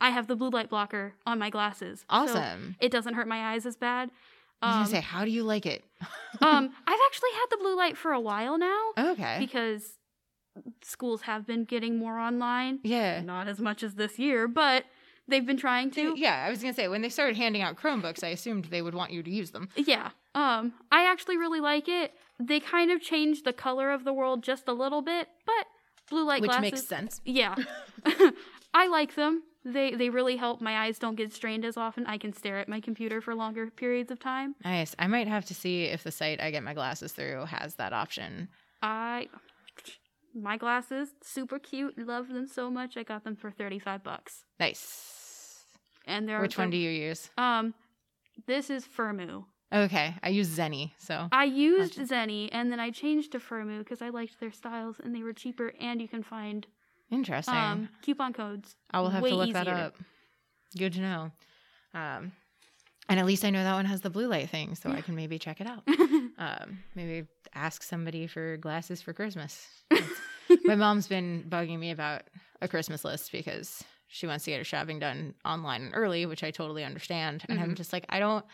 I have the blue light blocker on my glasses. So awesome. it doesn't hurt my eyes as bad. I was Um, gonna say, how do you like it? <laughs> um, I've actually had the blue light for a while now okay. because schools have been getting more online. yeah. Not as much as this year, but they've been trying to. Yeah, I was gonna say when they started handing out Chromebooks, I assumed they would want you to use them. Yeah. Um, I actually really like it. They kind of changed the color of the world just a little bit, but blue light which glasses. makes sense. Yeah. <laughs> <laughs> I like them. They they really help. My eyes don't get strained as often. I can stare at my computer for longer periods of time. Nice. I might have to see if the site I get my glasses through has that option. I my glasses super cute. Love them so much. I got them for 35 bucks. Nice. And there are Which one do you use? Um this is Firmoo. Okay, I use Zenni. So I used Zenni and then I changed to Firmoo because I liked their styles and they were cheaper and you can find interesting. um coupon codes. I will have to look that up. Good to know. Um, and at least I know that one has the blue light thing, so I can maybe check it out. <laughs> um, maybe ask somebody for glasses for Christmas. my mom's been bugging me about a Christmas list because she wants to get her shopping done online and early, which I totally understand. And I'm Mhm. just like, I don't,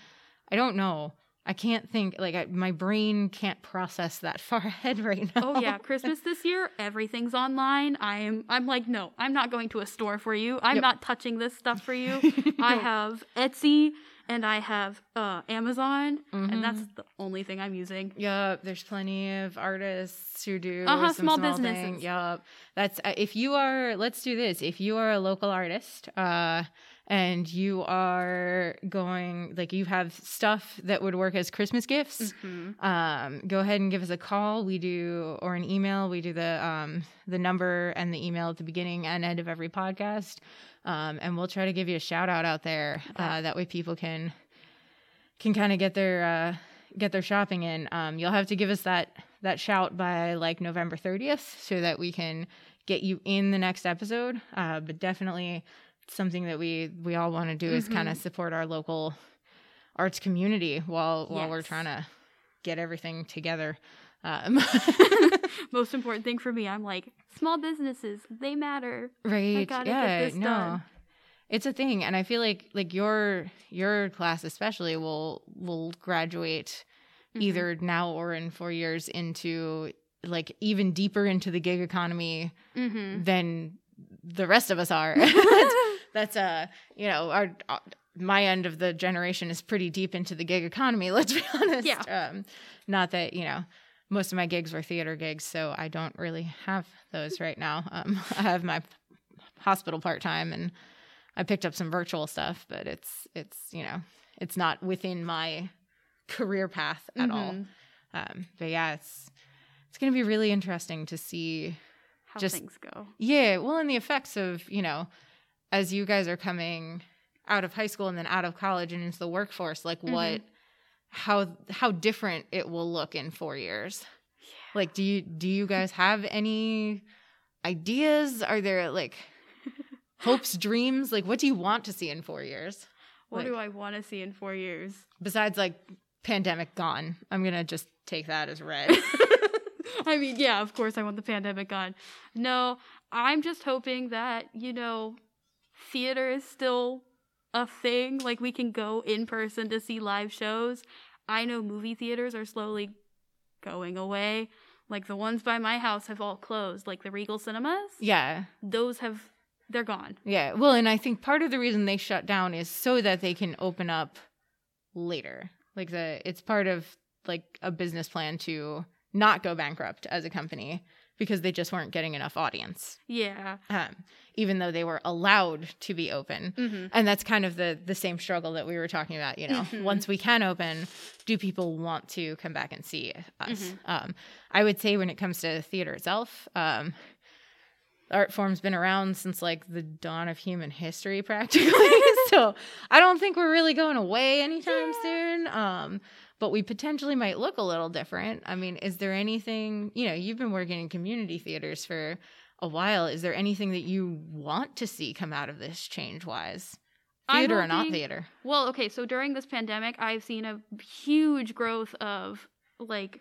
I don't know. I can't think like I, my brain can't process that <laughs> far ahead right now. Oh yeah, Christmas this year, everything's online. I am I'm like, no, I'm not going to a store for you. I'm Yep. not touching this stuff for you. <laughs> I have Etsy and I have uh Amazon and that's Mm-hmm. the only thing I'm using. Yup, there's plenty of artists who do Uh-huh, some small small, businesses. thing. Yup, that's uh, if you are. Let's do this. If you are a local artist, uh, and you are going like you have stuff that would work as Christmas gifts, Mhm. um, go ahead and give us a call. We do or an email. We do the um the number and the email at the beginning and end of every podcast, um, and we'll try to give you a shout out out there. Uh, that way people can can kind of get their uh, get their shopping in. Um, you'll have to give us that that shout by like November 30th so that we can get you in the next episode. Uh, but definitely something that we we all want to do is kind of support our local arts community while while we're trying to get everything together. Um, <laughs> <laughs> Most important thing for me, I'm like, small businesses, they matter. right? yeah, no. done. It's a thing, and I feel like like your your class especially will will graduate Mhm. either now or in four years into like even deeper into the gig economy Mhm. than the rest of us are. <laughs> that's, uh you know our uh, my end of the generation is pretty deep into the gig economy. <laughs> Let's be honest. Yeah. Um, not that you know most of my gigs were theater gigs, so I don't really have those right now. Um, <laughs> I have my hospital part time and I picked up some virtual stuff, but it's it's you know it's not within my career path at all. Mhm. Um, but yeah, it's it's gonna be really interesting to see. How Just- things go. Yeah, well, and the effects of you know, as you guys are coming out of high school and then out of college and into the workforce, like mm-hmm. what, how how different it will look in four years. Like, do you do you guys have any ideas? Are there like <laughs> hopes, dreams? Like, what do you want to see in four years? What Like- do I want to see in four years? Besides, like pandemic gone. I'm gonna just take that as read. <laughs> I mean, yeah, of course I want the pandemic gone. No, I'm just hoping that, you know, theater is still a thing. Like we can go in person to see live shows. I know movie theaters are slowly going away. Like the ones by my house have all closed, like the Regal Cinemas. Yeah. Those have they're gone. Yeah. Well, and I think part of the reason they shut down is so that they can open up later. Like the it's part of like a business plan to not go bankrupt as a company because they just weren't getting enough audience. Yeah. Um, even though they were allowed to be open. Mm-hmm. And that's kind of the the same struggle that we were talking about, you know. Mhm. Once we can open, do people want to come back and see us? Mhm. Um, I would say when it comes to theater itself, um, art form's been around since like the dawn of human history <laughs> practically. <laughs> so I don't think we're really going away anytime soon. Um, but we potentially might look a little different. I mean, is there anything, you know, you've been working in community theaters for a while. Is there anything that you want to see come out of this change wise? Theater or not theater? Well, okay, so during this pandemic, I've seen a huge growth of like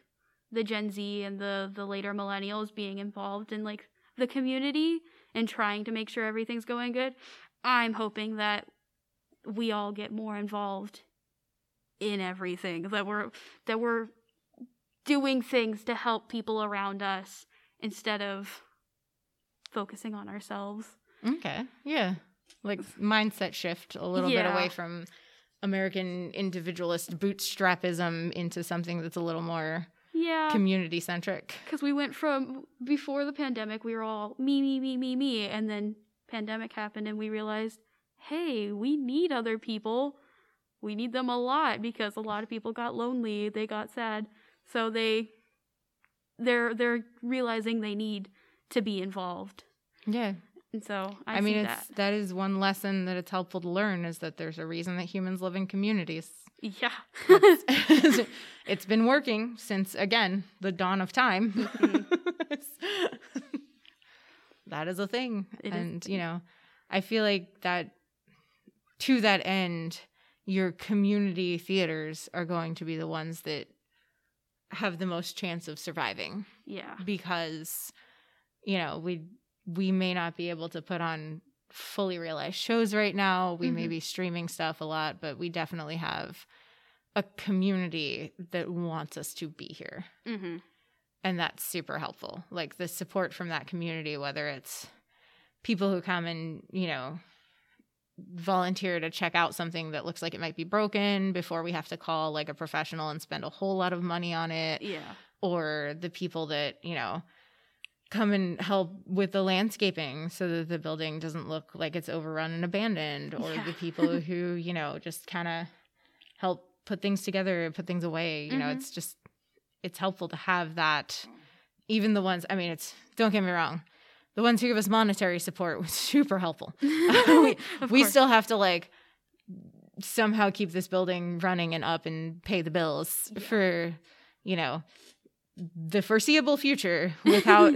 the Gen Z and the the later millennials being involved in like the community and trying to make sure everything's going good. I'm hoping that we all get more involved in everything that we're that we're doing things to help people around us instead of focusing on ourselves. Okay. Yeah. Like mindset shift a little bit away from American individualist bootstrapism into something that's a little more Yeah. community centric. because we went from before the pandemic we were all me me me me me and then pandemic happened and we realized hey we need other people we need them a lot because a lot of people got lonely they got sad so they they're they're realizing they need to be involved Yeah. and so i, I, mean, it's that is one lesson that it's helpful to learn is that there's a reason that humans live in communities. yeah It's- <laughs> <laughs> it's been working since again the dawn of time. <laughs> that is a thing, It is. and you know, I feel like that to that end, your community theaters are going to be the ones that have the most chance of surviving. Yeah. Because you know we we may not be able to put on fully realized shows right now. We may Mhm. be streaming stuff a lot but we definitely have a community that wants us to be here. Mm-hmm. and that's super helpful. Like the support from that community whether it's people who come and you know volunteer to check out something that looks like it might be broken before we have to call like a professional and spend a whole lot of money on it yeah or the people that you know come and help with the landscaping so that the building doesn't look like it's overrun and abandoned or Yeah. the people <laughs> who you know just kind of help put things together put things away you know Mhm. it's just it's helpful to have that even the ones i mean it's don't get me wrong the ones who give us monetary support was <laughs> super helpful. <laughs> <laughs> We, we still have to like somehow keep this building running and up and pay the bills Yeah. for you know the foreseeable future without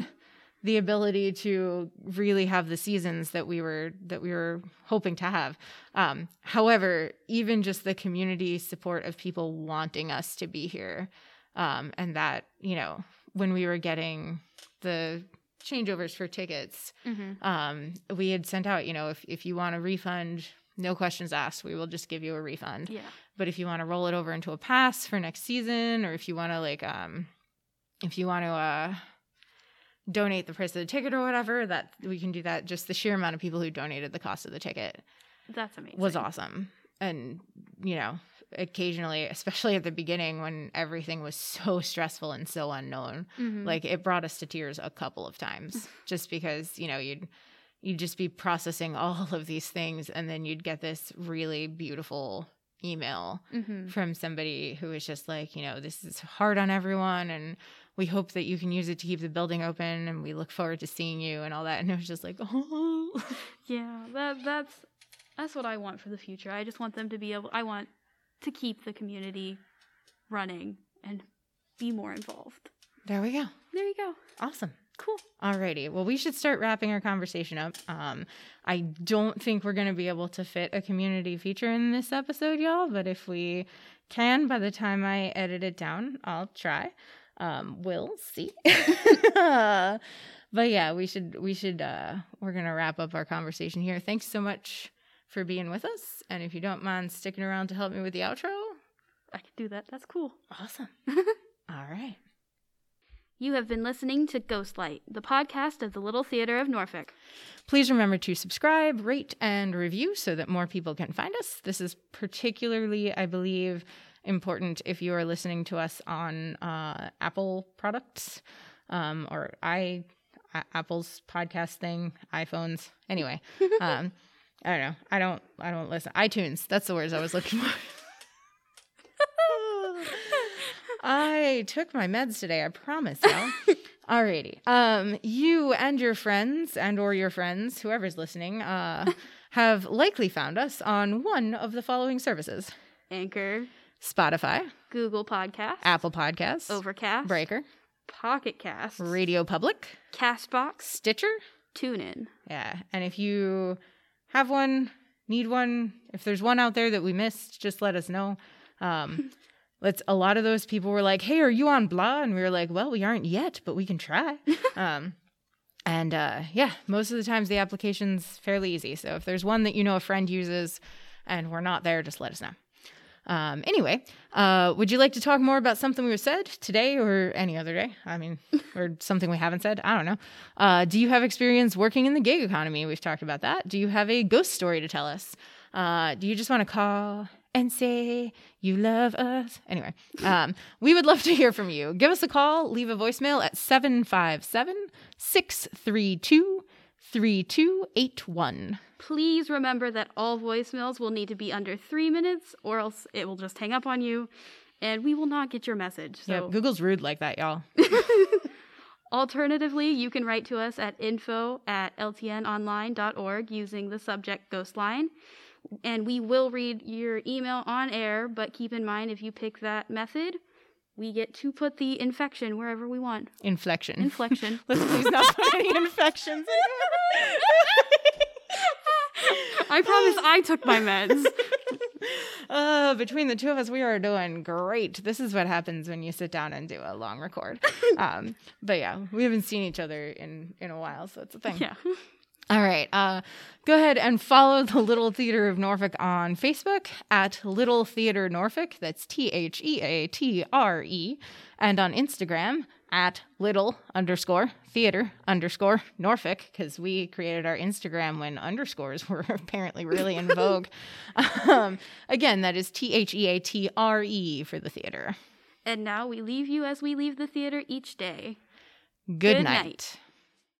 the ability to really have the seasons that we were that we were hoping to have. Um however even just the community support of people wanting us to be here um and that you know when we were getting the changeovers for tickets Mhm. um, we had sent out, you know, if, if you want a refund, no questions asked, we will just give you a refund. yeah But if you want to roll it over into a pass for next season, or if you want to like, um, if you want to uh, donate the price of the ticket or whatever, that we can do that. Just the sheer amount of people who donated the cost of the ticket that's amazing was awesome. And, you know, occasionally, especially at the beginning when everything was so stressful and so unknown, Mhm. like it brought us to tears a couple of times <sighs> just because you know you'd you'd just be processing all <laughs> of these things and then you'd get this really beautiful email Mhm. from somebody who was just like you know this is hard on everyone and we hope that you can use it to keep the building open and we look forward to seeing you and all that and it was just like oh <laughs> Yeah, that that's that's what I want for the future. I just want them to be able I want to keep the community running and be more involved. there we go There you go. awesome Cool. Alrighty. Well, we should start wrapping our conversation up. Um, I don't think we're going to be able to fit a community feature in this episode, y'all. But if we can, by the time I edit it down, I'll try. Um, we'll see. <laughs> but yeah, we should we should uh, we're gonna wrap up our conversation here. Thanks so much for being with us. And if you don't mind sticking around to help me with the outro, I can do that. That's cool. awesome. <laughs> All right. You have been listening to Ghostlight, the podcast of the Little Theatre of Norfolk. Please remember to subscribe, rate, and review so that more people can find us. This is particularly, I believe, important if you are listening to us on uh, Apple products um, or I Apple's podcast thing, iPhones. Anyway, <laughs> um, I don't know. I don't. I don't listen. iTunes. That's the words I was looking for. I took my meds today. I promise y'all. <laughs> Alrighty. Um, you and your friends and or your friends, whoever's listening, uh, <laughs> have likely found us on one of the following services: Anchor, Spotify, Google Podcasts, Apple Podcasts, Overcast, Breaker, Pocket Cast, Radio Public, Castbox, Stitcher. TuneIn. Yeah. And if you have one, need one, if there's one out there that we missed, just let us know. Um, <laughs> let's a lot of those people were like, "Hey, are you on blah?" And we were like, "Well, we aren't yet, but we can try." <laughs> um, and uh, yeah, most of the times the application's fairly easy. So if there's one that you know a friend uses and we're not there, just let us know. Um, anyway, uh, would you like to talk more about something we said today or any other day? I mean, <laughs> or something we haven't said? I don't know. Uh, do you have experience working in the gig economy? We've talked about that. Do you have a ghost story to tell us? Uh, do you just want to call and say you love us? Anyway, um, we would love to hear from you. Give us a call, leave a voicemail at 757 632 3281. Please remember that all voicemails will need to be under three minutes, or else it will just hang up on you, and we will not get your message. So, Yeah, Google's rude like that, y'all. <laughs> <laughs> alternatively, you can write to us at info at ltnonline.org using the subject Ghostlight, and we will read your email on air. But keep in mind, if you pick that method, we get to put the infection wherever we want. Inflection. Inflection. <laughs> Let's please not put any infections. <laughs> I promise I took my meds. <laughs> Uh, between the two of us, we are doing great. This is what happens when you sit down and do a long record. Um, but yeah, we haven't seen each other in in a while, so it's a thing. yeah. All right. Uh, go ahead and follow the Little Theatre of Norfolk on Facebook at Little Theatre Norfolk. That's T H E A T R E. And on Instagram at Little underscore Theater underscore Norfolk, because we created our Instagram when underscores <laughs> were apparently really in <laughs> vogue. um, again, that is T H E A T R E for the theater. And now we leave you as we leave the theater each day. Good, Good night. night.